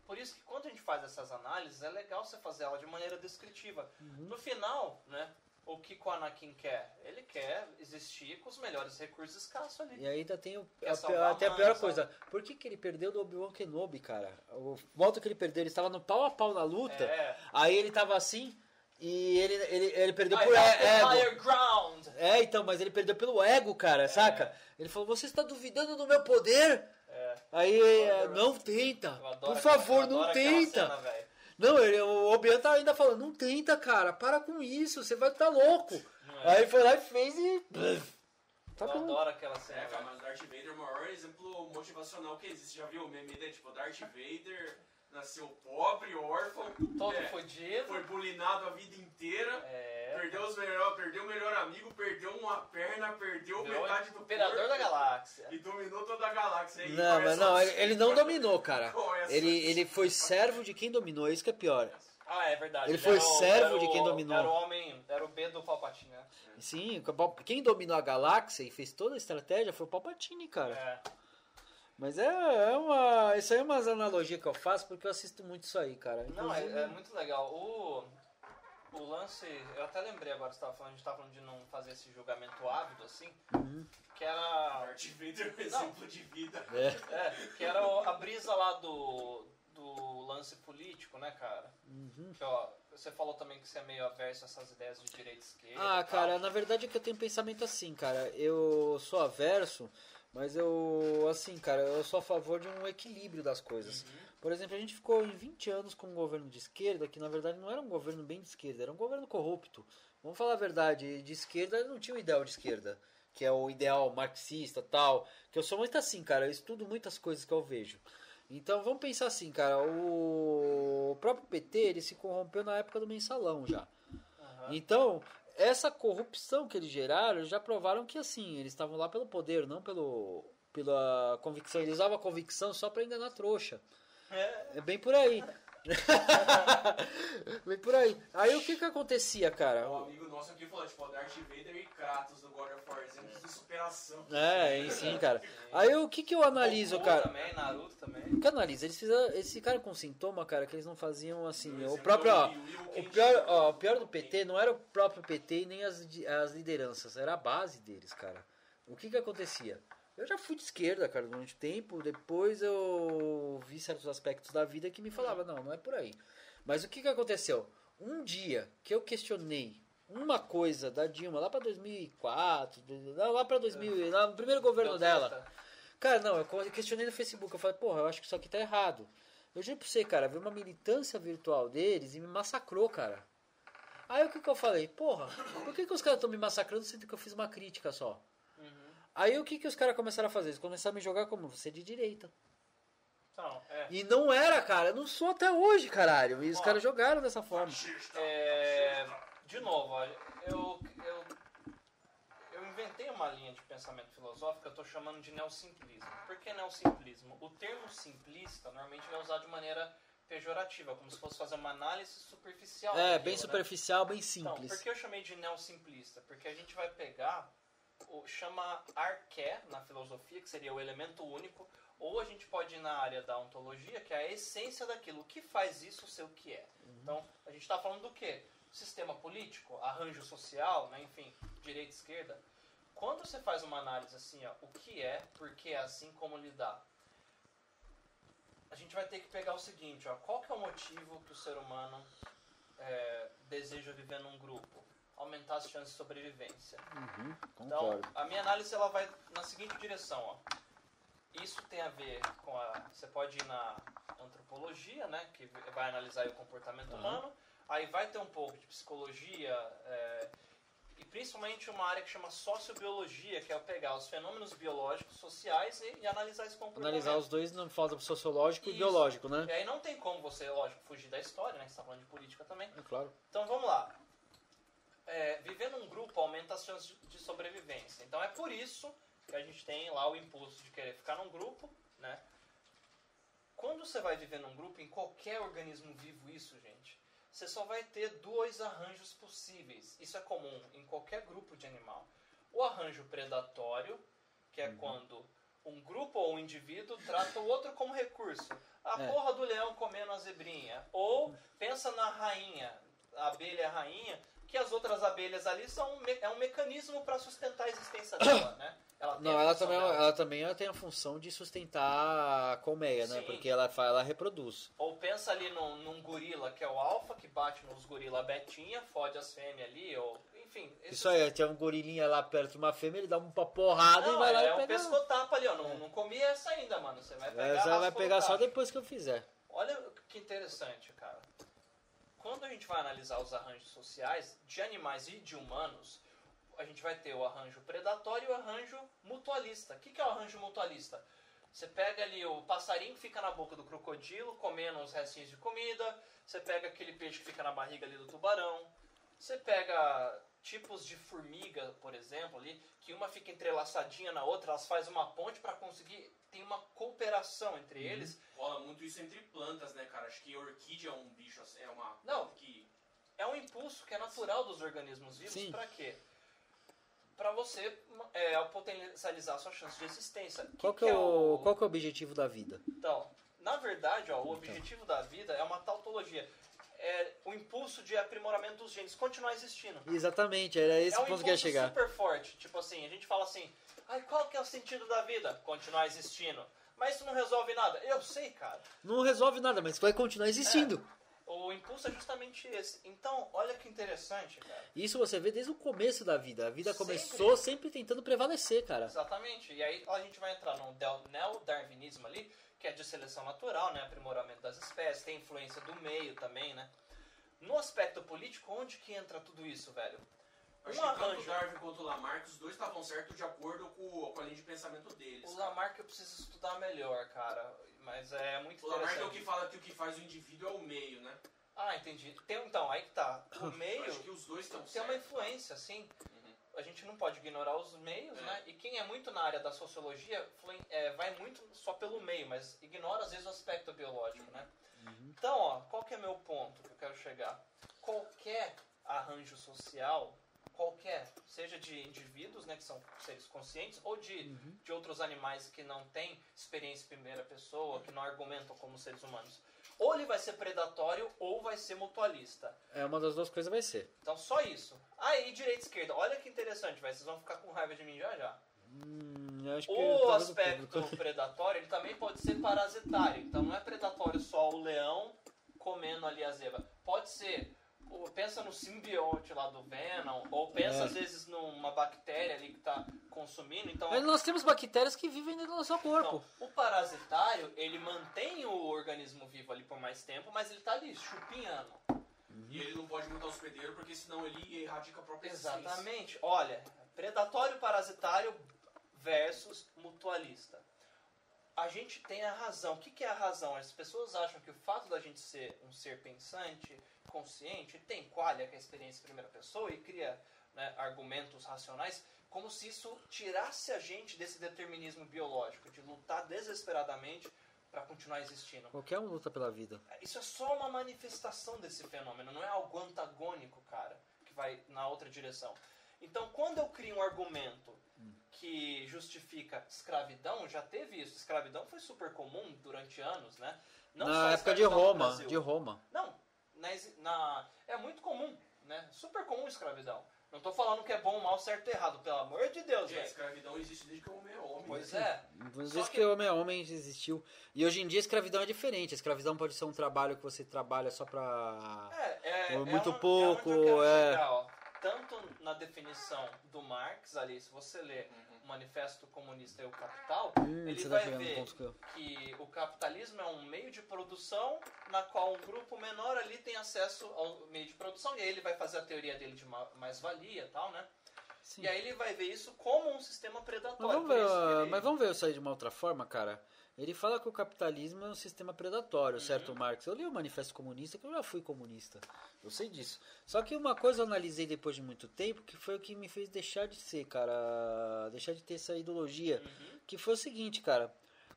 Por isso que quando a gente faz essas análises, é legal você fazer ela de maneira descritiva. Uhum. No final, né, o que o Anakin quer? Ele quer existir com os melhores recursos escassos ali. E ainda tem o, a, salvar até a a pior coisa. Por que, que ele perdeu do Obi-Wan Kenobi, cara? O modo que ele perdeu, ele estava no pau a pau na luta. É. Aí ele tava assim e ele, ele, ele perdeu I por é- ego. É, então, mas ele perdeu pelo ego, cara, saca? Ele falou, você está duvidando do meu poder? É. Aí, Eu é, adoro- não tenta. Por favor, não tenta. cena. Não, ele, o Obi-Wan tá ainda falando, não tenta, cara, para com isso, você vai estar tá louco. é? Aí foi lá e fez e. Tá Eu bom. adoro aquela cena. É, cara, mas o Darth Vader é o maior exemplo motivacional que existe. Já viu o meme dele? Tipo, Darth Vader nasceu pobre, órfão, Todo é, fodido. foi bulinado a vida inteira, É. perdeu, os melhor, perdeu o melhor amigo, perdeu uma perna, perdeu Virou metade do Imperador corpo da galáxia. e dominou toda a galáxia. E Não, mas não, ele, ele não dominou, cara. Ele, ele foi servo de quem dominou, isso que é pior. Ah, é verdade. Ele foi era servo era de quem dominou. Era o homem, era o B do Palpatine, né? Sim, quem dominou a galáxia e fez toda a estratégia foi o Palpatine, cara. É. Mas é, é uma. Isso aí é umas analogias que eu faço porque eu assisto muito isso aí, cara. Não, é, Inclusive- é muito legal. O, o lance, eu até lembrei agora que você tava falando, a gente tava falando de não fazer esse julgamento ávido, assim, Uhum. que era. Darth Vader é um exemplo de vida. É. É, que era o- a brisa lá do, do lance político, né, cara? Uhum. Que, ó, você falou também que você é meio averso a essas ideias de direita e esquerda. Ah, cara, na verdade é que eu tenho pensamento assim, cara. Eu sou averso, mas eu, assim, cara, eu sou a favor de um equilíbrio das coisas. Por exemplo, a gente ficou em 20 anos com um governo de esquerda, que na verdade não era um governo bem de esquerda, era um governo corrupto. Vamos falar a verdade, de esquerda não tinha o ideal de esquerda, que é o ideal marxista tal. Que eu sou muito assim, cara, eu estudo muitas coisas que eu vejo. Então vamos pensar assim, cara, o próprio PT ele se corrompeu na época do mensalão já. Então, essa corrupção que eles geraram, já provaram que assim, eles estavam lá pelo poder, não pelo pela convicção. Eles usavam a convicção só pra enganar trouxa. É, É bem por aí. bem por aí. Aí o que que acontecia, cara? Um amigo nosso aqui falou, tipo, Darth Vader e Kratos do God of War, exemplos de superação. É, sim, cara. Aí o que que eu analiso, Goku cara? também, Naruto também. O que eu analiso? Eles, fizeram, eles ficaram com sintoma, cara, que eles não faziam assim. O exemplo, próprio, ó, o pior, ó, o pior do PT não era o próprio PT e nem as, as lideranças, era a base deles, cara. O que que acontecia? Eu já fui de esquerda, cara, durante tempo, depois eu vi certos aspectos da vida que me falavam, não, não é por aí. Mas o que que aconteceu? Um dia que eu questionei uma coisa da Dilma lá pra 2004, lá pra 2000, lá no primeiro governo dela. Cara, não, eu questionei no Facebook. Eu falei, porra, eu acho que isso aqui tá errado. Eu juro pra você, cara, vi uma militância virtual deles e me massacrou, cara. Aí o que, que eu falei? Porra, por que, que os caras estão me massacrando sendo que eu fiz uma crítica só? Aí o que, que os caras começaram a fazer? Eles começaram a me jogar como você é de direita. Então, é. E não era, cara, eu não sou até hoje, caralho. E os caras jogaram dessa forma. É, de novo, eu, eu, eu inventei uma linha de pensamento filosófico que eu estou chamando de neossimplismo. Por que neossimplismo? O termo simplista normalmente é usado de maneira pejorativa, como se fosse fazer uma análise superficial. É, daquilo, bem né? superficial, bem Então, simples. por que eu chamei de neossimplista? Porque a gente vai pegar, o, chama arqué na filosofia, que seria o elemento único, ou a gente pode ir na área da ontologia, que é a essência daquilo. O que faz isso ser o que é? Então, a gente está falando do quê? Sistema político, arranjo social, né? enfim, direita e esquerda. Quando você faz uma análise assim, ó, o que é, por que é assim, como lidar, a gente vai ter que pegar o seguinte, ó, qual que é o motivo que o ser humano é, deseja viver num grupo? Aumentar as chances de sobrevivência. Uhum, Então, a minha análise ela vai na seguinte direção, ó. Isso tem a ver com a. Você pode ir na antropologia, né? Que vai analisar o comportamento Aham. humano. Aí vai ter um pouco de psicologia é, e principalmente uma área que chama sociobiologia, que é pegar os fenômenos biológicos, sociais e, e analisar esse comportamento. Analisar os dois não falta sociológico e Isso. biológico, né? E aí não tem como você, lógico, fugir da história, né? Você está falando de política também. É claro. Então vamos lá. É, viver num grupo aumenta as chances de- sobrevivência. Então é por isso que a gente tem lá o impulso de querer ficar num grupo, né? Quando você vai viver num grupo, em qualquer organismo vivo isso, gente, você só vai ter dois arranjos possíveis. Isso é comum em qualquer grupo de animal. O arranjo predatório, que é quando um grupo ou um indivíduo trata o outro como recurso. A É. porra do leão comendo a zebrinha. Ou pensa na rainha, a abelha rainha, que as outras abelhas ali são um é um mecanismo para sustentar a existência dela, né? Ela Não, ela também, dela. ela também ela tem a função de sustentar a colmeia, né? Sim. Porque ela, ela reproduz. Ou pensa ali num, num gorila que é o alfa, que bate nos gorila betinha, fode as fêmeas ali, ou enfim. Isso aí, tinha um gorilinha lá perto de uma fêmea, ele dá uma porrada Não, e vai lá é e um pega. pescotapa ali, ó. Não, não comi essa ainda, mano. Você vai pegar. Essa ela vai pegar só depois que eu fizer. Olha que interessante, cara. Quando a gente vai analisar os arranjos sociais de animais e de humanos, a gente vai ter o arranjo predatório e o arranjo mutualista. O que, é o arranjo mutualista? Você pega ali o passarinho que fica na boca do crocodilo, comendo os restinhos de comida. Você pega aquele peixe que fica na barriga ali do tubarão. Você pega tipos de formiga, por exemplo, ali, que uma fica entrelaçadinha na outra, elas fazem uma ponte para conseguir tem uma cooperação entre eles. Rola muito isso entre plantas, né, cara? Acho que orquídea é um bicho, assim, é uma Não. que É um impulso que é natural dos organismos vivos Sim. para quê? Para você é, potencializar a sua chance de existência. Qual que, é o, qual que é o objetivo da vida? Então, na verdade, ó, o objetivo da vida é uma tautologia. É o impulso de aprimoramento dos genes, continuar existindo. Exatamente, era esse é um ponto que ia impulso chegar. super forte. Tipo assim, a gente fala assim, ai, qual que é o sentido da vida? Continuar existindo. Mas isso não resolve nada. Eu sei, cara. Não resolve nada, mas vai continuar existindo. O impulso é justamente esse. Então, olha que interessante, cara. Isso você vê desde o começo da vida. A vida Sempre. começou sempre tentando prevalecer, cara. Exatamente. E aí a gente vai entrar no neo-darwinismo ali, que é de seleção natural, né? Aprimoramento das espécies, tem influência do meio também, né? No aspecto político, onde que entra tudo isso, velho? Acho Um que tanto o. Darwin quanto o Lamarck, os dois estavam certos de acordo com, com a linha de pensamento deles. O cara. Lamarck eu preciso estudar melhor, cara. Mas é muito O Lamarck é o interessante. que fala que o que faz o indivíduo é o meio, né? Ah, entendi. Tem, então, aí que tá. O Eu meio acho que os dois estão tem uma certos. influência, sim. Uhum. A gente não pode ignorar os meios, É. né? E quem é muito na área da sociologia é, vai muito só pelo meio, mas ignora às vezes o aspecto biológico, né? Então, ó, qual que é meu ponto que eu quero chegar? Qualquer arranjo social, qualquer, seja de indivíduos, né, que são seres conscientes, ou de, de outros animais que não têm experiência em primeira pessoa, que não argumentam como seres humanos, ou ele vai ser predatório ou vai ser mutualista. É uma das duas coisas vai ser. Então, só isso. Aí, direita e esquerda. Olha que interessante, vai. Vocês vão ficar com raiva de mim já já. Hum, eu acho que O aspecto predatório, ele também pode ser parasitário. Então, não é predatório só o leão comendo ali a zebra. Pode ser... o- Pensa no simbionte lá do Venom, ou pensa É. às vezes numa bactéria ali que está consumindo. Então, Mas nós temos bactérias que vivem dentro do nosso corpo. então, o parasitário, ele mantém o organismo vivo ali por mais tempo, mas ele tá ali chupinhando. E ele não pode montar o hospedeiro porque senão ele erradica a própria. Exatamente. Olha, predatório parasitário versus mutualista. A gente tem a razão. O que que é a razão? As pessoas acham que o fato da gente ser um ser pensante, consciente, tem qualia, que é a experiência em primeira pessoa, e cria né, argumentos racionais, como se isso tirasse a gente desse determinismo biológico, de lutar desesperadamente para continuar existindo. Qualquer um luta pela vida. Isso é só uma manifestação desse fenômeno, não é algo antagônico, cara, que vai na outra direção. Então, quando eu crio um argumento que justifica escravidão, já teve isso. Escravidão foi super comum durante anos, né? Não Na época de Roma, de Roma. Não, na, na- é muito comum, né? Super comum escravidão. Não tô falando que é bom, mal, certo e errado, pelo amor de Deus, velho. escravidão existe desde que o homem é homem. Pois né? é. Desde que, que- o homem é homem existiu. E hoje em dia a escravidão é diferente. A escravidão pode ser um trabalho que você trabalha só pra. É, é, Ou é muito pouco, é eu quero é. chegar, ó. Tanto na definição do Marx ali, se você ler Uhum. O Manifesto Comunista e o Capital, Hum, ele vai tá no ver que o capitalismo é um meio de produção na qual um grupo menor ali tem acesso ao meio de produção e aí ele vai fazer a teoria dele de ma- mais-valia e tal, né? Sim. E aí ele vai ver isso como um sistema predatório. Mas vamos, ver, ah, ele- mas vamos ver isso aí de uma outra forma, cara. Ele fala que o capitalismo é um sistema predatório, Uhum. certo, Marx? Eu li o Manifesto Comunista, que eu já fui comunista. Eu sei disso. Só que uma coisa eu analisei depois de muito tempo, que foi o que me fez deixar de ser, cara. Deixar de ter essa ideologia. Uhum. Que foi o seguinte, cara.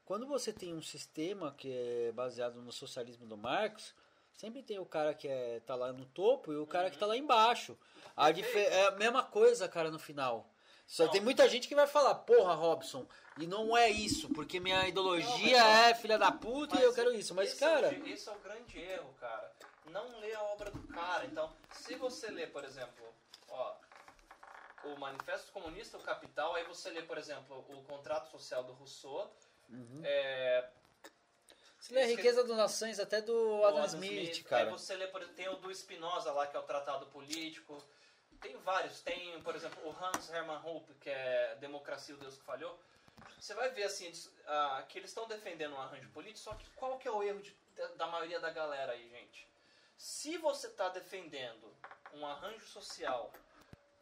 Quando você tem um sistema que é baseado no socialismo do Marx, sempre tem o cara que é, tá lá no topo e o cara que tá lá embaixo. A é a mesma coisa, cara, no final. Só Não. tem muita gente que vai falar, porra, Robson, e não é isso, porque minha ideologia Não, mas- é filha da puta e eu quero isso. Mas, esse cara, É o, esse é o grande erro, cara. Não lê a obra do cara. Então, se você lê, por exemplo, ó, o Manifesto Comunista, o Capital, aí você lê, por exemplo, o Contrato Social do Rousseau, Uhum. é, se lê a riqueza das nações até do o Adam, Smith, cara. Aí você lê, por exemplo, tem o do Spinoza lá, que é o Tratado Político. Tem vários. Tem, por exemplo, o Hans Hermann Hoppe, que é Democracia, o Deus que Falhou. Você vai ver, assim, ah, que eles estão defendendo um arranjo político, só que qual que é o erro de- da, maioria da galera aí, gente? Se você está defendendo um arranjo social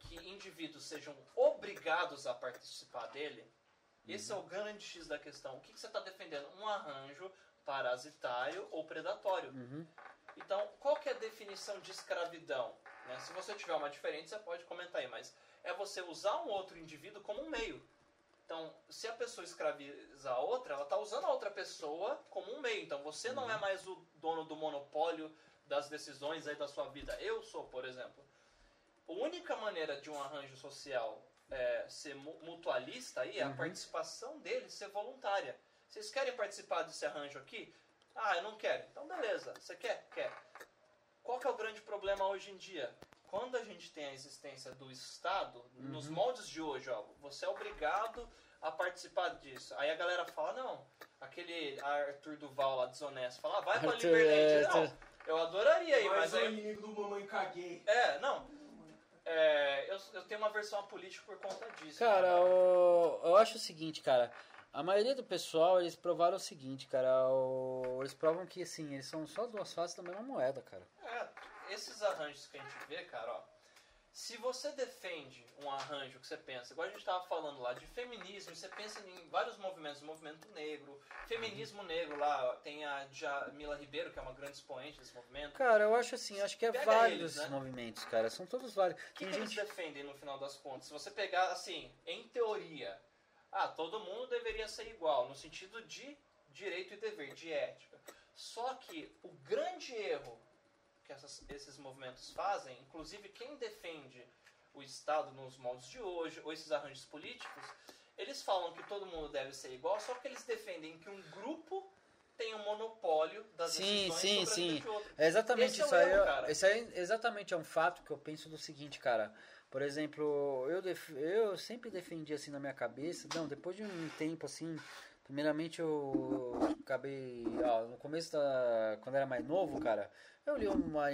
que indivíduos sejam obrigados a participar dele, esse é o grande X da questão. O que, que você está defendendo? Um arranjo parasitário ou predatório. Uhum. Então, qual que é a definição de escravidão? Né? Se você tiver uma diferente, você pode comentar aí, mas é você usar um outro indivíduo como um meio. Então, se a pessoa escraviza a outra, ela está usando a outra pessoa como um meio. Então, você não é mais o dono do monopólio das decisões aí da sua vida. Eu sou, por exemplo. A única maneira de um arranjo social é, ser mu- mutualista aí é a participação dele ser voluntária. Vocês querem participar desse arranjo aqui? Ah, eu não quero. Então, beleza. Você quer? Quer. Qual que é o grande problema hoje em dia? Quando a gente tem a existência do Estado, nos moldes de hoje, ó, você é obrigado a participar disso. Aí a galera fala, não, aquele Arthur Duval lá desonesto, fala, ah, vai pra Arthur, Liberland. é, Não, eu adoraria ir, Mas mas o aí... inimigo do Mamãe Caguei. É, não. É, eu, eu tenho uma versão apolítica por conta disso. Cara, o- eu acho o seguinte, cara. A maioria do pessoal, eles provaram o seguinte, cara. o- Eles provam que, assim, eles são só duas faces da mesma moeda, cara. É, esses arranjos que a gente vê, cara, ó. Se você defende um arranjo que você pensa, igual a gente estava falando lá, de feminismo, você pensa em vários movimentos, movimento negro, feminismo negro lá, tem a Jamila Ribeiro, que é uma grande expoente desse movimento. Cara, eu acho assim, acho que é eles, esses né? movimentos, cara. São todos válidos. O que, Tem que eles gente. defendem no final das contas? Se você pegar, assim, em teoria, ah, todo mundo deveria ser igual, no sentido de direito e dever, de ética. Só que o grande erro que essas- esses movimentos fazem, inclusive quem defende o Estado nos moldes de hoje, ou esses arranjos políticos, eles falam que todo mundo deve ser igual, só que eles defendem que um grupo tem um monopólio das Sim, decisões sim, sobre sim. É exatamente Esse é isso aí. erro, cara. Isso aí exatamente é um fato que eu penso do seguinte, cara. Por exemplo, eu, def- eu sempre defendi assim na minha cabeça. Não, depois de um tempo assim. Primeiramente eu acabei. Ó, no começo da. Quando era mais novo, cara, eu li uma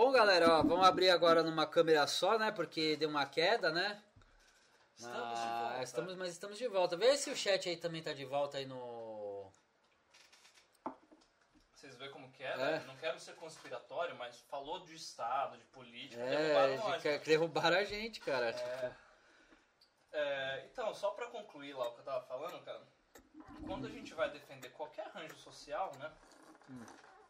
Bom, galera, ó, vamos abrir agora numa câmera só, né? Porque deu uma queda, né? Estamos de Ah, volta. estamos- mas estamos de volta. Vê se o chat aí também tá de volta aí no. Vocês veem como que é, É. né? Não quero ser conspiratório, mas falou de Estado, de política, É, derrubaram de nós. que- que derrubaram a gente, cara. É. É, então, só pra concluir lá o que eu tava falando, cara, quando a gente vai defender qualquer arranjo social, né?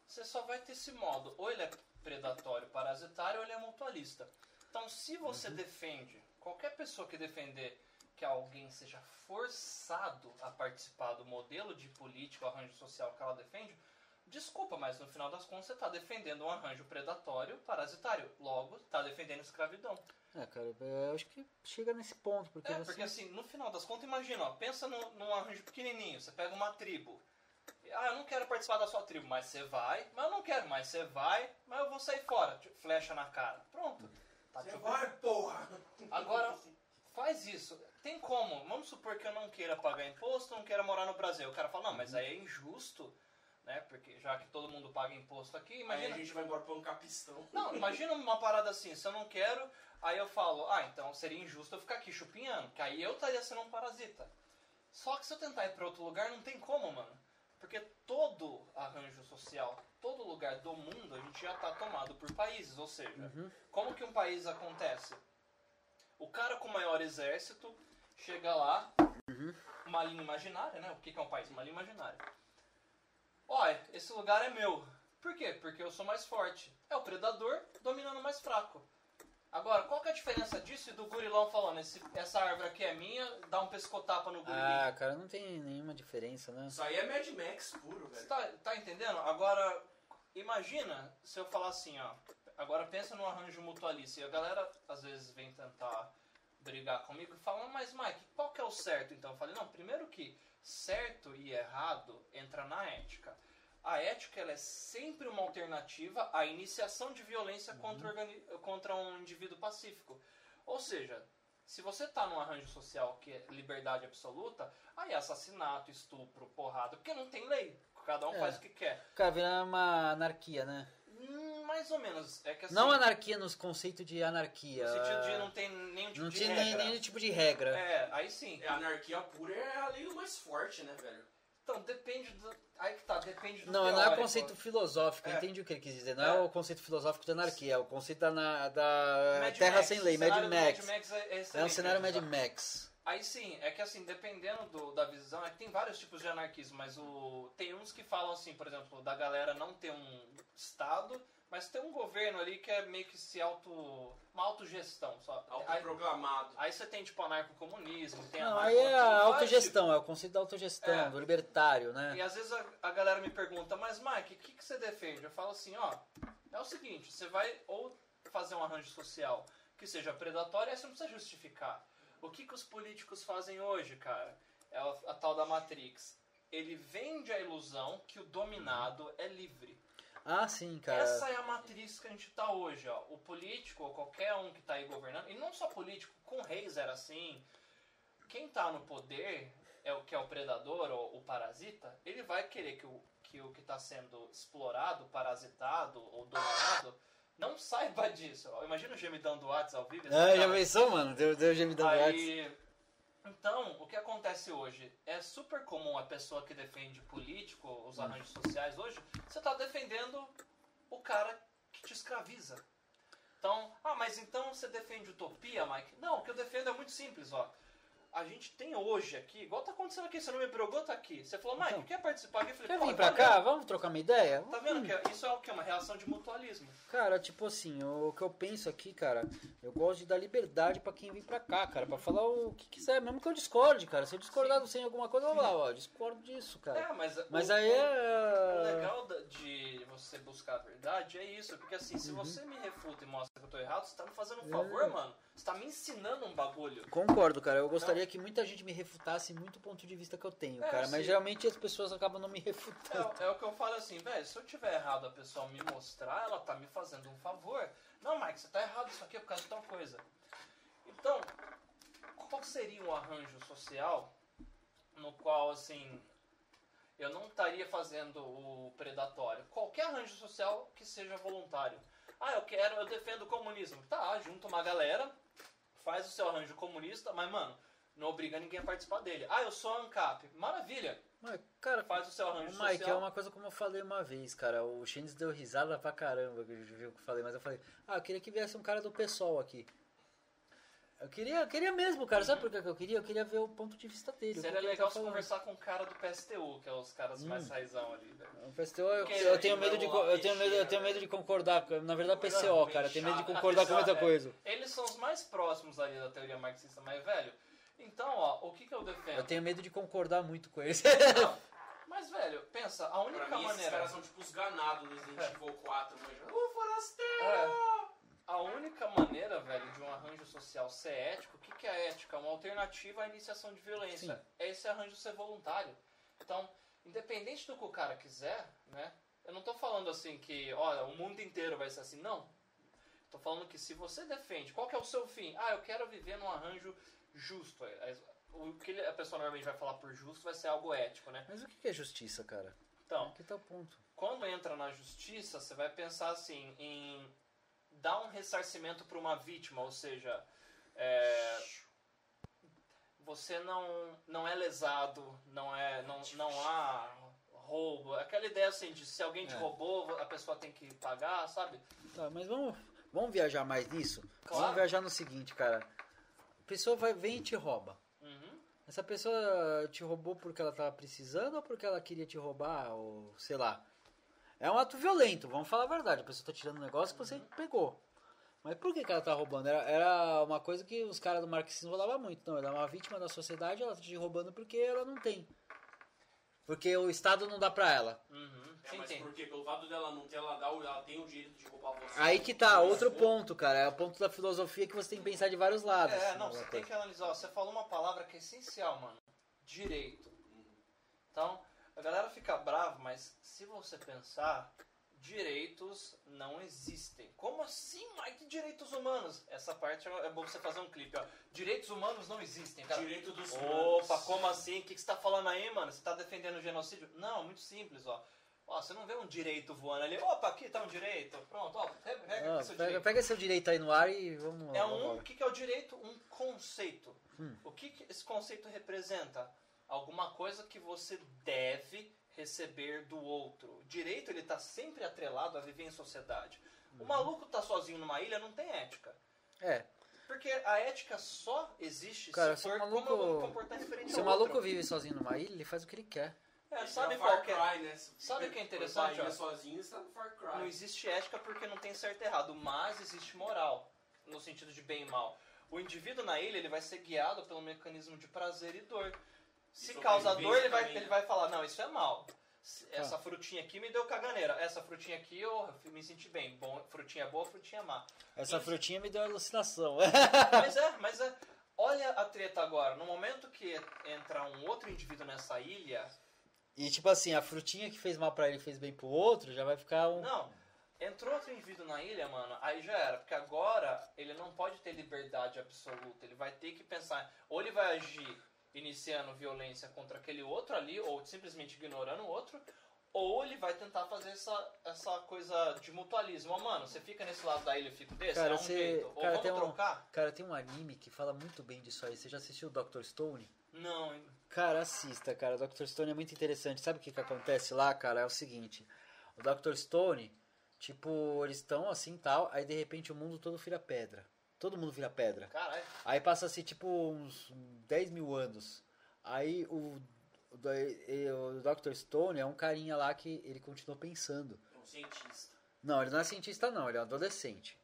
Você só vai ter esse modo, ou ele é predatório, parasitário, ou ele é mutualista. Então, se você defende, qualquer pessoa que defender que alguém seja forçado a participar do modelo de política, ou arranjo social que ela defende, desculpa, mas no final das contas você está defendendo um arranjo predatório, parasitário. Logo, está defendendo escravidão. É, cara, eu acho que chega nesse ponto, porque É, você. porque assim, no final das contas, imagina, ó, pensa num, num arranjo pequenininho, você pega uma tribo. Ah, eu não quero participar da sua tribo, mas você vai. Mas eu não quero, mas você vai, mas eu vou sair fora. Tipo, Flecha na cara. Pronto. Tá, Você tipo, vai, porra! Agora, faz isso. Tem como? Vamos supor que eu não queira pagar imposto, não queira morar no Brasil. O cara fala, não, mas aí é injusto, né? Porque já que todo mundo paga imposto aqui, Aí imagina... a gente vai embora pra um capistão. Não, imagina uma parada assim, se eu não quero, aí eu falo, ah, então seria injusto eu ficar aqui chupinhando, que aí eu estaria sendo um parasita. Só que se eu tentar ir pra outro lugar, não tem como, mano. Porque todo arranjo social, todo lugar do mundo, a gente já tá tomado por países. Ou seja, como que um país acontece? O cara com o maior exército chega lá, uma linha imaginária, né? O que que é um país? Uma linha imaginária. Olha, esse lugar é meu. Por quê? Porque eu sou mais forte. É o predador dominando o mais fraco. Agora, qual que é a diferença disso e do gurilão falando, esse- essa árvore aqui é minha, dá um pescotapa no gurilinho? Ah, cara, não tem nenhuma diferença, né? Isso aí é Mad Max puro, Você velho. tá, tá entendendo? Agora, imagina se eu falar assim, ó. Agora pensa no arranjo mutualista. E a galera às vezes vem tentar brigar comigo e fala, mas Mike, qual que é o certo então? Eu falei, não, primeiro que certo e errado entra na ética. A ética ela é sempre uma alternativa à iniciação de violência contra, organi- contra um indivíduo pacífico. Ou seja, se você está num arranjo social que é liberdade absoluta, aí é assassinato, estupro, porrada, porque não tem lei. Cada um É. faz o que quer. Cara, vira uma anarquia, né? Hum, mais ou menos. É que assim, Não anarquia nos conceitos de anarquia. no sentido de não tem nenhum tipo Não de tinha nem, regra. nenhum tipo de regra. É, aí sim. É, anarquia pura é a lei mais forte, né, velho? Então, depende do... Aí que tá, depende do Não, não é o teórico. conceito filosófico, É. entendi o que ele quis dizer. Não é, É. o conceito filosófico de anarquia, é o conceito da, na- da Mad Terra Max, sem lei, Mad Max. Mad Max é, é, um cenário né, Mad? Max. Aí sim, é que assim, dependendo do- da visão, é que tem vários tipos de anarquismo, mas o, tem uns que falam assim, por exemplo, da galera não ter um Estado, mas ter um governo ali que é meio que se auto. uma autogestão só. Aí, Autoproclamado. aí você tem tipo anarcocomunismo, tem Não, anarco- aí é a vários autogestão, é o conceito da autogestão, É. do libertário, né? E às vezes a, a galera me pergunta, mas Mike, o que, que você defende? Eu falo assim, ó, é o seguinte, você vai ou fazer um arranjo social que seja predatório, aí você não precisa justificar. O que, que os políticos fazem hoje, cara? É a, a tal da Matrix. Ele vende a ilusão que o dominado é livre. Ah, sim, cara. Essa é a matriz que a gente tá hoje, ó. O político, ou qualquer um que tá aí governando, e não só político, com reis era assim. Quem tá no poder, é o que é o predador ou o parasita, ele vai querer que o que o que tá sendo explorado, parasitado ou dominado não saiba disso. Imagina o gemidão do WhatsApp ao vivo. Ah, já pensou, mano? Deu, deu gemidão. Aí, então, o que acontece hoje? É super comum a pessoa que defende político, os arranjos sociais hoje, você está defendendo o cara que te escraviza. Então, ah, mas então você defende utopia, Mike? Não, o que eu defendo é muito simples, ó. A gente tem hoje aqui, igual tá acontecendo aqui, você não me brogou, tá aqui. Você falou, Mike, Então. quer participar aqui? Eu falei, Quer "Pô, vir pra valeu." cá? Vamos trocar uma ideia? Tá vendo que é- isso é o que? Uma reação de mutualismo. Cara, tipo assim, o que eu penso aqui, cara, eu gosto de dar liberdade pra quem vem pra cá, cara, pra falar o que quiser, mesmo que eu discorde, cara. Se eu discordar sem alguma coisa, eu vou lá, ó, discordo disso, cara. É, mas, Mas o- aí é. O legal de você buscar a verdade é isso, porque assim, Uhum. se você me refuta e mostra que eu tô errado, você tá me fazendo um favor, É. mano. Você tá me ensinando um bagulho. Concordo, cara. Eu gostaria que muita gente me refutasse muito o ponto de vista que eu tenho, É, cara. Mas sim. geralmente as pessoas acabam não me refutando. É, é o que eu falo assim, velho, se eu tiver errado a pessoa me mostrar, ela tá me fazendo um favor. Não, Mike, você tá errado isso aqui é por causa de tal coisa. Então, qual seria um arranjo social no qual, assim, eu não estaria fazendo o predatório? Qualquer arranjo social que seja voluntário. Ah, eu quero, eu defendo o comunismo. Tá, junta uma galera, faz o seu arranjo comunista, mas, mano, não obriga ninguém a participar dele. Ah, eu sou ANCAP. Maravilha. Mas, cara, Faz o seu arranjo Mike, social. é uma coisa como eu falei uma vez, cara. O Shines deu risada pra caramba que eu vi o que eu falei, mas eu falei, ah, eu queria que viesse um cara do pessoal aqui. Eu queria, eu queria mesmo, cara. Sabe por que eu queria? Eu queria ver o ponto de vista dele. Seria legal tá se conversar com o cara do PSTU, que é os caras Hum. mais raizão ali, velho. O PSTO, eu, eu tenho aí medo de eu tenho medo, eu tenho medo de concordar, na verdade PCO, cara, eu tenho medo de concordar com muita é. coisa. Eles são os mais próximos ali da teoria marxista, mas, velho, então, ó, o que que eu defendo? Eu tenho medo de concordar muito com eles. Não, mas, velho, pensa, a única Pra mim, esses maneira... caras são tipo os ganados do Resident É. Evil 4, mas... Ô, forasteiro! É. A única maneira, velho, de um arranjo social ser ético, o que, que é ética? Uma alternativa à iniciação de violência. Sim. É esse arranjo ser voluntário. Então, independente do que o cara quiser, né? Eu não tô falando assim que, olha, o mundo inteiro vai ser assim, não. Tô falando que se você defende, qual que é o seu fim? Ah, eu quero viver num arranjo justo. É, O que a pessoa normalmente vai falar por justo vai ser algo ético, né? Mas o que é justiça, cara? Então, Aqui tá o ponto. quando entra na justiça, você vai pensar assim em dar um ressarcimento para uma vítima, ou seja, é, você não não é lesado, não é não, não há roubo, aquela ideia assim de se alguém te É. roubou, a pessoa tem que pagar, sabe? Tá, mas vamos, vamos viajar mais nisso? Claro. Vamos viajar no seguinte, cara. Pessoa vai, vem e te rouba. Uhum. Essa pessoa te roubou porque ela tava precisando ou porque ela queria te roubar, ou sei lá. É um ato violento, vamos falar a verdade. A pessoa tá tirando um negócio que você pegou. Mas por que, que ela tá roubando? Era, era uma coisa que os caras do marxismo falavam muito. Não, ela é uma vítima da sociedade, ela tá te roubando porque ela não tem. Porque o Estado não dá pra ela. Uhum. É, Sim, mas tem. por quê? Pelo fato dela não ter, ela, dá, ela tem o direito de roubar você. Aí que tá, outro ponto, cara. É o ponto da filosofia que você tem que pensar de vários lados. É, não, você tem que analisar. ó, Você falou uma palavra que é essencial, mano. Direito. Então, a galera fica brava, mas se você pensar, direitos não existem. Como assim, Mike? Direitos humanos? Essa parte é bom você fazer um clipe, ó. Direitos humanos não existem, cara. Direito dos Opa, humanos. como assim? O que, que você tá falando aí, mano? Você tá defendendo o genocídio? Não, muito simples, ó. Ó, você não vê um direito voando ali. Opa, aqui tá um direito. Pronto, ó, pega, pega Ah, aqui seu pega, direito. pega seu direito aí no ar e vamos É vamos um, lá. o que, que é o direito? Um conceito. Hum. O que, que esse conceito representa? Alguma coisa que você deve receber do outro. O direito ele tá sempre atrelado a viver em sociedade. O Uhum. maluco tá sozinho numa ilha não tem ética. É, Porque a ética só existe Cara, se se for o maluco- como eu vou me comportar diferente se o maluco outro. vive sozinho numa ilha, ele faz o que ele quer. É, sabe é o qual que é? Né? Se Sabe o que é interessante, ó? sozinho, você tá no Far Cry. Não existe ética porque não tem certo e errado, mas existe moral, no sentido de bem e mal. O indivíduo na ilha ele vai ser guiado pelo mecanismo de prazer e dor. Se causa dor, ele vai, ele vai falar, não, isso é mal. Tá. Essa frutinha aqui me deu caganeira. Essa frutinha aqui eu me senti bem. Bom, frutinha boa, frutinha má. Essa frutinha me deu alucinação. Mas é, mas é. Olha a treta agora. No momento que entra um outro indivíduo nessa ilha, e tipo assim, a frutinha que fez mal pra ele e fez bem pro outro, já vai ficar um. Não, entrou outro indivíduo na ilha, mano, aí já era. Porque agora ele não pode ter liberdade absoluta. Ele vai ter que pensar. Ou ele vai agir iniciando violência contra aquele outro ali, ou simplesmente ignorando o outro. Ou ele vai tentar fazer essa, essa coisa de mutualismo. Ó, mano, você fica nesse lado da ilha, eu fico desse, Cara, é um você- jeito. Ou cara, vamos tem um- trocar? Cara, tem um anime que fala muito bem disso aí. Você já assistiu o Dr. Stone? Não, hein? Cara, assista, cara. O Dr. Stone é muito interessante. Sabe o que, que acontece lá, cara? É o seguinte: o Dr. Stone, tipo, eles estão assim tal, aí de repente o mundo todo vira pedra. Todo mundo vira pedra. Caralho. Aí passa-se tipo uns 10 mil anos. Aí o, o, o Dr. Stone é um carinha lá que ele continuou pensando. É um cientista. Não, ele não é cientista não, ele é um adolescente.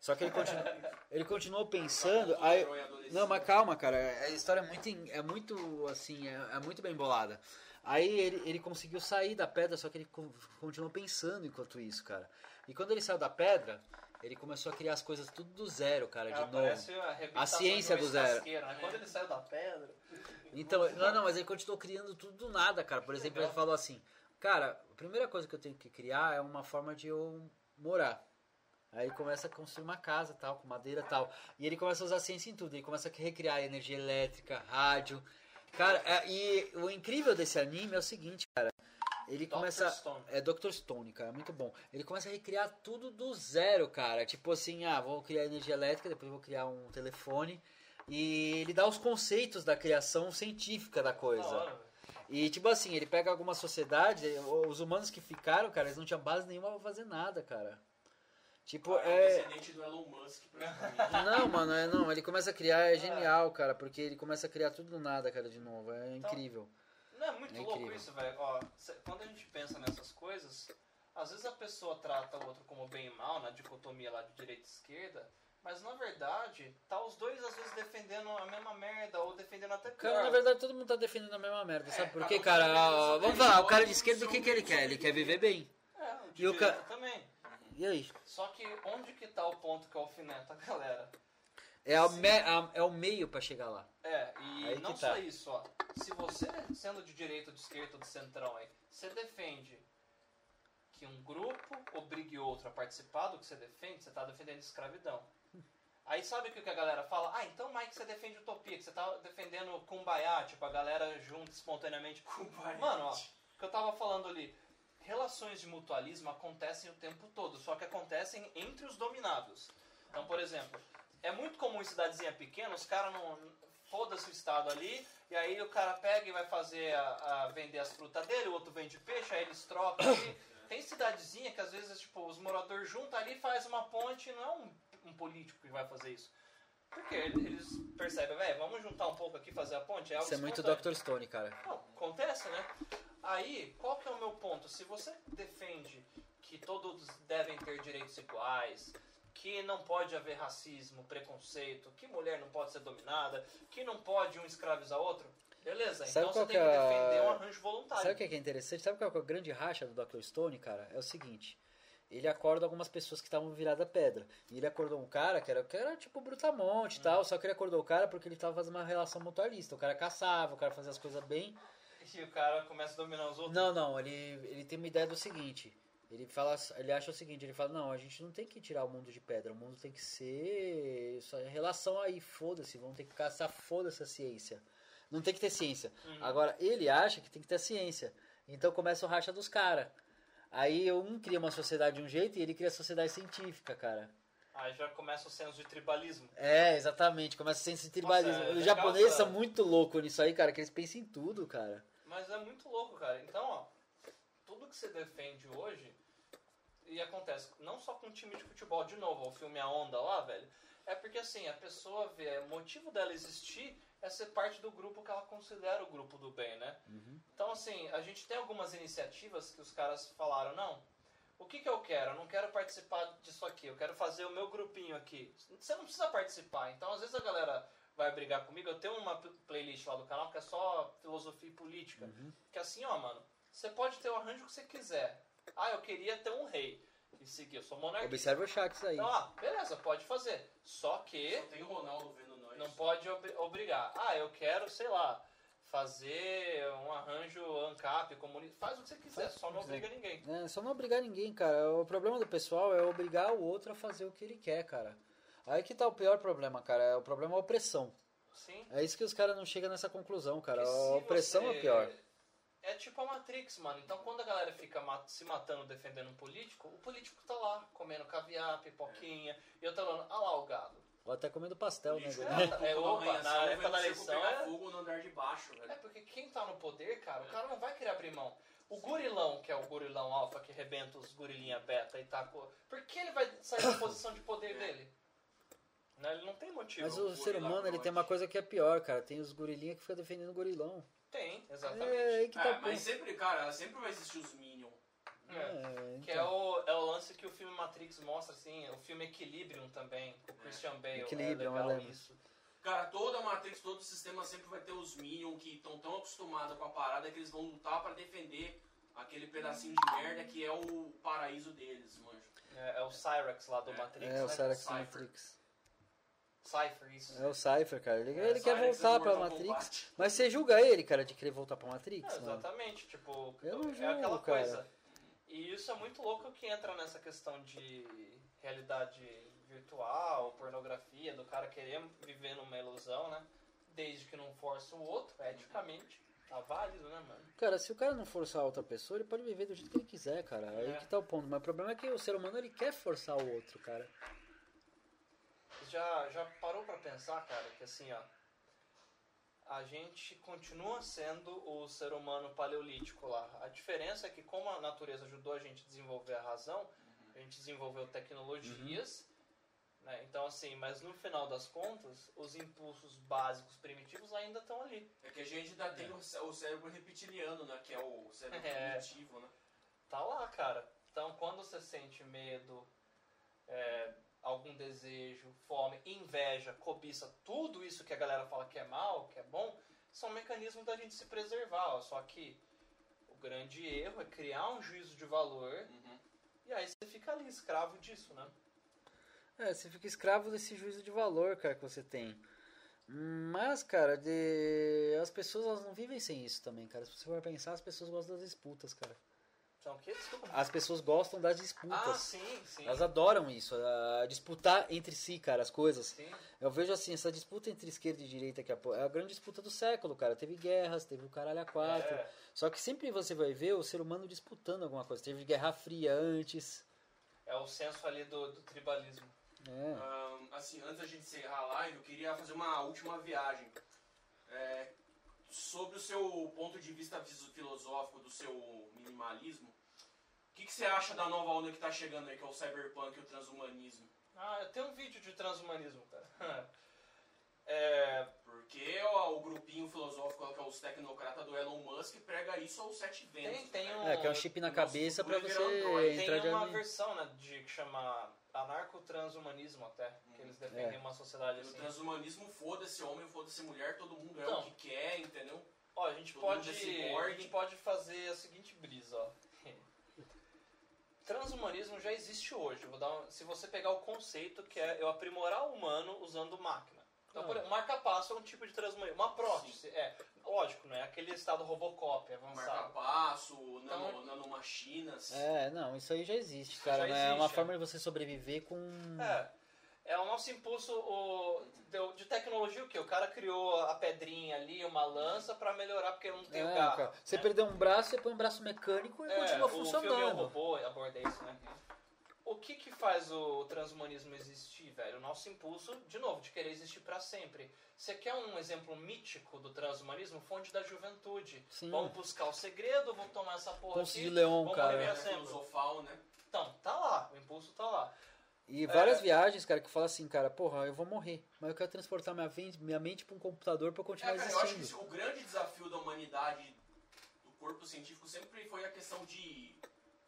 Só que ele, continu, ele continuou pensando. Aí, não, mas calma, cara. A história é muito, é muito assim, é, é muito bem bolada. Aí ele, ele conseguiu sair da pedra, só que ele con- continuou pensando enquanto isso, cara. E quando ele saiu da pedra, ele começou a criar as coisas tudo do zero, cara, de novo. parece a, arrebentação ciência do zero. né? Quando ele saiu da pedra. Então, não, não, mas ele continuou criando tudo do nada, cara. Por exemplo, ele falou assim, cara, a primeira coisa que eu tenho que criar é uma forma de eu morar. Aí ele começa a construir uma casa, tal, com madeira e tal. E ele começa a usar ciência em tudo. Ele começa a recriar energia elétrica, rádio. Cara, é- e o incrível desse anime é o seguinte, cara. Ele Dr. começa. Stone. É Dr. Stone, cara, muito bom. Ele começa a recriar tudo do zero, cara. Tipo assim, ah, vou criar energia elétrica, depois vou criar um telefone. E ele dá os conceitos da criação científica da Da coisa. hora. E tipo assim, ele pega alguma sociedade, os humanos que ficaram, cara, eles não tinham base nenhuma pra fazer nada, cara. Tipo, Cara, é. descendente do Elon Musk. Não, mano, é, não, ele começa a criar, é genial, cara, porque ele começa a criar tudo do nada, cara, de novo. É Então, incrível. Não é muito É louco incrível. isso, velho. Ó, cê- quando a gente pensa nessas coisas, às vezes a pessoa trata o outro como bem e mal, na dicotomia lá de direita e esquerda, mas na verdade, tá os dois às vezes defendendo a mesma merda, ou defendendo até pior. Cara, na verdade, todo mundo tá defendendo a mesma merda, sabe por cada quê, um cara? defende a sua Vamos falar, o cara de esquerda, o que, que ele quer? Ele quer viver bem. É, o de E o ca- também. E aí? Só que onde que tá o ponto que alfineta a galera? É, a me- a- é o meio pra chegar lá. É, e Aí não tá. só isso, ó. Se você, sendo de direita ou de esquerda ou de centrão aí, você defende que um grupo obrigue outro a participar do que você defende, você tá defendendo escravidão. Aí sabe o que que a galera fala? Ah, então Mike, você defende utopia, que você tá defendendo kumbaya, tipo, a galera junta espontaneamente. Mano, ó, o que eu tava falando ali, relações de mutualismo acontecem o tempo todo, só que acontecem entre os dominados. Então, por exemplo, é muito comum em cidadezinha pequena, os caras não. Foda-se o estado ali, e aí o cara pega e vai fazer a, a vender as frutas dele, o outro vende peixe, aí eles trocam ali. Tem cidadezinha que às vezes, tipo, os moradores juntam ali, faz uma ponte, não é um, um político que vai fazer isso. Porque ele- eles percebem, velho, vamos juntar um pouco aqui e fazer a ponte? É algo Isso é muito espontâneo. Dr. Stone, cara. Não, acontece, né? Aí, qual que é o meu ponto? Se você defende que todos devem ter direitos iguais, que não pode haver racismo, preconceito, que mulher não pode ser dominada, que não pode um escravizar outro, beleza. Sabe então você tem que é defender um arranjo voluntário. Sabe o que é, é interessante? Sabe qual é a grande racha do Dr. Stone, cara? É o seguinte. Ele acorda algumas pessoas que estavam viradas pedra. E ele acordou um cara que era, que era tipo Brutamonte e tal. Só que ele acordou o cara porque ele tava fazendo uma relação mutualista. O cara caçava, o cara fazia as coisas bem. E o cara começa a dominar os outros. Não, não, ele, ele tem uma ideia do seguinte. Ele fala, ele acha o seguinte, ele fala, não, a gente não tem que tirar o mundo de pedra, o mundo tem que ser só em relação aí, foda-se, vamos ter que caçar, foda-se a ciência. Não tem que ter ciência. Agora, ele acha que tem que ter ciência. Então começa o racha dos caras. Aí um cria uma sociedade de um jeito e ele cria a sociedade científica, cara. Aí já começa o senso de tribalismo. É, exatamente, começa a ciência tribalismo. é Os japoneses são muito loucos nisso aí, cara, que eles pensam em tudo, cara. Mas é muito louco, cara. Então, ó, tudo que você defende hoje, e acontece não só com time de futebol, de novo, o filme A Onda lá, velho, é porque assim, a pessoa vê, o motivo dela existir é ser parte do grupo que ela considera o grupo do bem, né? Então, assim, a gente tem algumas iniciativas que os caras falaram, não, o que que eu quero? Eu não quero participar disso aqui, eu quero fazer o meu grupinho aqui. Você não precisa participar, então às vezes a galera vai brigar comigo, eu tenho uma pl- playlist lá do canal que é só filosofia e política, que é assim, ó, mano, você pode ter o arranjo que você quiser. Ah, eu queria ter um rei e seguir, eu sou monarquista. Observa o Shax aí. Então, ah, beleza, pode fazer. Só que Só tem o Ronaldo vendo nós. não pode obri- obrigar. Ah, eu quero, sei lá, fazer um arranjo ANCAP, comunista. Faz o que você quiser, só não obriga ninguém. É, só não obrigar ninguém, cara. O problema do pessoal é obrigar o outro a fazer o que ele quer, cara. Aí que tá o pior problema, cara. O problema é a opressão. Sim. É isso que os caras não chegam nessa conclusão, cara. Porque A opressão você- é pior. É tipo a Matrix, mano. Então quando a galera fica ma- se matando defendendo um político, o político tá lá, comendo caviar, pipoquinha, e eu tô falando, ah lá o gado. Ou até comendo pastel, né? É, tá- é, Toda opa, na época da eleição é- fogo no andar de baixo, velho. É porque quem tá no poder, cara, o cara não vai querer abrir mão. O gurilão, que é o gurilão alfa, que rebenta os gorilinha beta e tá com... Por que ele vai sair da posição de poder dele? Né, Ele não tem motivo. Mas o gorila ser humano, ele tem uma coisa que é pior, cara. Tem os gorilinha que ficam defendendo o gorilão. Tem, exatamente. É, que tá É, o mas sempre, cara, sempre vai existir os Minions. É. É, Que é então. o, é o lance que o filme Matrix mostra, assim, o filme Equilibrium também, com o Christian Bale. Equilibrium, é eu legal isso. Cara, toda a Matrix, todo o sistema sempre vai ter os Minions que estão tão acostumados com a parada que eles vão lutar pra defender aquele pedacinho de merda que é o paraíso deles, manjo. É, é o Cyrax lá do É. Matrix, É, o né? Cyrax Cypher. Matrix. Cypher, isso. É o Cypher, cara. Ele, É, ele quer voltar é pra Matrix. Kombat. Mas você julga ele, cara, de querer voltar pra Matrix, exatamente, tipo, Eu não é julgo, aquela cara. coisa. E isso é muito louco que entra nessa questão de realidade virtual, pornografia, do cara querer viver numa ilusão, né? Desde que não force o outro, eticamente, Tá válido, né, mano? Cara, se o cara não forçar a outra pessoa, ele pode viver do jeito que ele quiser, cara. Aí É. que tá o ponto. Mas o problema é que o ser humano ele quer forçar o outro, cara. Já, já parou pra pensar, cara, que assim, ó. A gente continua sendo o ser humano paleolítico lá. A diferença é que, como a natureza ajudou a gente a desenvolver a razão, a gente desenvolveu tecnologias, né? Então, assim, mas no final das contas, os impulsos básicos primitivos ainda estão ali. É que a gente ainda tem o cé- o cérebro reptiliano, né? Que é o cérebro É. primitivo, né? Tá lá, cara. Então, quando você sente medo, é, algum desejo, fome, inveja, cobiça, tudo isso que a galera fala que é mal, que é bom, são mecanismos da gente se preservar. ó. Só que o grande erro é criar um juízo de valor Uhum. e aí você fica ali escravo disso, né? É, você fica escravo desse juízo de valor, cara, que você tem. Mas, cara, de... as pessoas elas não vivem sem isso também, cara. Se você for pensar, as pessoas gostam das disputas, cara. Então, o que? Desculpa. As pessoas gostam das Ah, disputas. sim, sim. Elas adoram isso, a disputar entre si, cara, as coisas. Sim. Eu vejo assim, essa disputa entre esquerda e direita que é a- é a grande disputa do século, cara. Teve guerras, teve o caralho a quatro. É. Só que sempre você vai ver o ser humano disputando alguma coisa. Teve Guerra Fria antes. É o senso ali do, do tribalismo. É. Ahn, assim, antes da gente encerrar a live, eu queria fazer uma última viagem. É, sobre o seu ponto de vista vis- filosófico, do seu minimalismo, o que, que você acha da nova onda que tá chegando aí, que é o cyberpunk e o transhumanismo? Ah, eu tenho um vídeo de transhumanismo, cara. é, Porque o, o grupinho filosófico, que é os tecnocratas do Elon Musk, prega isso aos sete ventos. Tem- tem né? um- É, que é um chip na cabeça pra futuro você Android. entrar Tem uma de... versão, né, de que chama anarco-transhumanismo até, que eles defendem É. uma sociedade assim. transhumanismo, foda-se homem, foda-se mulher, todo mundo é Então. o que quer, entendeu? Ó, a gente Todo pode, a gente pode fazer a seguinte brisa, ó. Transhumanismo já existe hoje. Vou dar um- se você pegar o conceito que é eu aprimorar o humano usando máquina. Então, Ah. por exemplo, marca-passo é um tipo de transhumanismo. Uma prótese, é. Lógico, não é aquele estado Robocop avançado. Marca-passo, nano, Então- nanomachinas. É, não, isso aí já existe, cara. já né? É uma existe, é. forma de você sobreviver com... É. É o nosso impulso o, de, de tecnologia, o que? O cara criou a pedrinha ali, uma lança pra melhorar, porque não tenho É, garra. cara. Você né? perdeu um braço, você põe um braço mecânico e É, continua O filme é funcionando. robô, aborda isso, né? O que que faz o transhumanismo existir, velho? O nosso impulso, de novo, de querer existir pra sempre. Você quer um exemplo mítico do transhumanismo? Fonte da juventude. Sim. Vamos buscar o segredo, vamos tomar essa porra Ponce aqui. de Leon, vamos cara. É filosofal, né? Então, tá lá, o impulso tá lá. E várias É. viagens, cara, que falam assim, cara, porra, eu vou morrer, mas eu quero transportar minha, minha mente pra um computador pra eu É, continuar cara, eu acho que existindo. o grande desafio da humanidade, do corpo científico, sempre foi a questão de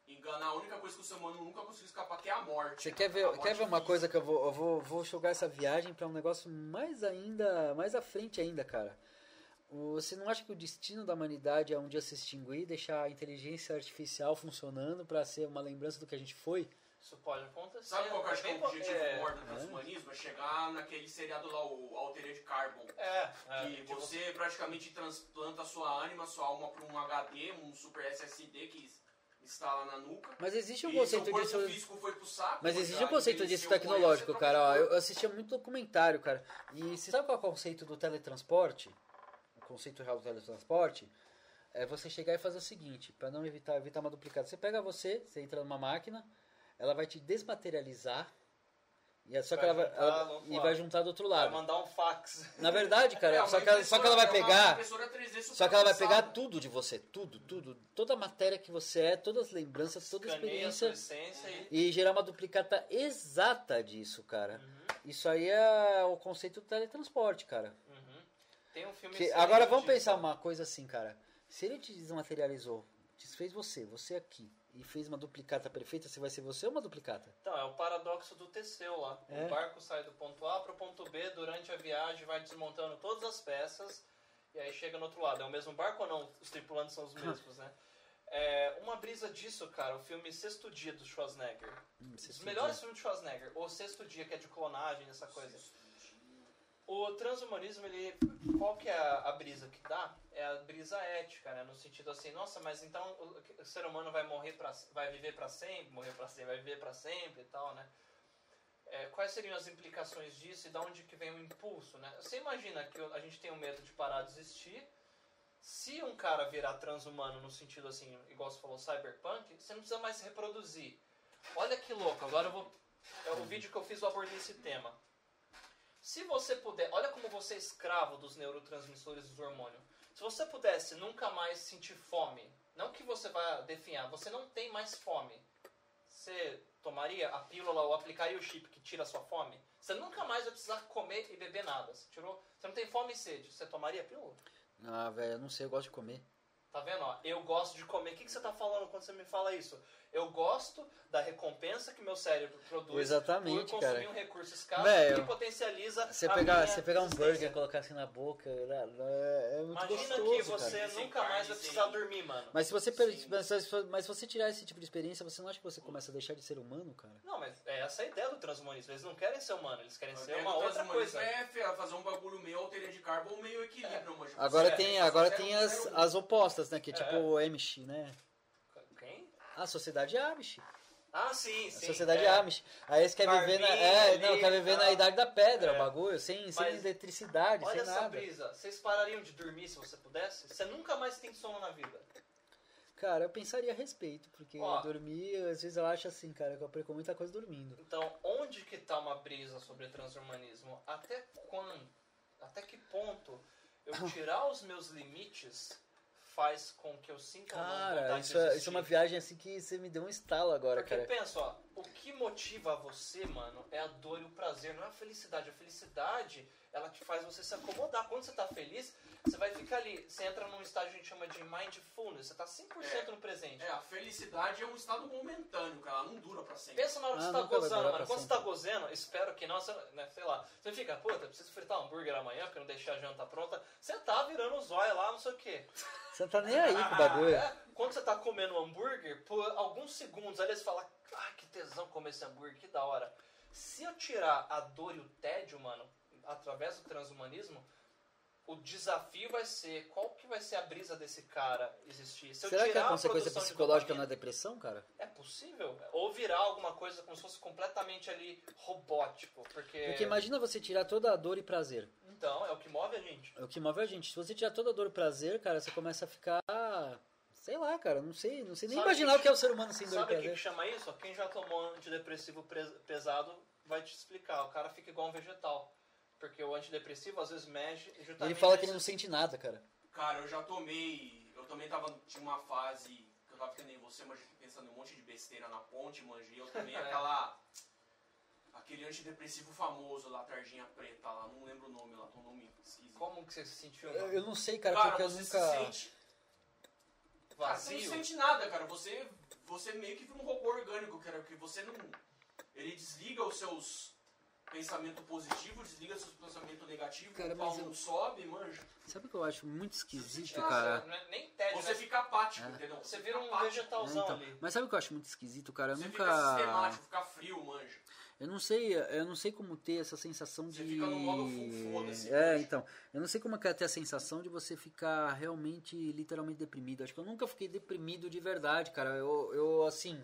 enganar. A única coisa que o ser humano nunca conseguiu escapar, que é a morte. Você quer ver, morte quer ver uma física. coisa que eu vou, eu vou, vou jogar essa viagem pra um negócio mais ainda, mais à frente ainda, cara. Você não acha que o destino da humanidade é um dia se extinguir e deixar a inteligência artificial funcionando pra ser uma lembrança do que a gente foi? Isso pode acontecer. Sabe qual que eu acho que é o objetivo é, maior do transhumanismo? É chegar naquele seriado lá, o Altered Carbon. É, é, Que tipo, você praticamente transplanta a sua ânima, sua alma para um HD, um super SSD que instala na nuca. Mas existe um e conceito disso. físico foi pro saco. Mas existe um conceito disso tecnológico, cara. Ó, eu assistia muito documentário, cara. E você sabe qual é o conceito do teletransporte? O conceito real do teletransporte? É você chegar e fazer o seguinte, pra não evitar, evitar uma duplicada. Você pega você, você entra numa máquina, ela vai te desmaterializar. E é só Vai que ela vai, juntar ela- e lado. vai juntar do outro vai lado. mandar um fax. Na verdade, cara, É, só, que ela, só que ela vai é pegar. impressora 3D super Só que ela vai pegar tudo de você, tudo, tudo. Toda a matéria que você é, todas as lembranças, toda a experiência e... e gerar uma duplicata exata disso, cara. Uhum, Isso aí é o conceito do teletransporte, cara. uhum. Tem um filme Que- agora vamos pensar uma coisa assim, cara. Se ele te desmaterializou, desfez você, você aqui, e fez uma duplicata perfeita, você vai ser você ou uma duplicata? Então, é o paradoxo do Teseu lá. É. O barco sai do ponto A para o ponto B, durante a viagem vai desmontando todas as peças e aí chega no outro lado. É o mesmo barco ou não? Os tripulantes são os mesmos, né? É, uma brisa disso, cara, o filme Sexto Dia do Schwarzenegger. Hum, Os melhores filmes do Schwarzenegger. O Sexto Dia, que é de clonagem, essa coisa. O transhumanismo, ele. Qual que é a, a brisa que dá? É a brisa ética, né? No sentido assim, nossa, mas então o, o ser humano vai morrer para vai viver para sempre, morrer para sempre, vai viver para sempre e tal, né? É, quais seriam as implicações disso e da onde que vem o impulso, né? Você imagina que a gente tem o medo de parar de existir, Se um cara virar transhumano no sentido assim, igual você falou, cyberpunk, você não precisa mais se reproduzir. Olha que louco, agora eu vou. É o vídeo que eu fiz eu abordei esse tema. Se você puder. Olha como você é escravo dos neurotransmissores dos hormônios. Se você pudesse nunca mais sentir fome, não que você vai definhar, você não tem mais fome. Você tomaria a pílula ou aplicaria o chip que tira a sua fome? Você nunca mais vai precisar comer e beber nada. Você, tirou, você não tem fome e sede. Você tomaria a pílula? Ah, velho, eu não sei, eu gosto de comer. Tá vendo? Ó, eu gosto de comer. O que, que você tá falando quando você me fala isso? Eu gosto da recompensa que meu cérebro produz Exatamente, por consumir cara. um recurso escasso Velho, que potencializa Você a pegar, minha você pegar um burger e colocar assim na boca, né, é muito Imagina gostoso, que você cara. Nunca mais vai precisar dormir, mano. Mas se você mas, se- mas se você tirar esse tipo de experiência, você não acha que você começa a deixar de ser humano, cara? Não, mas é essa a ideia do transhumanismo. Eles não querem ser humano, eles querem ser É, uma outra coisa. É fazer um bagulho meio alteria de carbo ou meio equilíbrio, manja. Agora tem, é, agora tem as, as opostas, né? Que é É. tipo o Amish, né? Quem? A sociedade Amish. Ah, sim, A sim. sociedade é. Amish. Aí eles querem viver na, é, ali não, quer viver na idade da pedra, É. o bagulho, sem, sem Mas eletricidade, Olha sem essa nada. brisa. Vocês parariam de dormir se você pudesse? Você nunca mais tem sono na vida. Cara, eu pensaria a respeito, porque Ó. dormir, às vezes eu acho assim, cara, que eu perco muita coisa dormindo. Então, onde que tá uma brisa sobre transhumanismo? Até quando, até que ponto eu tirar os meus limites faz com que eu sinta Cara, vontade isso de é, isso é uma viagem assim que você me deu um estalo agora, Porque cara. pensa, ó, o que motiva você, mano, é a dor e o prazer, não é a felicidade. A felicidade, ela te faz você se acomodar. Quando você tá feliz, você vai ficar ali, você entra num estágio que a gente chama de mindfulness, você tá 100% no presente. É, a felicidade é um estado momentâneo, cara. Ela não dura pra sempre. Pensa na hora que Ah, você tá gozando, mano. Quando você tá gozando, espero que não, você, né, sei lá. Você fica, puta, preciso fritar um hambúrguer amanhã porque não deixei a janta pronta. Você tá virando o zóio lá, não sei o quê. Você não tá nem aí com o bagulho. É, quando você tá comendo um hambúrguer, por alguns segundos, ali você fala, ah, que tesão comer esse hambúrguer, que da hora. Se eu tirar a dor e o tédio, mano, através do transhumanismo, o desafio vai ser qual que vai ser a brisa desse cara existir. Se Será que é consequência produção de psicológica dopamina- na depressão, cara? é possível? Ou virar alguma coisa como se fosse completamente ali robótico, porque... Porque imagina você tirar toda a dor e prazer. Então, é o que move a gente. É o que move a gente. Se você tirar toda a dor e prazer, cara, você começa a ficar. Sei lá, cara, não sei, não sei nem Sabe imaginar que- o que é o ser humano sem dor Sabe o que, que chama isso? Quem já tomou antidepressivo pres- pesado vai te explicar. O cara fica igual um vegetal. Porque o antidepressivo às vezes mexe justamente... Ele fala que ele não sente nada, cara. Cara, eu já tomei. Eu também tava. Tinha uma fase que eu tava que nem você, mas pensando em um monte de besteira na ponte, manja. E eu tomei É. aquela. Aquele antidepressivo famoso lá, tarjinha preta lá, não lembro o nome lá, tem um nome esquisito. Como que você se sentiu? Eu, eu não sei, cara, Cara, porque eu você nunca. se sente. Cara, você Vazio? não sente nada, cara. Você, você meio que vira um robô orgânico, cara, que você não. Ele desliga os seus pensamentos positivos, desliga seus pensamentos negativos, Cara, o pau mas eu- não sobe, manja. Sabe o que eu acho muito esquisito, Nossa, cara? não é nem tédio, Você né? fica apático, É. entendeu? Você vira um apático. É, vegetalzão então, ali. mas sabe o que eu acho muito esquisito, cara? Eu Você nunca. fica sistemático, fica frio, manja. Eu não sei, eu não sei como ter essa sensação de. Você fica no modo full foda-se, É, então. Eu não sei como é que é ter a sensação de você ficar realmente, literalmente deprimido. Acho que eu nunca fiquei deprimido de verdade, cara. Eu, eu assim.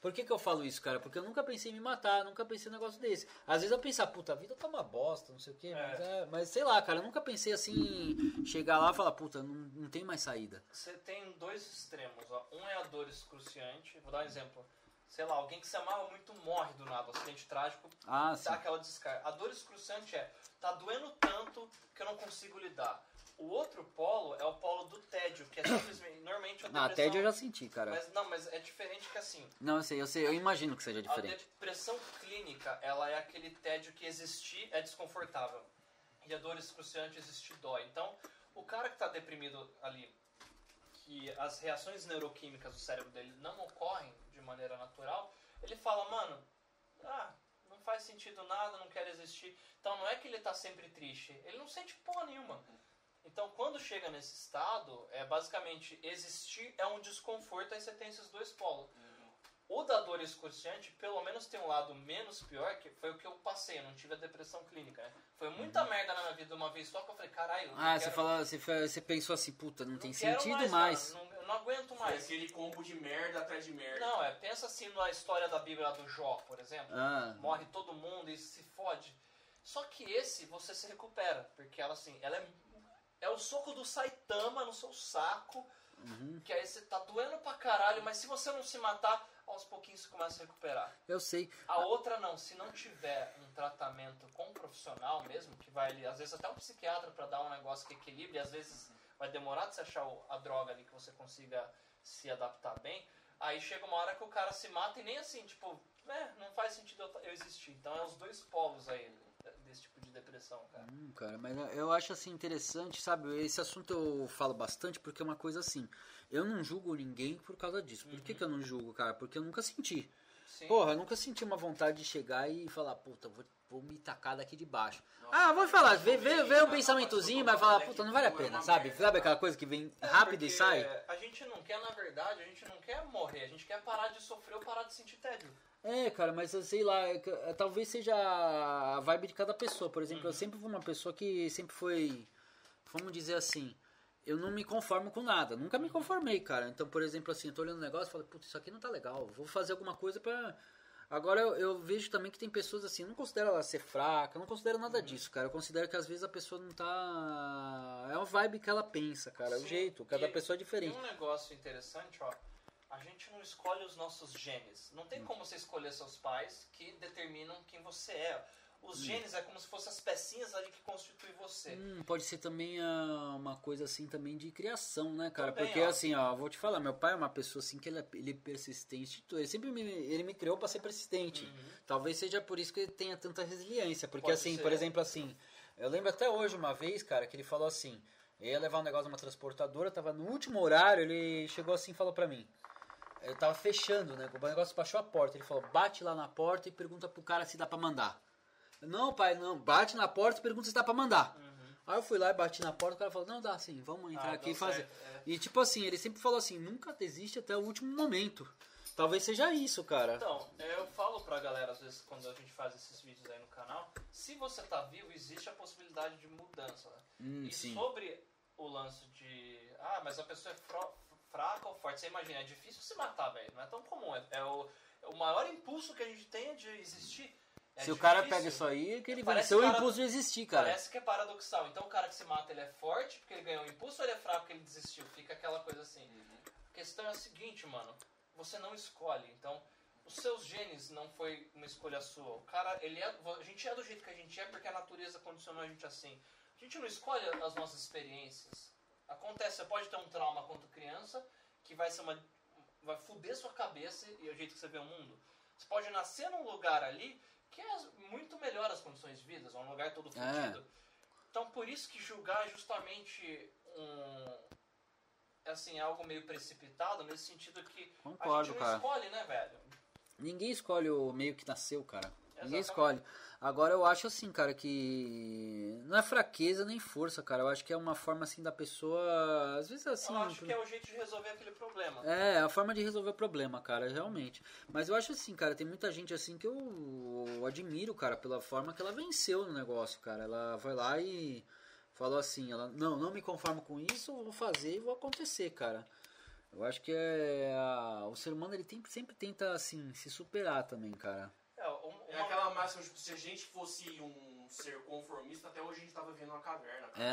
Por que, que eu falo isso, cara? Porque eu nunca pensei em me matar, nunca pensei em um negócio desse. Às vezes eu pensar, puta, a vida tá uma bosta, não sei o quê, mas, é, mas sei lá, cara, eu nunca pensei assim, chegar lá e falar, puta, não, não tem mais saída. Você tem dois extremos, ó. Um é a dor excruciante. Vou dar um exemplo. Sei lá, alguém que se amava muito morre do nada, um acidente trágico, Ah, dá aquela descarga. A dor excruciante é, tá doendo tanto que eu não consigo lidar. O outro polo é o polo do tédio, que é simplesmente, normalmente a Ah, depressão... tédio eu já senti, cara. Mas não, mas é diferente que assim, Não, eu sei, eu sei, eu imagino que seja a diferente. depressão clínica, ela é aquele tédio que existir é desconfortável. E a dor excruciante existir dói. Então, o cara que está deprimido ali, que as reações neuroquímicas do cérebro dele não ocorrem maneira natural, ele fala, mano, ah, não faz sentido nada, não quero existir. Então não é que ele está sempre triste, ele não sente porra nenhuma. Então quando chega nesse estado, é basicamente existir é um desconforto, aí você tem esses dois polos. O da dor excruciante, pelo menos tem um lado menos pior, que foi o que eu passei, eu não tive a depressão clínica, né? Foi muita merda na minha vida uma vez só que eu falei, caralho, eu Uhum. Ah, você, quero- fala, você, você pensou assim, puta, não não tem sentido mais. mais. não- eu não aguento Foi mais. aquele combo de merda atrás de merda. Não, é, pensa assim na história da Bíblia do Jó, por exemplo. Ah, Morre todo mundo e se fode. Só que esse você se recupera, porque ela assim, ela é é o soco do Saitama no seu saco, Uhum. que aí você tá doendo pra caralho, mas se você não se matar, aos pouquinhos você começa a recuperar. Eu sei. A outra não, se não tiver um tratamento com um profissional mesmo, que vai ali, às vezes até um psiquiatra pra dar um negócio que equilibre, às vezes vai demorar de você achar a droga ali que você consiga se adaptar bem, aí chega uma hora que o cara se mata e nem assim, tipo, é, não faz sentido eu, existir. Então é os dois polos aí desse tipo de depressão, cara. Hum, cara, mas eu acho assim interessante, sabe? Esse assunto eu falo bastante porque é uma coisa assim. Eu não julgo ninguém por causa disso. Por que, que eu não julgo, cara? Porque eu nunca senti. Sim. Porra, eu nunca senti uma vontade de chegar e falar, puta, vou, vou me tacar daqui de baixo. Nossa, ah, vou falar, vê, vê, um pensamentozinho mas vai falar, moleque, puta, não vale a é pena, sabe? merda. Sabe aquela coisa que vem É, rápido e sai? A gente não quer, na verdade, a gente não quer morrer, a gente quer parar de sofrer ou parar de sentir tédio. É, cara, mas eu sei lá, é é, talvez seja a vibe de cada pessoa. Por exemplo, eu sempre fui uma pessoa que sempre foi, vamos dizer assim, eu não me conformo com nada. Nunca me conformei, cara. Então, por exemplo, assim, eu tô olhando um negócio e falo, putz, isso aqui não tá legal. Vou fazer alguma coisa pra. Agora eu, eu vejo também que tem pessoas assim, eu não considero ela ser fraca, eu não considero nada disso, cara. Eu considero que às vezes a pessoa não tá. É a vibe que ela pensa, cara. É o Sim, jeito, cada e- pessoa é Tem diferente. um negócio interessante, ó. A gente não escolhe os nossos genes. Não Hum. tem como você escolher seus pais que determinam quem você é. Os Hum. genes é como se fossem as pecinhas ali que constituem você. Hum, pode ser também ah, uma coisa assim também de criação, né, cara? Também, Porque ó. assim, ó, vou te falar, meu pai é uma pessoa assim que ele é, ele é persistente, ele sempre me, ele me criou pra ser persistente. Talvez seja por isso que ele tenha tanta resiliência, porque Pode assim, ser. por exemplo, assim, eu lembro até hoje uma vez, cara, que ele falou assim, eu ia levar um negócio numa transportadora, tava no último horário, ele chegou assim e falou pra mim. Eu tava fechando, né? O negócio baixou a porta. Ele falou: bate lá na porta e pergunta pro cara se dá pra mandar. Não, pai, não. Bate na porta e pergunta se dá pra mandar. Aí eu fui lá e bati na porta, o cara falou, não, dá sim, vamos entrar Ah, aqui e fazer. é. E tipo assim, ele sempre falou assim, nunca desiste até o último momento. Talvez seja isso, cara. Então, eu falo pra galera, às vezes, quando a gente faz esses vídeos aí no canal, se você tá vivo, existe a possibilidade de mudança. Né? Hum, e sim. sobre o lance de. Ah, mas a pessoa é fro- fraca ou forte. Você imagina, é difícil se matar, velho. Não é tão comum. É, é o, é o maior impulso que a gente tem é de existir. É Se o cara difícil. pega isso aí, é que ele Parece venceu o impulso de existir, cara. Parece que é paradoxal. Então o cara que se mata, ele é forte porque ele ganhou o impulso ou ele é fraco porque ele desistiu? Fica aquela coisa assim. A questão é a seguinte, mano. Você não escolhe. Então, os seus genes não foi uma escolha sua. O cara, ele é... A gente é do jeito que a gente é porque a natureza condicionou a gente assim. A gente não escolhe as nossas experiências. Acontece, você pode ter um trauma quando criança que vai ser uma... Vai fuder sua cabeça e é o jeito que você vê o mundo. Você pode nascer num lugar ali que é muito melhor as condições de vida, é um lugar todo É. fudido. Então, por isso que julgar é justamente um. Assim, algo meio precipitado, nesse sentido que a Concordo, gente não cara. escolhe, né, velho? Ninguém escolhe o meio que nasceu, cara. Ninguém Exatamente. escolhe. Agora eu acho assim, cara, que não é fraqueza nem força, cara. Eu acho que é uma forma assim da pessoa, às vezes assim, Eu acho que é o jeito de resolver aquele problema. É, a forma de resolver o problema, cara, realmente. Mas eu acho assim, cara, tem muita gente assim que eu admiro, cara, pela forma que ela venceu no negócio, cara. Ela foi lá e falou assim, ela, não, não me conformo com isso, vou fazer e vou acontecer, cara. Eu acho que é a- o ser humano ele tem, sempre tenta assim se superar também, cara. É, É aquela máxima, tipo, se a gente fosse um ser conformista, até hoje a gente tava vivendo uma caverna. cara.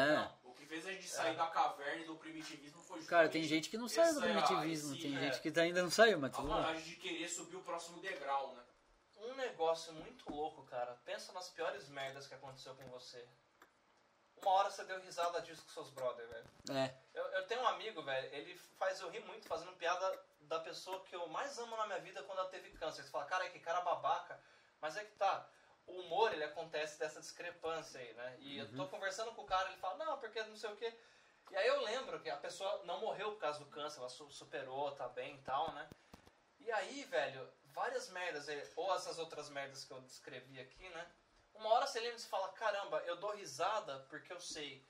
É. O que fez a gente sair da caverna e do primitivismo foi Cara, justamente tem gente que não saiu do primitivismo, esse, tem é, gente que ainda não saiu, mas A vantagem de querer subir o próximo degrau, né? um negócio muito louco, cara. Pensa nas piores merdas que aconteceu com você. Uma hora você deu risada disso com seus brother, velho. É, Eu, eu tenho um amigo, velho, ele faz eu rir muito fazendo piada da pessoa que eu mais amo na minha vida quando ela teve câncer. Você fala, cara, que cara babaca. Mas é que tá, o humor, ele acontece dessa discrepância aí, né? E eu tô conversando com o cara, ele fala, não, porque não sei o quê. E aí eu lembro que a pessoa não morreu por causa do câncer, ela su- superou, tá bem e tal, né? E aí, velho, várias merdas, ou essas outras merdas que eu descrevi aqui, né? Uma hora você lembra e fala, caramba, eu dou risada porque eu sei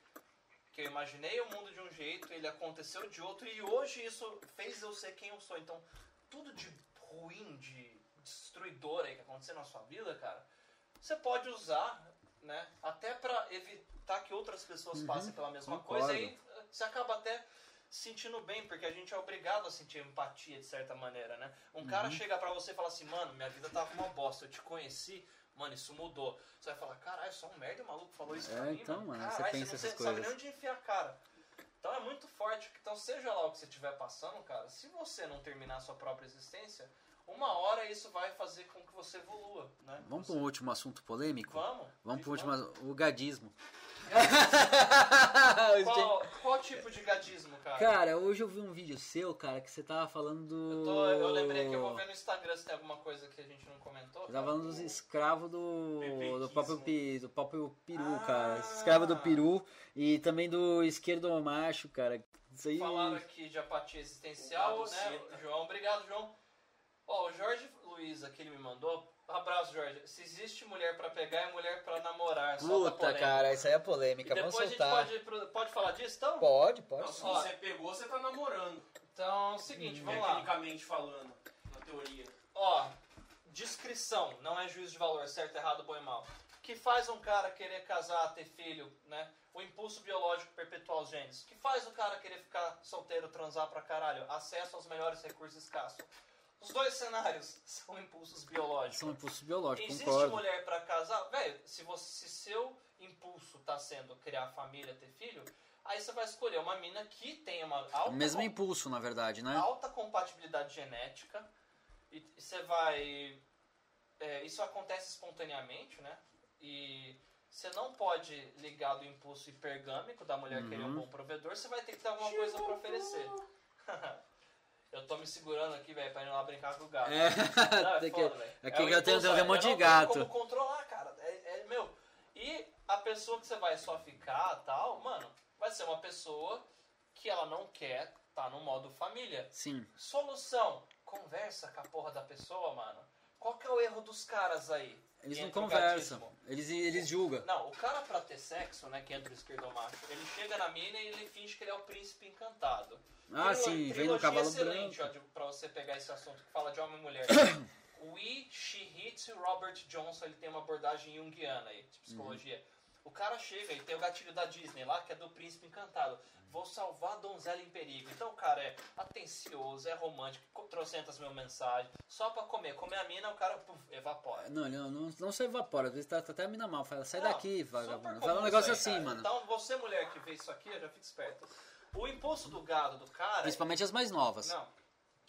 que eu imaginei o mundo de um jeito, ele aconteceu de outro, e hoje isso fez eu ser quem eu sou. Então, tudo de ruim, de destruidor aí que aconteceu na sua vida, cara, você pode usar, né, até pra evitar que outras pessoas passem pela mesma Uhum. concordo. coisa, e eh, você acaba até sentindo bem, porque a gente é obrigado a sentir empatia de certa maneira, né? Um cara chega pra você e fala assim, mano, minha vida tava uma bosta, eu te conheci, Mano, isso mudou. Você vai falar, caralho, só um merda, o maluco falou isso pra É, mim, então, mano. você você não essas sabe coisas. nem onde enfiar a cara. Então é muito forte. Então, seja lá o que você estiver passando, cara, se você não terminar a sua própria existência, uma hora isso vai fazer com que você evolua, né? Vamos para um último assunto polêmico? Vamos. Vamos pro Vamos. último, o gadismo. Qual, qual tipo de gadismo, cara? Cara, hoje eu vi um vídeo seu, cara, que você tava falando do... Eu, tô- eu lembrei que eu vou ver no Instagram se tem alguma coisa que a gente não comentou. Você tava falando dos escravos do, do, próprio, do próprio peru, Ah. cara. Escravo do peru e também do esquerdo macho, cara. Isso aí... Falaram aqui de apatia existencial, O né? João, obrigado, João. Ó, o Jorge Luiz aqui ele me mandou. Abraço, Jorge. Se existe mulher pra pegar, é mulher pra namorar. Puta, cara, isso aí é E polêmica. Vamos depois a gente soltar. pode, pode falar disso, então? Pode, pode. Não, se Ó. você pegou, você tá namorando. Então é o seguinte, vamos lá. Tecnicamente falando, na teoria. Ó, descrição, não é juízo de valor, certo, errado, bom e mal. Que faz um cara querer casar, ter filho, né? O impulso biológico perpetuar os genes. Que faz o cara querer ficar solteiro, transar pra caralho. Acesso aos melhores recursos escassos. Os dois cenários são impulsos biológicos. São impulsos biológicos, Existe concordo. mulher pra casar? Velho, se, você, se seu impulso tá sendo criar família, ter filho, aí você vai escolher uma mina que tem uma alta O mesmo impulso, na verdade, né? alta compatibilidade genética e e você vai é, isso acontece espontaneamente né e você não pode ligar do impulso hipergâmico da mulher querer um Uhum. bom provedor você vai ter que ter alguma coisa pra oferecer eu tô me segurando aqui velho pra ir lá brincar com o gato É, Não, é tem foda, que- velho. aqui que eu tenho- um velho. monte de não gato. Tem como controlar, cara. É, é, meu. E a pessoa que você vai só ficar tal, mano, vai ser uma pessoa que ela não quer tá no modo família. Sim. Solução: conversa com a porra da pessoa, mano. Qual que é o erro dos caras aí? Eles não o conversam. Eles, eles julgam. Não, o cara pra ter sexo, né, que entra o esquerdo macho, ele chega na mina e ele finge que ele é o príncipe encantado. Ah, Trilo- sim, vem no cavalo excelente, branco. ó, pra você pegar esse assunto que fala de homem e mulher. We, She Hits e Robert Johnson, ele tem uma abordagem junguiana aí, de psicologia. O cara chega e tem o gatilho da Disney lá, que é do príncipe encantado. Vou salvar a donzela em perigo. Então o cara é atencioso, é romântico, co- trocentas mil mensagens, só pra comer. Comer a mina, o cara puf, evapora. Não, não, não, não se evapora. Às vezes tá, tá até a mina mal. Fala, sai Não, daqui, vagabundo. Fala um negócio aí, assim, cara. mano. Então você, mulher que vê isso aqui, já fica esperto. O impulso do gado do cara. Principalmente as mais novas. Não.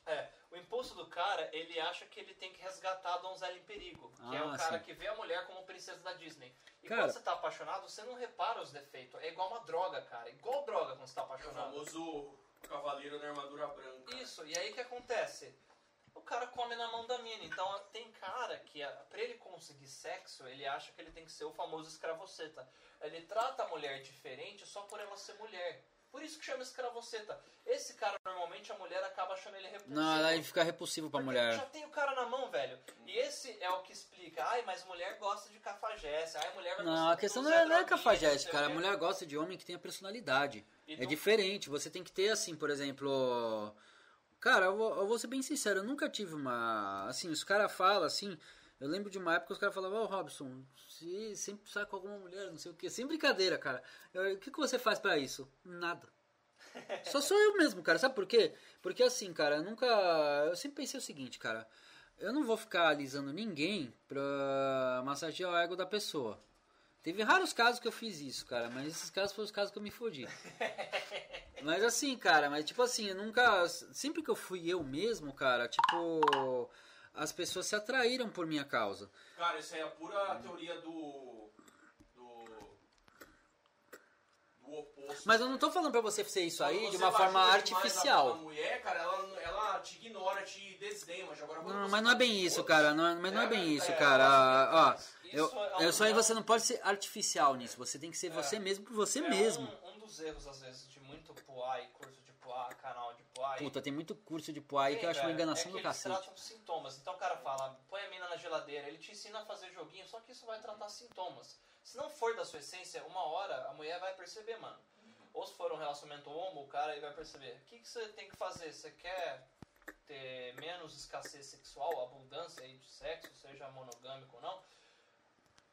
É, o impulso do cara, ele acha que ele tem que resgatar a donzela em perigo. Que é o Ah, cara sim. que vê a mulher como princesa da Disney. E Cara- quando você tá apaixonado, você não repara os defeitos. É igual uma droga, cara. Igual droga quando você tá É o apaixonado. famoso cavaleiro na armadura branca. Isso, e aí o que acontece? O cara come na mão da mina. Então tem cara que, a- pra ele conseguir sexo, ele acha que ele tem que ser o famoso escravoceta. Ele trata a mulher diferente só por ela ser mulher. Por isso que chama escravoceta. Esse cara, normalmente, a mulher acaba achando ele repulsivo. Não, aí fica repulsivo pra mulher. Já tem o cara na mão, velho. E esse é o que explica. Ai, mas mulher gosta de cafajeste. Ai, mulher vai Não, a questão não é, não é cafajeste, cara. A mulher gosta de homem que tenha personalidade. E É não- diferente. Você tem que ter, assim, por exemplo. Cara, eu vou, eu vou ser bem sincero, eu nunca tive uma. Assim, os caras falam assim. Eu lembro de uma época que os caras falavam, ô Robson, se sempre sai com alguma mulher, não sei o que. Sem brincadeira, cara. Eu- O que, que você faz pra isso? Nada. Só sou eu mesmo, cara. Sabe por quê? Porque assim, cara, eu nunca. Eu sempre pensei o seguinte, cara. Eu não vou ficar alisando ninguém pra massagear o ego da pessoa. Teve raros casos que eu fiz isso, cara, mas esses casos foram os casos que eu me fodi. Mas assim, cara, mas tipo assim, eu nunca. Sempre que eu fui eu mesmo, cara, tipo. As pessoas se atraíram por minha causa. Cara, isso aí é a pura teoria do. do. do oposto. Mas eu não tô falando pra você ser isso aí de uma forma artificial. A, mulher, cara, ela, ela te ignora, te desdenha, mas agora Não, mas não é tá bem isso, cara. Não é, mas não é é, bem isso, é, cara. Ó, Isso eu, é eu só aí você não pode ser artificial nisso. Você tem que ser É. você mesmo por você É mesmo. Um, um dos erros, às vezes, de muito Puai, curso de Puai, canal de Puai. Puta, tem muito curso de poai que eu Tem, acho uma enganação é do cacete. Eles tratam sintomas. Então o cara fala, põe a mina na geladeira, ele te ensina a fazer joguinho, só que isso vai tratar sintomas. Se não for da sua essência, uma hora a mulher vai perceber, mano. Ou se for um relacionamento homo, o cara ele vai perceber. O que, que você tem que fazer? Você quer ter menos escassez sexual, abundância aí de sexo, seja monogâmico ou não?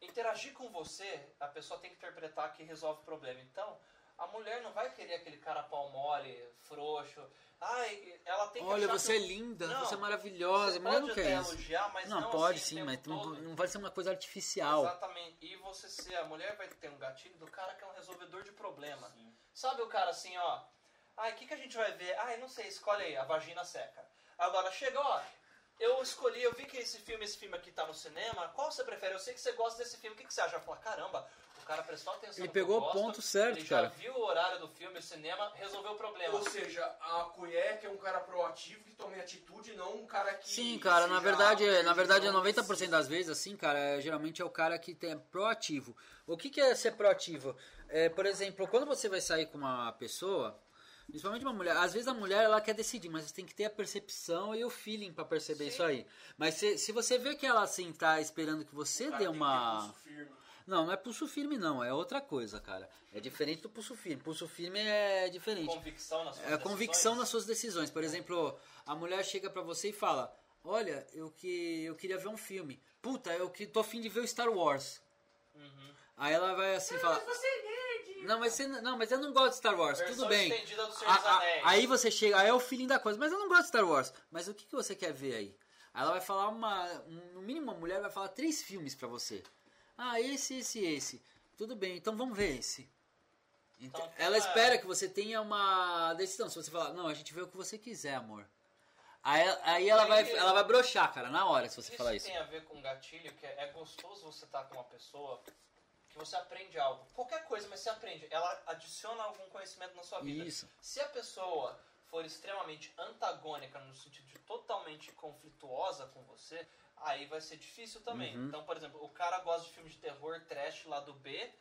Interagir com você, a pessoa tem que interpretar que resolve o problema. Então, A mulher não vai querer aquele cara pau mole, frouxo. Ai, ela tem que Olha, você que é linda, Não, você é maravilhosa, Você mas pode não até quer isso. elogiar, mas Não, não, pode assim, sim, mas todo. não vai ser uma coisa artificial. Exatamente. E você ser, a mulher vai ter um gatilho do cara que é um resolvedor de problema. Sabe o cara assim, ó. Ai, o que, que a gente vai ver? Ai, não sei, escolhe aí, a vagina seca. Agora chega, ó. Eu escolhi, eu vi que esse filme, esse filme aqui tá no cinema. Qual você prefere? Eu sei que você gosta desse filme. O que, que você acha? Fala, caramba, o cara prestou atenção. Ele pegou o ponto certo, ele já cara. viu o horário do filme, o cinema, resolveu o problema. Ou seja, a Cuié que é um cara proativo que tome atitude, não um cara que. Sim, cara, na verdade, é- na verdade é não 90% precisa. das vezes, assim, cara, é, geralmente é o cara que tem, é proativo. O que, que é ser proativo? É, por exemplo, quando você vai sair com uma pessoa, principalmente uma mulher, às vezes a mulher ela quer decidir, mas você tem que ter a percepção e o feeling pra perceber Sim. isso aí. Mas se, se você vê que ela assim tá esperando que você dê uma firme. Não, não é pulso firme não, é outra coisa, cara. É diferente do pulso firme. Pulso firme é diferente. Convicção nas suas É a convicção nas decisões. suas decisões. Por exemplo, a mulher chega pra você e fala: Olha, eu que eu queria ver um filme. Puta, eu que tô afim de ver o Star Wars. Uhum. Aí ela vai assim falar. Você é nerd! Não, mas você, não, mas eu não gosto de Star Wars. Versão Tudo bem. A- a- aí você chega, aí é o feeling da coisa. Mas eu não gosto de Star Wars. Mas o que, que você quer ver aí? Aí ela vai falar uma, um- no mínimo uma mulher vai falar três filmes pra você. Ah, esse, esse, esse. Tudo bem, então vamos ver esse. Então, Então, ela é- espera que você tenha uma decisão. Se você falar, não, a gente vê o que você quiser, amor. Aí, aí ela vai, ela vai broxar, cara, na hora, se você falar isso. tem a ver com gatilho, que é, é gostoso você estar com uma pessoa que você aprende algo. Qualquer coisa, mas você aprende. Ela adiciona algum conhecimento na sua vida. Isso. Se a pessoa for extremamente antagônica, no sentido de totalmente conflituosa com você, aí vai ser difícil também. Uhum. Então, por exemplo, o cara gosta de filme de terror trash lá do B,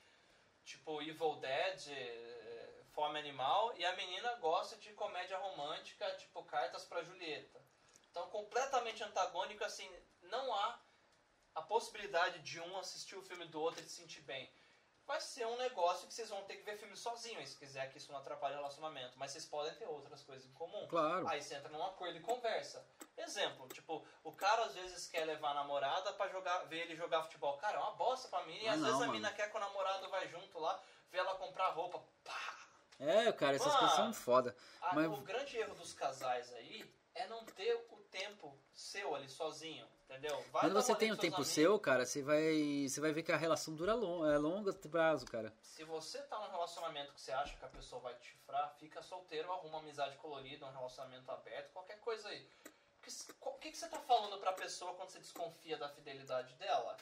tipo Evil Dead, eh, Fome Animal, e a menina gosta de comédia romântica, tipo Cartas pra Julieta. Então, completamente antagônico, assim, não há a possibilidade de um assistir o filme do outro e se sentir bem. Vai ser um negócio que vocês vão ter que ver filme sozinhos, se quiser que isso não atrapalhe o relacionamento. Mas vocês podem ter outras coisas em comum. Claro. Aí você entra num acordo e conversa. Exemplo, tipo, o cara às vezes quer levar a namorada pra jogar, ver ele jogar futebol. Cara, é uma bosta pra mim. E Ah, às não, vezes a mano. mina quer que o namorado vai junto lá, vê ela comprar roupa. Pá! É, cara, essas Mano, coisas são foda. Ah, Mas- O grande erro dos casais aí é não ter o tempo seu ali sozinho, entendeu? Vai Quando você tem seus tempo amigos. seu, cara, você vai, você vai ver que a relação dura long, é longo prazo, cara. Se você tá num relacionamento que você acha que a pessoa vai te chifrar, fica solteiro, arruma uma amizade colorida, um relacionamento aberto, qualquer coisa aí. O que, que você tá falando pra pessoa quando você desconfia da fidelidade dela?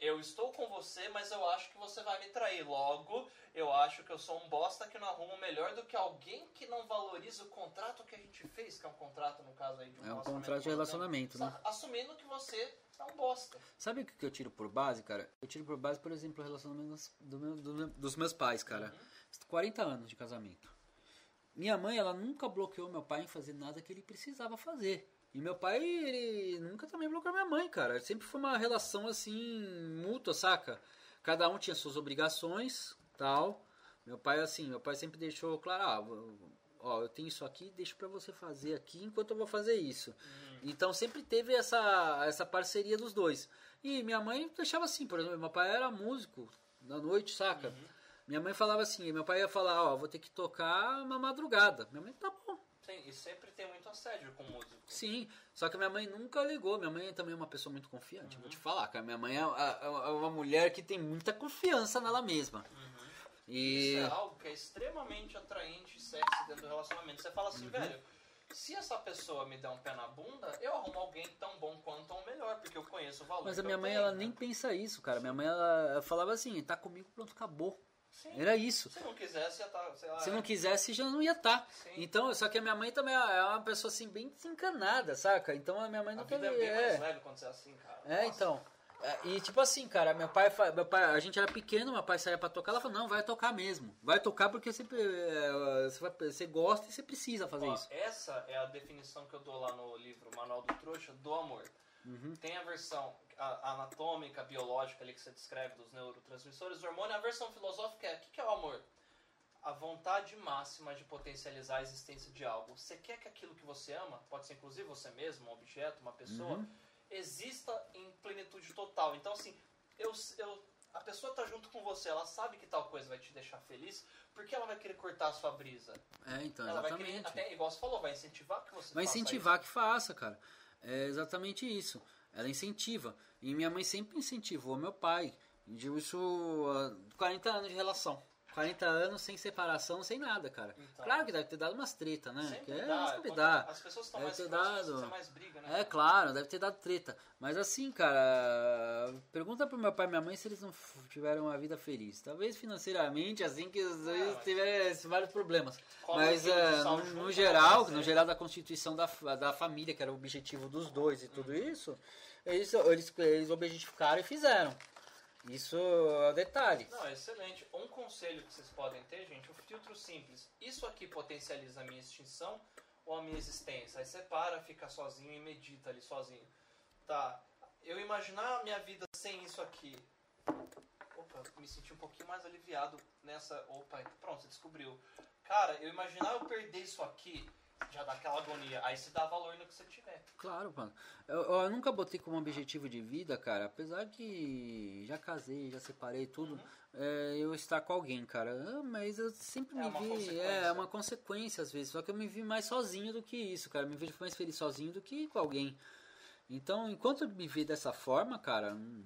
Eu estou com você, mas eu acho que você vai me trair. Logo, eu acho que eu sou um bosta que não arrumo melhor do que alguém que não valoriza o contrato que a gente fez, que é um contrato, no caso aí, de um É um contrato de relacionamento, né? Assumindo que você é um bosta. Sabe o que eu tiro por base, cara? Eu tiro por base, por exemplo, o relacionamento do meu- do meu- dos meus pais, cara. 40 anos de casamento. Minha mãe, ela nunca bloqueou meu pai em fazer nada que ele precisava fazer. E meu pai, ele nunca também bloqueou minha mãe, cara. Sempre foi uma relação assim, mútua, saca? Cada um tinha suas obrigações, tal. Meu pai, assim, meu pai sempre deixou claro, ah, ó, eu tenho isso aqui, deixo pra você fazer aqui enquanto eu vou fazer isso. Então sempre teve essa, essa parceria dos dois. E minha mãe deixava assim, por exemplo, meu pai era músico na noite, saca? Minha mãe falava assim, meu pai ia falar, ó, vou ter que tocar uma madrugada. Minha mãe, tá bom. Sim, e sempre tem muito assédio com músico. Sim, só que minha mãe nunca ligou. Minha mãe também é uma pessoa muito confiante. Uhum. Vou te falar, cara. Minha mãe é, é- é uma mulher que tem muita confiança nela mesma. E. Isso é algo que é extremamente atraente e sexy dentro do relacionamento. Você fala assim, Uhum. velho, se essa pessoa me der um pé na bunda, eu arrumo alguém tão bom quanto ou melhor, porque eu conheço o valor. Mas a minha mãe, tenho, ela né? nem pensa isso, cara. Minha mãe, ela falava assim: tá comigo, pronto, acabou. Sim. Era isso. Se não quisesse, ia estar, sei lá. Se não quisesse, já não ia estar. Sim. Então, só que a minha mãe também é uma pessoa assim, bem desencanada, saca? Então a minha mãe não teve. é bem é. mais leve quando você é assim, cara. É, Nossa. então. É, E tipo assim, cara, meu pai, meu pai, a gente era pequeno, meu pai saía pra tocar, ela falou, não, vai tocar mesmo. Vai tocar porque você, é, você, vai- você gosta e você precisa fazer Ó, isso. Essa é a definição que eu dou lá no livro Manual do Trouxa do Amor. Uhum. Tem a versão a- anatômica, biológica ali que você descreve dos neurotransmissores do hormônio. A versão filosófica é: o que que é o amor? A vontade máxima de potencializar a existência de algo. Você quer que aquilo que você ama, pode ser inclusive você mesmo, um objeto, uma pessoa, Uhum. exista em plenitude total. Então, assim, eu, eu a pessoa tá junto com você, ela sabe que tal coisa vai te deixar feliz, por que ela vai querer cortar a sua brisa? É, então, ela vai exatamente. querer, até igual você falou, vai incentivar que você Vai incentivar que faça, cara. É exatamente isso. Ela incentiva. E minha mãe sempre incentivou meu pai. Digo isso há 40 anos de relação. 40 anos sem separação, sem nada, cara. Então. claro que deve ter dado umas treta, né? Sempre é, dá, sempre dá. As pessoas estão mais ter dado. mais briga, né? É claro, deve ter dado treta. Mas assim, cara, pergunta pro meu pai e minha mãe se eles não tiveram uma vida feliz. Talvez financeiramente, assim que dois mas- tivessem vários problemas. Mas é, no, no geral, no é. geral da constituição da, da família, que era o objetivo dos dois e tudo isso, eles, eles, eles objetificaram e fizeram. Isso é o detalhe. Não, excelente. Um conselho que vocês podem ter, gente, um filtro simples. Isso aqui potencializa a minha extinção ou a minha existência? Aí você para, fica sozinho e medita ali sozinho. Tá, eu imaginar a minha vida sem isso aqui. Opa, me senti um pouquinho mais aliviado nessa. Opa, pronto, você descobriu. Cara, eu imaginar eu perder isso aqui, já dá aquela agonia. Aí você dá valor no que você tiver. Claro, mano. Eu, eu nunca botei como objetivo de vida, cara, apesar que já casei, já separei tudo, é, eu estar com alguém, cara. Ah, Mas eu sempre É me vi. É, uma consequência às vezes. Só que eu me vi mais sozinho do que isso, cara. Eu me vejo mais feliz sozinho do que com alguém. Então, enquanto eu me ver dessa forma, cara, hum,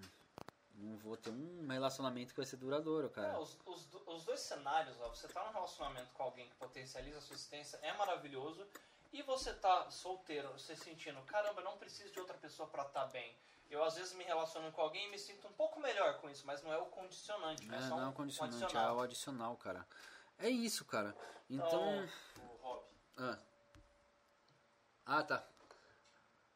não vou ter um relacionamento que vai ser duradouro, cara. É, os, os, os dois cenários, ó, você tá num relacionamento com alguém que potencializa a sua existência, é maravilhoso. E você tá solteiro, você sentindo, caramba, eu não preciso de outra pessoa pra estar bem. Eu às vezes me relaciono com alguém e me sinto um pouco melhor com isso, mas não é o condicionante, É, é só não é um condicionante, um é o adicional, cara. É isso, cara. Então. O Rob. Ah. Ah, tá.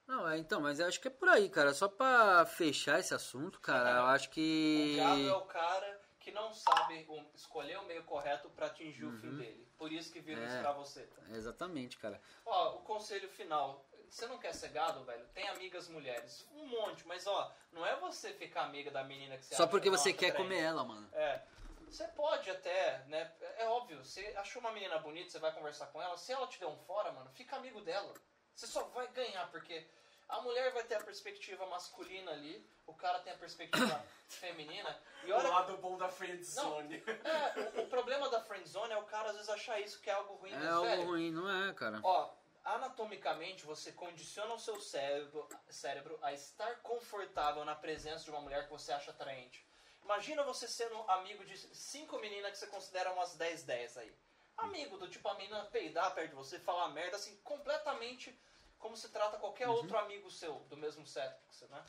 Não, é, então, mas eu acho que é por aí, cara. Só pra fechar esse assunto, cara, eu acho O que. gado é o cara que não sabe o- escolher o meio correto pra atingir o fim dele. Por isso que vira um Uhum. É. escravoceta. Exatamente, cara. Ó, o conselho final. Você não quer ser gado, velho? Tem amigas mulheres. Um monte, mas ó, não é você ficar amiga da menina que você Só porque que você quer atraente. comer ela, mano. É. Você pode até, né? É óbvio, você achou uma menina bonita, você vai conversar com ela. Se ela te der um fora, mano, fica amigo dela. Você só vai ganhar, porque a mulher vai ter a perspectiva masculina ali, o cara tem a perspectiva feminina. E O olha, lado bom da friend zone. é, o, o problema da friendzone é o cara às vezes achar isso que é algo ruim, É mas, algo velho, ruim, não é, cara? Ó, anatomicamente você condiciona o seu cérebro, cérebro a estar confortável na presença de uma mulher que você acha atraente. Imagina você sendo amigo de cinco meninas que você considera umas 10 10 aí. Amigo do tipo a menina peidar perto de você, falar merda, assim, completamente como se trata qualquer outro amigo seu, do mesmo sexo, né?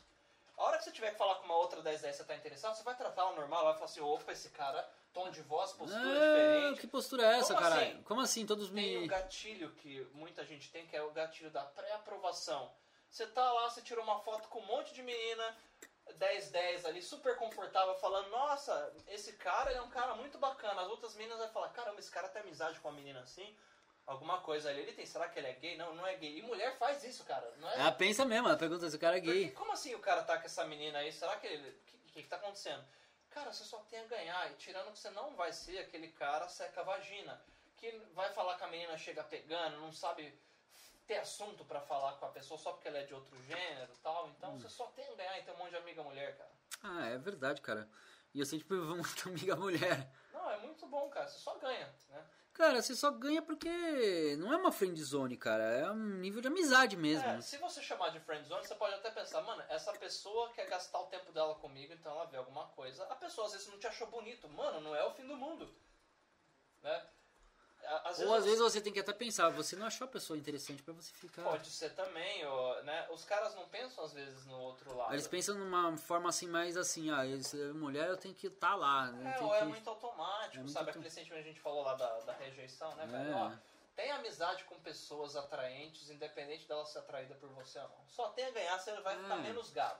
A hora que você tiver que falar com uma outra 10 10 você tá interessado, você vai tratar ela normal, vai falar assim, opa, esse cara, tom de voz, postura É, diferente. que postura é essa, Como cara? assim? Como assim? Todos Tem o me. gatilho que muita gente tem, que é o gatilho da pré-aprovação. Você tá lá, você tirou uma foto com um monte de menina, 10-10 ali, super confortável, falando, nossa, esse cara ele é um cara muito bacana. As outras meninas vão falar, caramba, esse cara tem amizade com uma menina assim. Alguma coisa ali, ele tem, será que ele é gay? Não, não é gay. E mulher faz isso, cara. Não é? Ela pensa mesmo, ela pergunta se o cara é Porque gay. como assim o cara tá com essa menina aí? Será que ele. O que, que, que tá acontecendo? Cara, você só tem a ganhar. E tirando que você não vai ser aquele cara seca vagina. Que vai falar com a menina, chega pegando, não sabe ter assunto pra falar com a pessoa só porque ela é de outro gênero e tal. Então você só tem a ganhar e ter um monte de amiga mulher, cara. Ah, é verdade, cara. E eu sempre tive muita amiga mulher. Não, é muito bom, cara. Você só ganha, né? Cara, você só ganha porque não é uma friend zone, cara. É um nível de amizade mesmo. É, se você chamar de friendzone, você pode até pensar, mano, essa pessoa quer gastar o tempo dela comigo, então ela vê alguma coisa. A pessoa às vezes não te achou bonito. Mano, não é o fim do mundo. Né? A- Ou às vezes você tem que até pensar, você não achou a pessoa interessante pra você ficar. Pode ser também, ou, né? Os caras não pensam às vezes no outro lado. Eles pensam numa forma assim, mais assim, ah, mulher eu tenho que estar lá. né? É, ou é que- muito automático, É muito sabe? autom- Aquele sentimento que a gente falou lá da, da rejeição, né, velho? É. Ó, tem amizade com pessoas atraentes, independente dela ser atraída por você ou não. Só tem a ganhar, você vai ficar É. menos gado.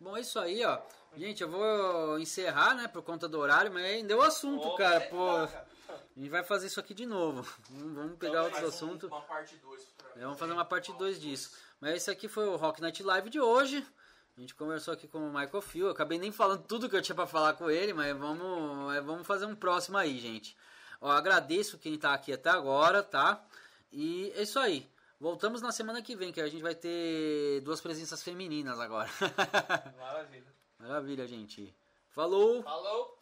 Bom, é isso aí, ó. Gente, eu vou encerrar, né, por conta do horário, mas ainda deu assunto, Ô, cara. Pô, dar, cara. A gente vai fazer isso aqui de novo. Vamos pegar Então, outros assuntos. Uma parte 2 futuramente. É, Vamos fazer uma parte 2 disso. Mas esse aqui foi o Rock Night Live de hoje. A gente conversou aqui com o Michael Phil. Eu acabei nem falando tudo que eu tinha pra falar com ele, mas vamos, vamos fazer um próximo aí, gente. Ó, agradeço quem tá aqui até agora, tá? E é isso aí. Voltamos na semana que vem, que a gente vai ter duas presenças femininas agora. Maravilha. Maravilha, gente. Falou! Falou!